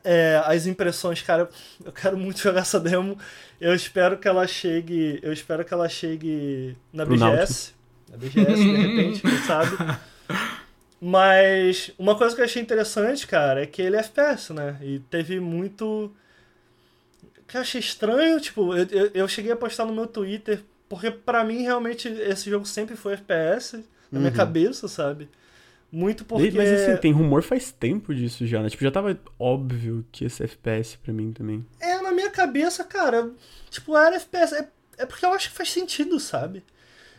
S2: é, as impressões, cara, (laughs) eu quero muito jogar essa demo. Eu espero que ela chegue. Eu espero que ela chegue na
S3: Pro
S2: BGS. Na BGS, de repente, quem sabe. (laughs) Mas uma coisa que eu achei interessante, cara, é que ele é FPS, né? E teve muito. que eu achei estranho, tipo, eu, eu, eu cheguei a postar no meu Twitter, porque para mim realmente esse jogo sempre foi FPS na minha uhum. cabeça, sabe? Muito porque.
S3: Mas assim, tem rumor faz tempo disso já, né? Tipo, já tava óbvio que esse FPS pra mim também.
S2: É, na minha cabeça, cara, tipo, era FPS. É, é porque eu acho que faz sentido, sabe?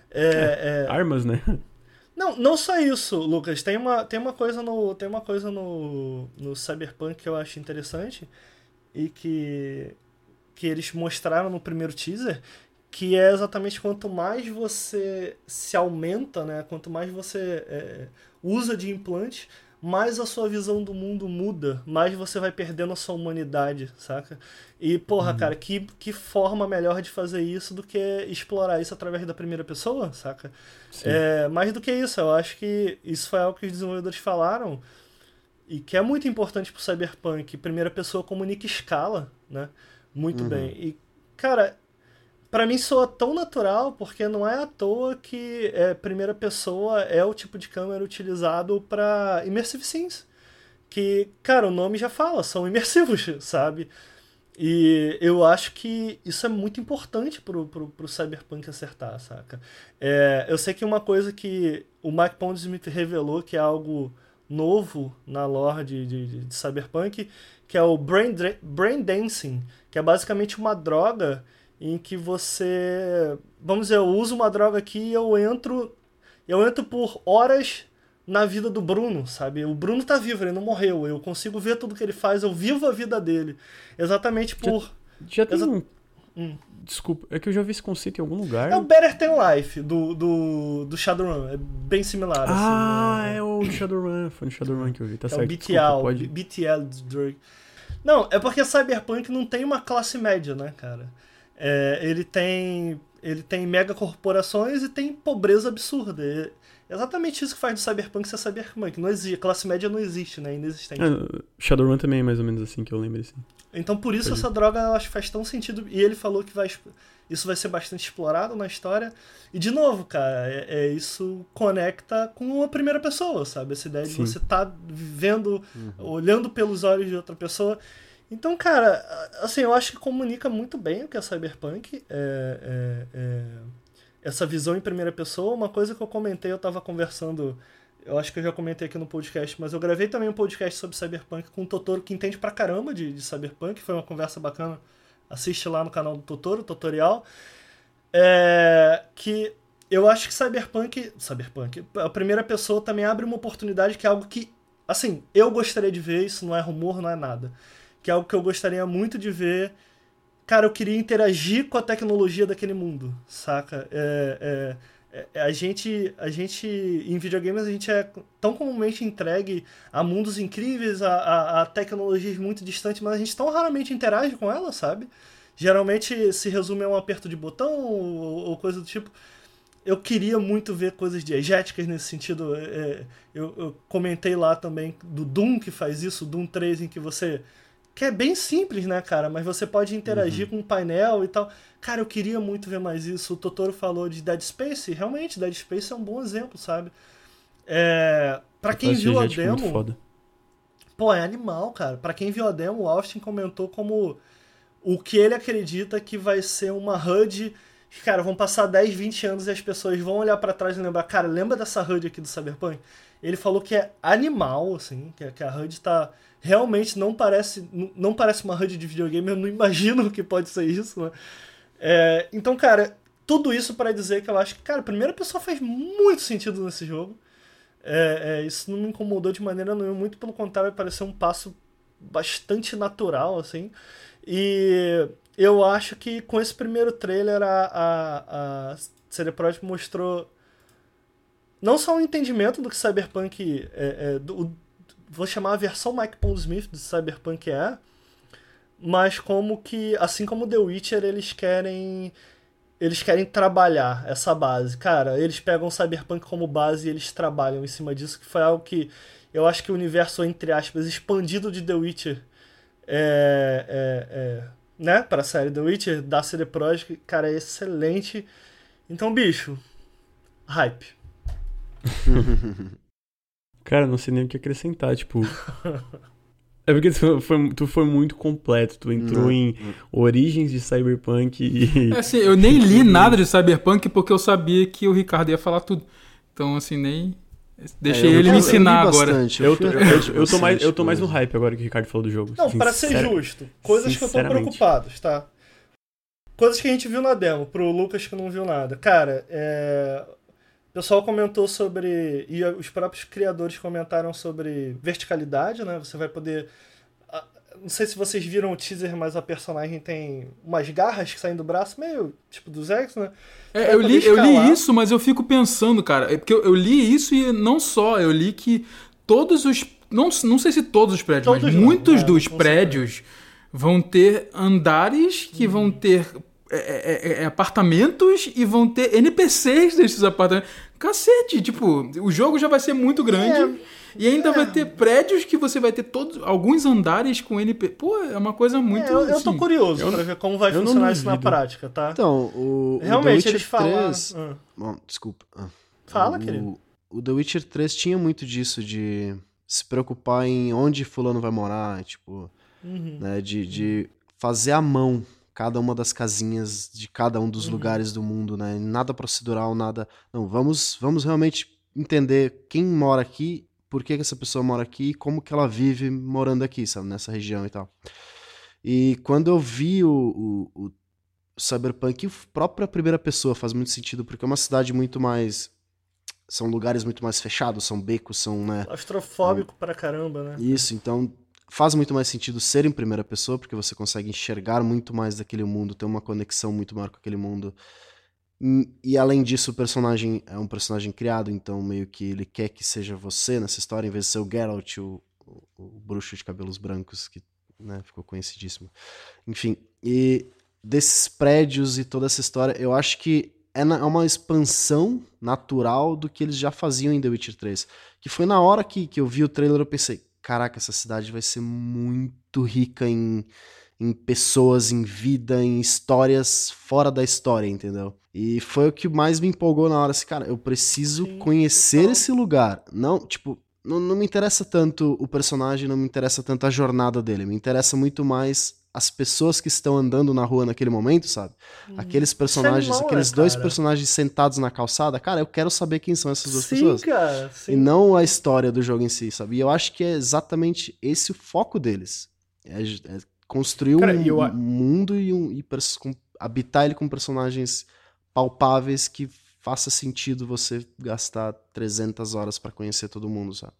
S2: É,
S3: é, é... Armas, né?
S2: Não, não só isso, Lucas. Tem uma, tem uma coisa no tem uma coisa no, no Cyberpunk que eu acho interessante e que que eles mostraram no primeiro teaser, que é exatamente quanto mais você se aumenta, né? Quanto mais você é, usa de implante, mais a sua visão do mundo muda, mais você vai perdendo a sua humanidade, saca? E, porra, cara, que, que forma melhor de fazer isso do que explorar isso através da primeira pessoa, saca? É, mais do que isso, eu acho que isso foi algo que os desenvolvedores falaram e que é muito importante pro Cyberpunk. Primeira pessoa comunica escala, né? Muito
S1: Uhum.
S2: bem. E, cara, Pra mim soa tão natural, porque não é à toa que é, primeira pessoa é o tipo de câmera utilizado pra Immersive Scenes. Que, cara, o nome já fala, são (laughs) imersivos, sabe? E eu acho que isso é muito importante pro, pro, pro Cyberpunk acertar, saca? É, eu sei que uma coisa que o Mike Pondsmith revelou que é algo novo na lore de, de, de Cyberpunk, que é o Brain, Brain Dancing, que é basicamente uma droga em que você. Vamos dizer, eu uso uma droga aqui e eu entro. Eu entro por horas na vida do Bruno, sabe? O Bruno tá vivo, ele não morreu. Eu consigo ver tudo que ele faz, eu vivo a vida dele. Exatamente por.
S3: Já tem
S2: Exa-
S3: um.
S2: Hum.
S3: Desculpa, é que eu já vi esse conceito em algum lugar.
S2: É o Better Than Life do, do, do Shadowrun. É bem similar.
S3: Ah,
S2: assim,
S3: é o Shadowrun. Foi no Shadowrun que eu vi, tá
S2: É o
S3: certo.
S2: BTL,
S3: Desculpa, pode...
S2: BTL drug. Não, é porque Cyberpunk não tem uma classe média, né, cara? É, ele tem ele tem mega corporações e tem pobreza absurda. É exatamente isso que faz do Cyberpunk ser Cyberpunk. Não existe, classe média não existe, né? É Inexistente.
S3: Ah, Shadowrun também é mais ou menos assim que eu lembro, assim.
S2: Então por isso
S3: Pode-
S2: essa droga eu acho que faz tão sentido. E ele falou que vai, isso vai ser bastante explorado na história. E de novo, cara, é, é- isso conecta com a primeira pessoa, sabe? Essa ideia de
S3: Sim.
S2: você estar vivendo, olhando pelos olhos de outra pessoa. Então, cara, assim, eu acho que comunica muito bem o que é Cyberpunk. É, é- é- essa visão em primeira pessoa. Uma coisa que eu comentei, eu tava conversando. Eu acho que eu já comentei aqui no podcast, mas eu gravei também um podcast sobre Cyberpunk com o Totoro, que entende pra caramba de, de Cyberpunk. Foi uma conversa bacana. Assiste lá no canal do Totoro, tutorial. É, que eu acho que Cyberpunk. Cyberpunk. A primeira pessoa também abre uma oportunidade que é algo que. Assim, eu gostaria de ver, isso não é rumor, não é nada. Que é algo que eu gostaria muito de ver. Cara, eu queria interagir com a tecnologia daquele mundo, saca? É, é, é, a gente, a gente, em videogames, a gente é tão comumente entregue a mundos incríveis, a, a, a tecnologias muito distantes, mas a gente tão raramente interage com elas, sabe? Geralmente se resume a um aperto de botão ou, ou coisa do tipo. Eu queria muito ver coisas diegéticas nesse sentido. é, eu, eu comentei lá também do Doom que faz isso, Doom 3, em que você. Que é bem simples, né, cara? Mas você pode interagir com um painel e tal. Cara, eu queria muito ver mais isso. O Totoro falou de Dead Space. Realmente, Dead Space é um bom exemplo, sabe? É, pra quem viu a demo. Pô, é animal, cara. Pra quem viu a demo, o Austin comentou como o que ele acredita que vai ser uma HUD. Cara, vão passar 10, 20 anos e as pessoas vão olhar pra trás e lembrar, cara, lembra dessa HUD aqui do Cyberpunk? Ele falou que é animal, assim, que, a HUD tá. Realmente não parece, não- parece uma HUD de videogame, eu não imagino (laughs) que pode ser isso, né? É, então, cara, tudo isso pra dizer que eu acho que, cara, a primeira pessoa faz muito sentido nesse jogo. É, é, isso não me incomodou de maneira nenhuma, muito pelo contrário, pareceu um passo bastante natural, assim. E eu acho que com esse primeiro trailer a, a, a CD Projekt mostrou não só um entendimento do que Cyberpunk é, é, do- vou chamar a versão Mike Pondsmith do Cyberpunk é, mas como que, assim como The Witcher, eles querem eles querem trabalhar essa base. Cara, eles pegam Cyberpunk como base e eles trabalham em cima disso, que foi algo que eu acho que o universo, entre aspas, expandido de The Witcher é, é, é, né, pra série The Witcher, da CD Projekt, cara, é excelente. Então, bicho, hype. (laughs)
S3: Cara, não sei nem o que acrescentar, tipo. É porque tu foi, tu foi muito completo. Tu entrou
S1: Não,
S3: em origens de Cyberpunk e.
S4: É assim, eu nem li (laughs) nada de Cyberpunk porque eu sabia que o Ricardo ia falar tudo. Então, assim, nem. Deixei
S1: É, eu
S4: ele me ensinar
S1: bastante,
S4: agora.
S3: Eu tô, eu, eu tô mais,
S1: bastante
S3: eu tô mais no hype agora que o Ricardo falou do jogo.
S2: Não, para ser justo, coisas que eu tô preocupado, tá? Coisas que a gente viu na demo, pro Lucas que não viu nada. Cara, é... O pessoal comentou sobre. E os próprios criadores comentaram sobre verticalidade, né? Você vai poder. Não sei se vocês viram o teaser, mas a personagem tem umas garras que saem do braço, meio tipo dos X, né?
S4: É, eu, li, eu li isso, mas eu fico pensando, cara. É porque eu, eu li isso e não só, eu li que todos os. Não, não sei se todos os prédios,
S2: Todos
S4: mas
S2: não,
S4: muitos
S2: é,
S4: dos prédios vão ter andares que vão ter é, é, é, apartamentos e vão ter NPCs desses apartamentos. Cacete, tipo, o jogo já vai ser muito grande. E ainda vai ter prédios que você vai ter todos alguns andares com NPC. Pô, é uma coisa muito.
S2: É, eu, eu tô
S4: assim,
S2: curioso
S3: eu-
S2: pra ver como vai funcionar isso na prática, tá?
S1: Então, o,
S2: Realmente,
S1: The Witcher
S2: eles falaram.
S1: 3...
S2: Ah,
S1: Bom, desculpa. Ah.
S2: Fala,
S1: o,
S2: querido.
S1: O The Witcher 3 tinha muito disso, de se preocupar em onde fulano vai morar, tipo,
S2: Uhum.
S1: né, de, de fazer à mão cada uma das casinhas de cada um
S2: Uhum.
S1: dos lugares do mundo, né? Nada procedural, nada. Não, vamos, vamos realmente entender quem mora aqui, por que, que essa pessoa mora aqui e como que ela vive morando aqui, sabe, nessa região e tal. E quando eu vi o, o, o Cyberpunk, a própria primeira pessoa faz muito sentido, porque é uma cidade muito mais. São lugares muito mais fechados, são becos, são, né?
S2: Claustrofóbico pra caramba, né?
S1: Isso, então faz muito mais sentido ser em primeira pessoa, porque você consegue enxergar muito mais daquele mundo, ter uma conexão muito maior com aquele mundo. Hum, E além disso, o personagem é um personagem criado, então meio que ele quer que seja você nessa história, em vez de ser o Geralt, o, o, o bruxo de cabelos brancos, que né, ficou conhecidíssimo. Enfim, e desses prédios e toda essa história, eu acho que é na- é uma expansão natural do que eles já faziam em The Witcher 3. Que foi na hora que, que eu vi o trailer, eu pensei, caraca, essa cidade vai ser muito rica em, em pessoas, em vida, em histórias fora da história, entendeu? E foi o que mais me empolgou na hora, assim, cara, eu preciso
S2: Sim,
S1: conhecer
S2: total.
S1: esse lugar. Não, tipo, não, não me interessa tanto o personagem, não me interessa tanto a jornada dele, me interessa muito mais as pessoas que estão andando na rua naquele momento, sabe? Aqueles personagens,
S2: animal,
S1: aqueles
S2: né,
S1: dois
S2: cara?
S1: personagens sentados na calçada, cara, eu quero saber quem são essas duas
S2: Sim,
S1: pessoas.
S2: cara. Sim.
S1: E não a história do jogo em si, sabe? E eu acho que é exatamente esse o foco deles. É, é construir
S3: Cara,
S1: um,
S3: eu
S1: um mundo e, um, e com- habitar ele com personagens palpáveis que faça sentido você gastar 300 horas pra conhecer todo mundo, sabe?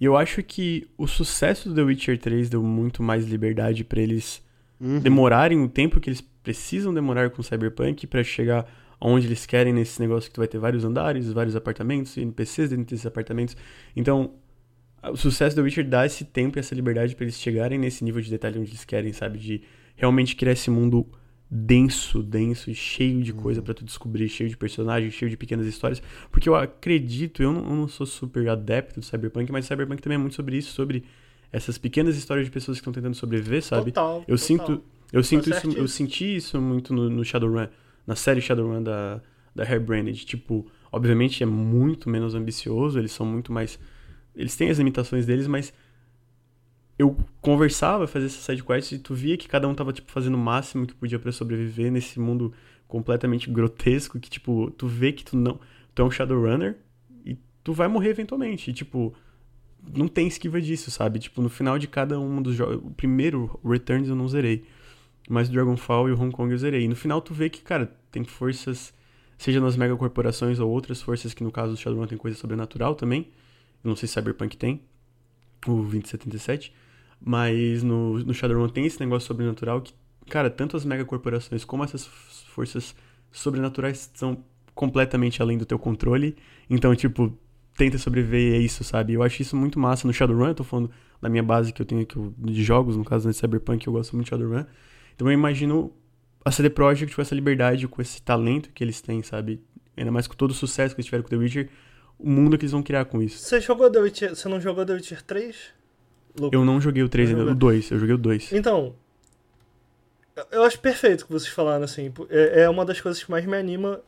S3: E eu acho que o sucesso do The Witcher 3 deu muito mais liberdade pra eles
S1: Uhum.
S3: demorarem o tempo que eles precisam demorar com o Cyberpunk pra chegar aonde eles querem nesse negócio que tu vai ter vários andares, vários apartamentos, NPCs dentro desses apartamentos. Então, o sucesso do Witcher dá esse tempo e essa liberdade pra eles chegarem nesse nível de detalhe onde eles querem, sabe? De realmente criar esse mundo denso, denso e cheio de coisa pra tu descobrir, cheio de personagens, cheio de pequenas histórias. Porque eu acredito, eu não, eu não sou super adepto do Cyberpunk, mas Cyberpunk também é muito sobre isso, sobre essas pequenas histórias de pessoas que estão tentando sobreviver, sabe?
S2: Total,
S3: Eu
S2: total.
S3: sinto, eu sinto isso, eu senti isso muito no, no Shadowrun, na série Shadowrun da da Hairbranded, tipo, obviamente é muito menos ambicioso, eles são muito mais eles têm as limitações deles, mas eu conversava, fazia essa side quest e tu via que cada um tava tipo fazendo o máximo que podia pra sobreviver nesse mundo completamente grotesco que tipo, tu vê que tu não, tu é um Shadowrunner e tu vai morrer eventualmente, e, tipo, não tem esquiva disso, sabe? Tipo, no final de cada um dos jogos. O primeiro, Returns, eu não zerei. Mas o Dragonfall e o Hong Kong eu zerei. E no final tu vê que, cara, tem forças, seja nas megacorporações ou outras forças, que no caso do Shadowrun tem coisa sobrenatural também. Não sei se Cyberpunk tem, o 2077. Mas no, no Shadowrun tem esse negócio sobrenatural que, cara, tanto as megacorporações como essas forças sobrenaturais são completamente além do teu controle. Então, tipo, tenta sobreviver é isso, sabe? Eu acho isso muito massa no Shadowrun, eu tô falando da minha base que eu tenho aqui de jogos, no caso de Cyberpunk, eu gosto muito de Shadowrun. Então eu imagino a CD Projekt com essa liberdade, com esse talento que eles têm, sabe? Ainda mais com todo o sucesso que eles tiveram com The Witcher, o mundo que eles vão criar com isso.
S2: Você jogou The Witcher. Você não jogou The Witcher 3? Luke?
S3: Eu não joguei o 3
S2: Não
S3: ainda, o 2, eu joguei o 2.
S2: Então, eu acho perfeito o que vocês falaram, assim. É é uma das coisas que mais me anima.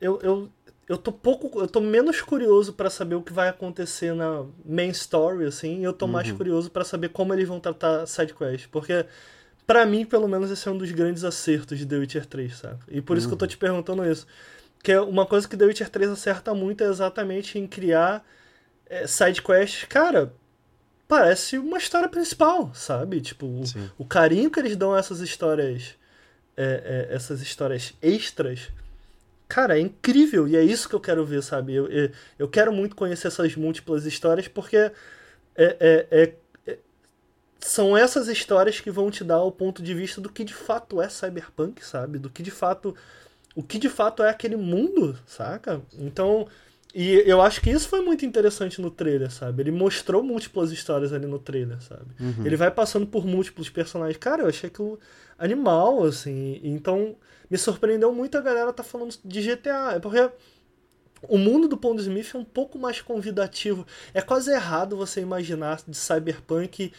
S2: Eu, eu, eu tô pouco. Eu tô menos curioso pra saber o que vai acontecer na main story, assim. E eu tô mais curioso pra saber como eles vão tratar side quest. Porque, pra mim, pelo menos, esse é um dos grandes acertos de The Witcher 3, sabe? E por isso que eu tô te perguntando isso. Que é uma coisa que The Witcher 3 acerta muito é exatamente em criar é, side quests, cara, parece uma história principal, sabe? Tipo, o- o carinho que eles dão a essas histórias, é, é, essas histórias extras, cara, é incrível e é isso que eu quero ver, sabe? Eu, eu, eu quero muito conhecer essas múltiplas histórias porque é, é, é, é, são essas histórias que vão te dar o ponto de vista do que de fato é cyberpunk, sabe? Do que de fato. O que de fato é aquele mundo, saca? Então. E eu acho que isso foi muito interessante no trailer, sabe? Ele mostrou múltiplas histórias ali no trailer, sabe?
S1: Uhum.
S2: Ele vai passando por múltiplos personagens. Cara, eu achei aquilo animal, assim. Então, me surpreendeu muito a galera tá falando de GTA. É porque o mundo do Pond Smith é um pouco mais convidativo. É quase errado você imaginar de cyberpunk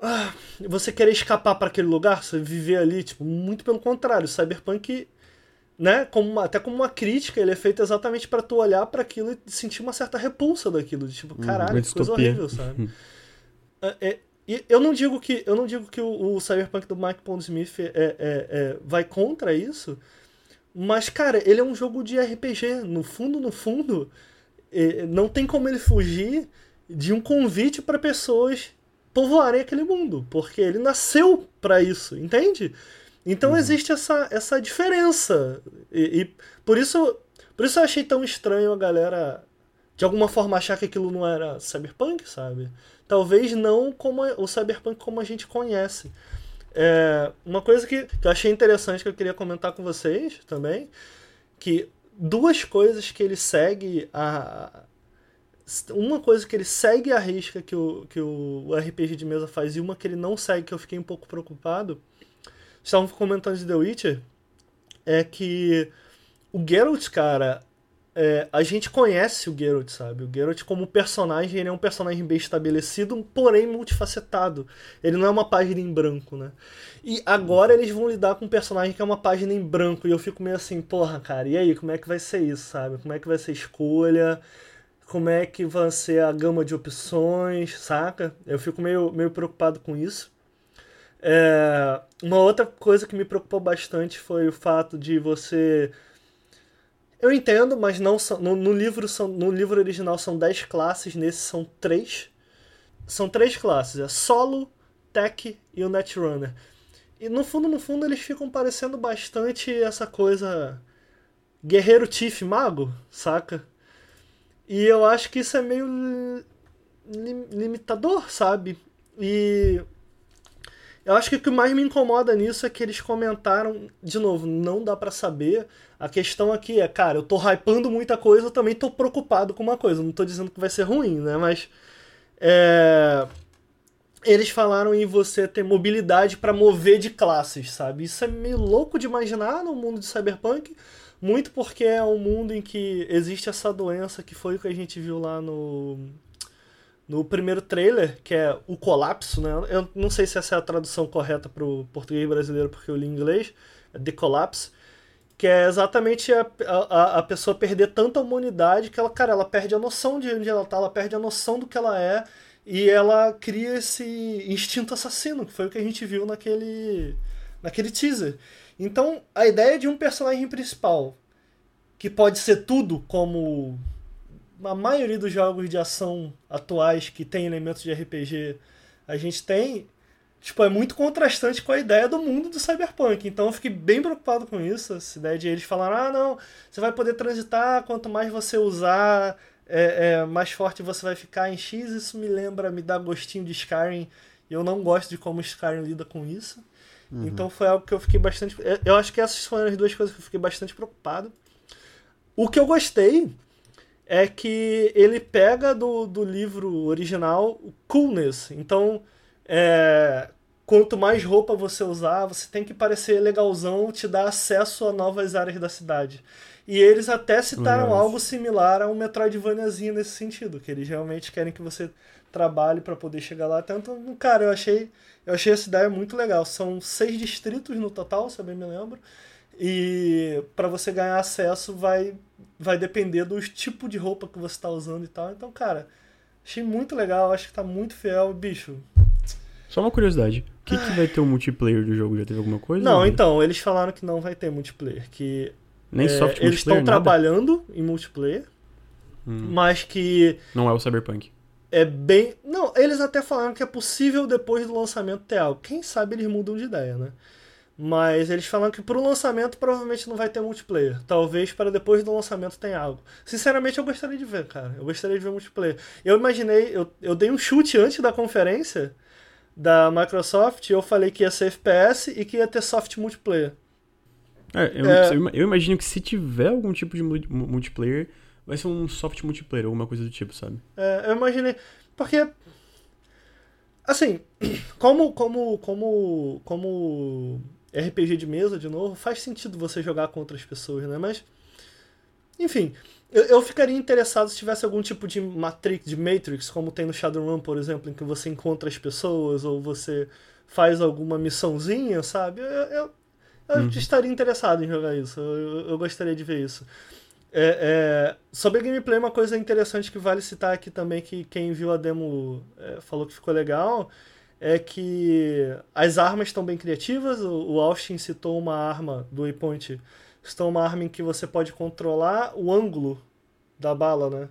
S2: ah, você querer escapar para aquele lugar, você viver ali, tipo, muito pelo contrário, cyberpunk, né, como uma- até como uma crítica, ele é feito exatamente para tu olhar para aquilo e sentir uma certa repulsa daquilo, de tipo, caralho,
S3: uma
S2: que coisa horrível, sabe? É, é, e eu não digo que eu não digo que o, o cyberpunk do Mike Pondsmith é, é, é, vai contra isso, mas cara, ele é um jogo de RPG. No fundo, no fundo, é, não tem como ele fugir de um convite para pessoas povoarem aquele mundo, porque ele nasceu para isso, entende? Então existe essa, essa diferença e, e por isso por isso eu achei tão estranho a galera de alguma forma achar que aquilo não era cyberpunk, sabe? Talvez não como o cyberpunk como a gente conhece. É, uma coisa que, que eu achei interessante que eu queria comentar com vocês também, que duas coisas que ele segue a uma coisa que ele segue a risca que o, que o RPG de mesa faz e uma que ele não segue, que eu fiquei um pouco preocupado. Estavam comentando de The Witcher, é que o Geralt, cara, é, a gente conhece o Geralt, sabe? O Geralt como personagem, ele é um personagem bem estabelecido, porém multifacetado. Ele não é uma página em branco, né? E agora eles vão lidar com um personagem que é uma página em branco, e eu fico meio assim, porra, cara, e aí, como é que vai ser isso, sabe? Como é que vai ser escolha? Como é que vai ser a gama de opções, saca? Eu fico meio, meio preocupado com isso. É, uma outra coisa que me preocupou bastante foi o fato de você. Eu entendo, mas não são, no, no livro são, no livro original são 10 classes, nesse são 3. São três classes, é solo, tech e o netrunner. E no fundo, no fundo, eles ficam parecendo bastante essa coisa guerreiro Tiff mago, saca? E eu acho que isso é meio li- lim- limitador, sabe? E eu acho que o que mais me incomoda nisso é que eles comentaram, de novo, não dá pra saber. A questão aqui é, cara, eu tô hypando muita coisa, eu também tô preocupado com uma coisa. Não tô dizendo que vai ser ruim, né? Mas é, eles falaram em você ter mobilidade pra mover de classes, sabe? Isso é meio louco de imaginar no mundo de cyberpunk, muito porque é um mundo em que existe essa doença que foi o que a gente viu lá no no primeiro trailer, que é o colapso, né? Eu não sei se essa é a tradução correta para o português brasileiro, porque eu li em inglês, é The Collapse, que é exatamente a, a, a pessoa perder tanta humanidade que ela, cara, ela perde a noção de onde ela tá, ela perde a noção do que ela é, e ela cria esse instinto assassino, que foi o que a gente viu naquele, naquele teaser. Então, a ideia de um personagem principal, que pode ser tudo como a maioria dos jogos de ação atuais que tem elementos de RPG a gente tem, tipo, é muito contrastante com a ideia do mundo do cyberpunk. Então eu fiquei bem preocupado com isso, essa ideia de eles falarem, ah, não, você vai poder transitar, quanto mais você usar, é, é, mais forte você vai ficar em X. Isso me lembra, me dá gostinho de Skyrim, e eu não gosto de como Skyrim lida com isso. Então foi algo que eu fiquei bastante. Eu acho que essas foram as duas coisas que eu fiquei bastante preocupado. O que eu gostei é que ele pega do, do livro original o coolness. Então, é, quanto mais roupa você usar, você tem que parecer legalzão, te dá acesso a novas áreas da cidade. E eles até citaram
S3: Legal.
S2: algo similar a um Metroidvaniazinho nesse sentido, que eles realmente querem que você trabalhe para poder chegar lá. Tanto, cara, eu achei, eu achei essa ideia muito legal. São seis distritos no total, se eu bem me lembro. E para você ganhar acesso vai vai depender do tipo de roupa que você está usando e tal. Então, cara, achei muito legal, acho que tá muito fiel, bicho.
S3: Só uma curiosidade. O que, que vai ter o multiplayer do jogo? Já teve alguma coisa?
S2: Não, então, eles falaram que não vai ter multiplayer, que
S3: Nem
S2: é,
S3: soft
S2: eles estão
S3: multiplayer,
S2: trabalhando em multiplayer,
S3: Hum.
S2: mas que
S3: Não é o Cyberpunk.
S2: É bem. Não, eles até falaram que é possível depois do lançamento ter algo. Quem sabe eles mudam de ideia, né? Mas eles falam que pro lançamento provavelmente não vai ter multiplayer. Talvez para depois do lançamento tenha algo. Sinceramente, eu gostaria de ver, cara. Eu gostaria de ver multiplayer. Eu imaginei, eu, eu dei um chute antes da conferência da Microsoft e eu falei que ia ser FPS e que ia ter soft multiplayer.
S3: É, eu,
S2: É.
S3: eu- imagino que se tiver algum tipo de mu- multiplayer, vai ser um soft multiplayer, alguma coisa do tipo, sabe?
S2: É, eu imaginei. Porque. Assim, (clears throat) como, como, como, como RPG de mesa, de novo, faz sentido você jogar com outras pessoas, né? Mas. Enfim, eu, eu ficaria interessado se tivesse algum tipo de Matrix, de Matrix, como tem no Shadowrun, por exemplo, em que você encontra as pessoas ou você faz alguma missãozinha, sabe? Eu, eu, eu estaria interessado em jogar isso. Eu- eu gostaria de ver isso. É, é, sobre a gameplay, uma coisa interessante que vale citar aqui também, que quem viu a demo é, falou que ficou legal, é que as armas estão bem criativas. O, o Austin citou uma arma do Waypoint, citou uma arma em que você pode controlar o ângulo da bala, né?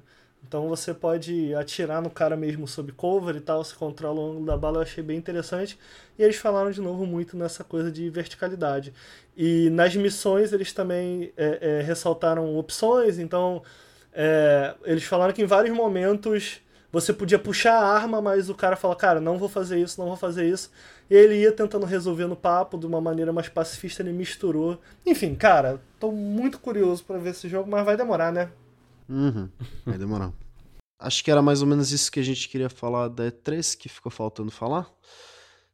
S2: Então você pode atirar no cara mesmo sob cover e tal, você controla o ângulo da bala, eu achei bem interessante. E eles falaram de novo muito nessa coisa de verticalidade. E nas missões eles também é, é, ressaltaram opções, então é, eles falaram que em vários momentos você podia puxar a arma, mas o cara fala, cara, não vou fazer isso, não vou fazer isso. E ele ia tentando resolver no papo de uma maneira mais pacifista, ele misturou. Enfim, cara, tô muito curioso pra ver esse jogo, mas vai demorar, né?
S1: Uhum. Vai demorar. Acho que era mais ou menos isso que a gente queria falar da E3, que ficou faltando falar.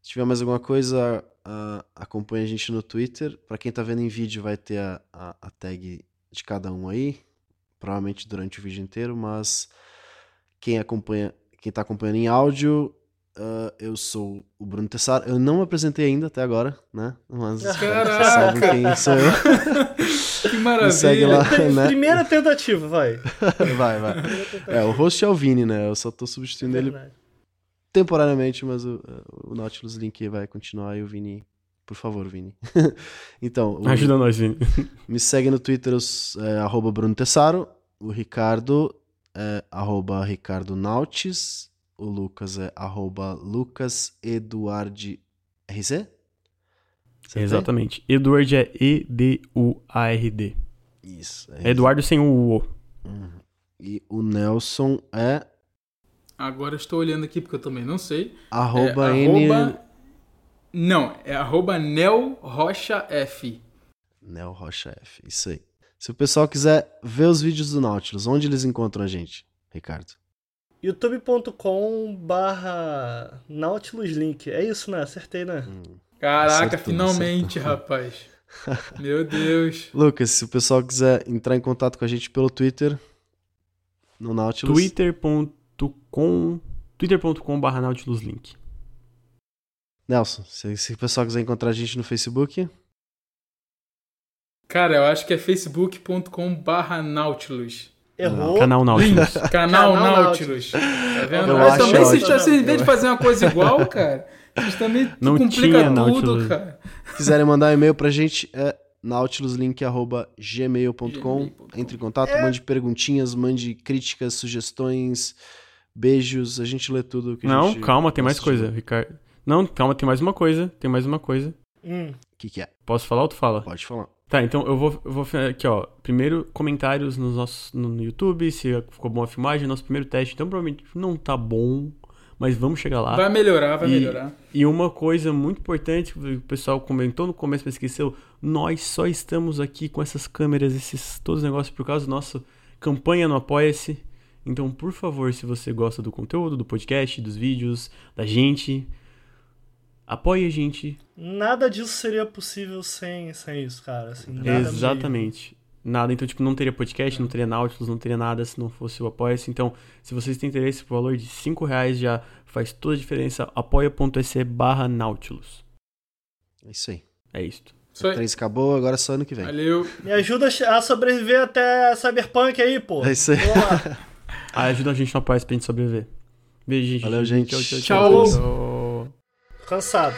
S1: Se tiver mais alguma coisa, ah, acompanhe a gente no Twitter. Pra quem tá vendo em vídeo, vai ter a, a, a tag de cada um aí. Provavelmente durante o vídeo inteiro, mas quem acompanha, quem tá acompanhando em áudio, ah, eu sou o Bruno Tessaro. Eu não me apresentei ainda até agora, né? Mas vocês
S4: Caraca!
S1: sabem quem sou eu. (laughs)
S4: Que
S1: Me segue
S4: maravilha.
S1: lá, (laughs) né?
S2: Primeira tentativa, vai. (laughs)
S1: Vai, vai. É, o host é o Vini, né? Eu só tô substituindo ele temporariamente, mas o, o Nautilus Link vai continuar e o Vini. Por favor, Vini. então, o-
S3: Ajuda nós, Vini.
S1: me segue no Twitter, é, arroba Bruno Tessaro. O Ricardo é arroba Ricardo Nautis. O Lucas é arroba Lucas Eduardi RC?
S3: Exatamente. Eduard é E-D-U-A-R-D.
S1: Isso.
S3: É Eduardo sem o O.
S1: Uhum. E o Nelson é
S4: Agora eu estou olhando aqui porque eu também não sei.
S1: arroba
S4: é,
S1: N...
S4: arroba- Não, é arroba Nel Rocha F.
S1: Neo Rocha F, isso aí. Se o pessoal quiser ver os vídeos do Nautilus, onde eles encontram a gente, Ricardo?
S2: youtube.com barra Nautilus Link. É isso, né? Acertei, né?
S4: Caraca,
S1: Acertou,
S4: finalmente,
S1: acertou.
S4: rapaz. Meu Deus. (laughs)
S1: Lucas, se o pessoal quiser entrar em contato com a gente pelo Twitter, no Nautilus.
S3: Twitter.com twitter.com barra Nautilus Link.
S1: Nelson, se, se o pessoal quiser encontrar a gente no Facebook,
S4: Cara, eu acho que é facebook.com barra Nautilus.
S2: Errou.
S3: Canal Nautilus. (laughs)
S4: Canal, Nautilus. Tá vendo?
S1: Eu
S4: Mas
S1: acho
S4: também, vocês,
S1: ótimo.
S4: vocês, em vez de fazer uma coisa igual, cara, vocês também (laughs)
S3: Não
S4: complica
S3: tinha
S4: tudo,
S3: Nautilus.
S4: cara.
S1: quiserem mandar um e-mail pra gente, é nautiluslink.gmail.com.
S4: gmail.com.
S1: Entre em contato, mande perguntinhas, mande críticas, sugestões, beijos, a gente lê tudo que a
S3: Não,
S1: gente
S3: calma, tem mais coisa. Ricardo. Não, calma, tem mais uma coisa. Tem mais uma coisa.
S2: Hum.
S1: O que, que é?
S3: Posso falar ou tu fala?
S1: Pode falar.
S3: Tá, então eu vou, eu vou aqui, ó. Primeiro, comentários nos nossos, no, YouTube, se ficou boa a filmagem, nosso primeiro teste. Então, provavelmente não tá bom, mas vamos chegar lá.
S4: Vai melhorar, vai
S3: E-
S4: melhorar.
S3: E uma coisa muito importante que o pessoal comentou no começo, mas esqueceu: nós só estamos aqui com essas câmeras, esses todos os negócios por causa da nossa campanha no Apoia-se. Então, por favor, se você gosta do conteúdo, do podcast, dos vídeos, da gente, apoie a gente.
S2: Nada disso seria possível sem, sem isso, cara. Assim, nada.
S3: Exatamente. Nada, então, tipo, não teria podcast, não teria Nautilus, não teria nada se não fosse o Apoia-se. Então, se vocês têm interesse, o valor de 5 reais já faz toda a diferença. apoia.se barra Nautilus.
S1: É isso aí.
S3: É isto.
S4: Isso aí.
S1: Três acabou, agora é só ano que vem.
S4: Valeu.
S2: Me ajuda a sobreviver até Cyberpunk aí, pô.
S1: É isso aí.
S3: Ah, (laughs) ajuda a gente no Apoia-se pra gente sobreviver. Beijo, gente.
S1: Valeu, gente.
S3: Tchau, tchau,
S4: Tchau.
S3: tchau. tchau.
S2: Cansado.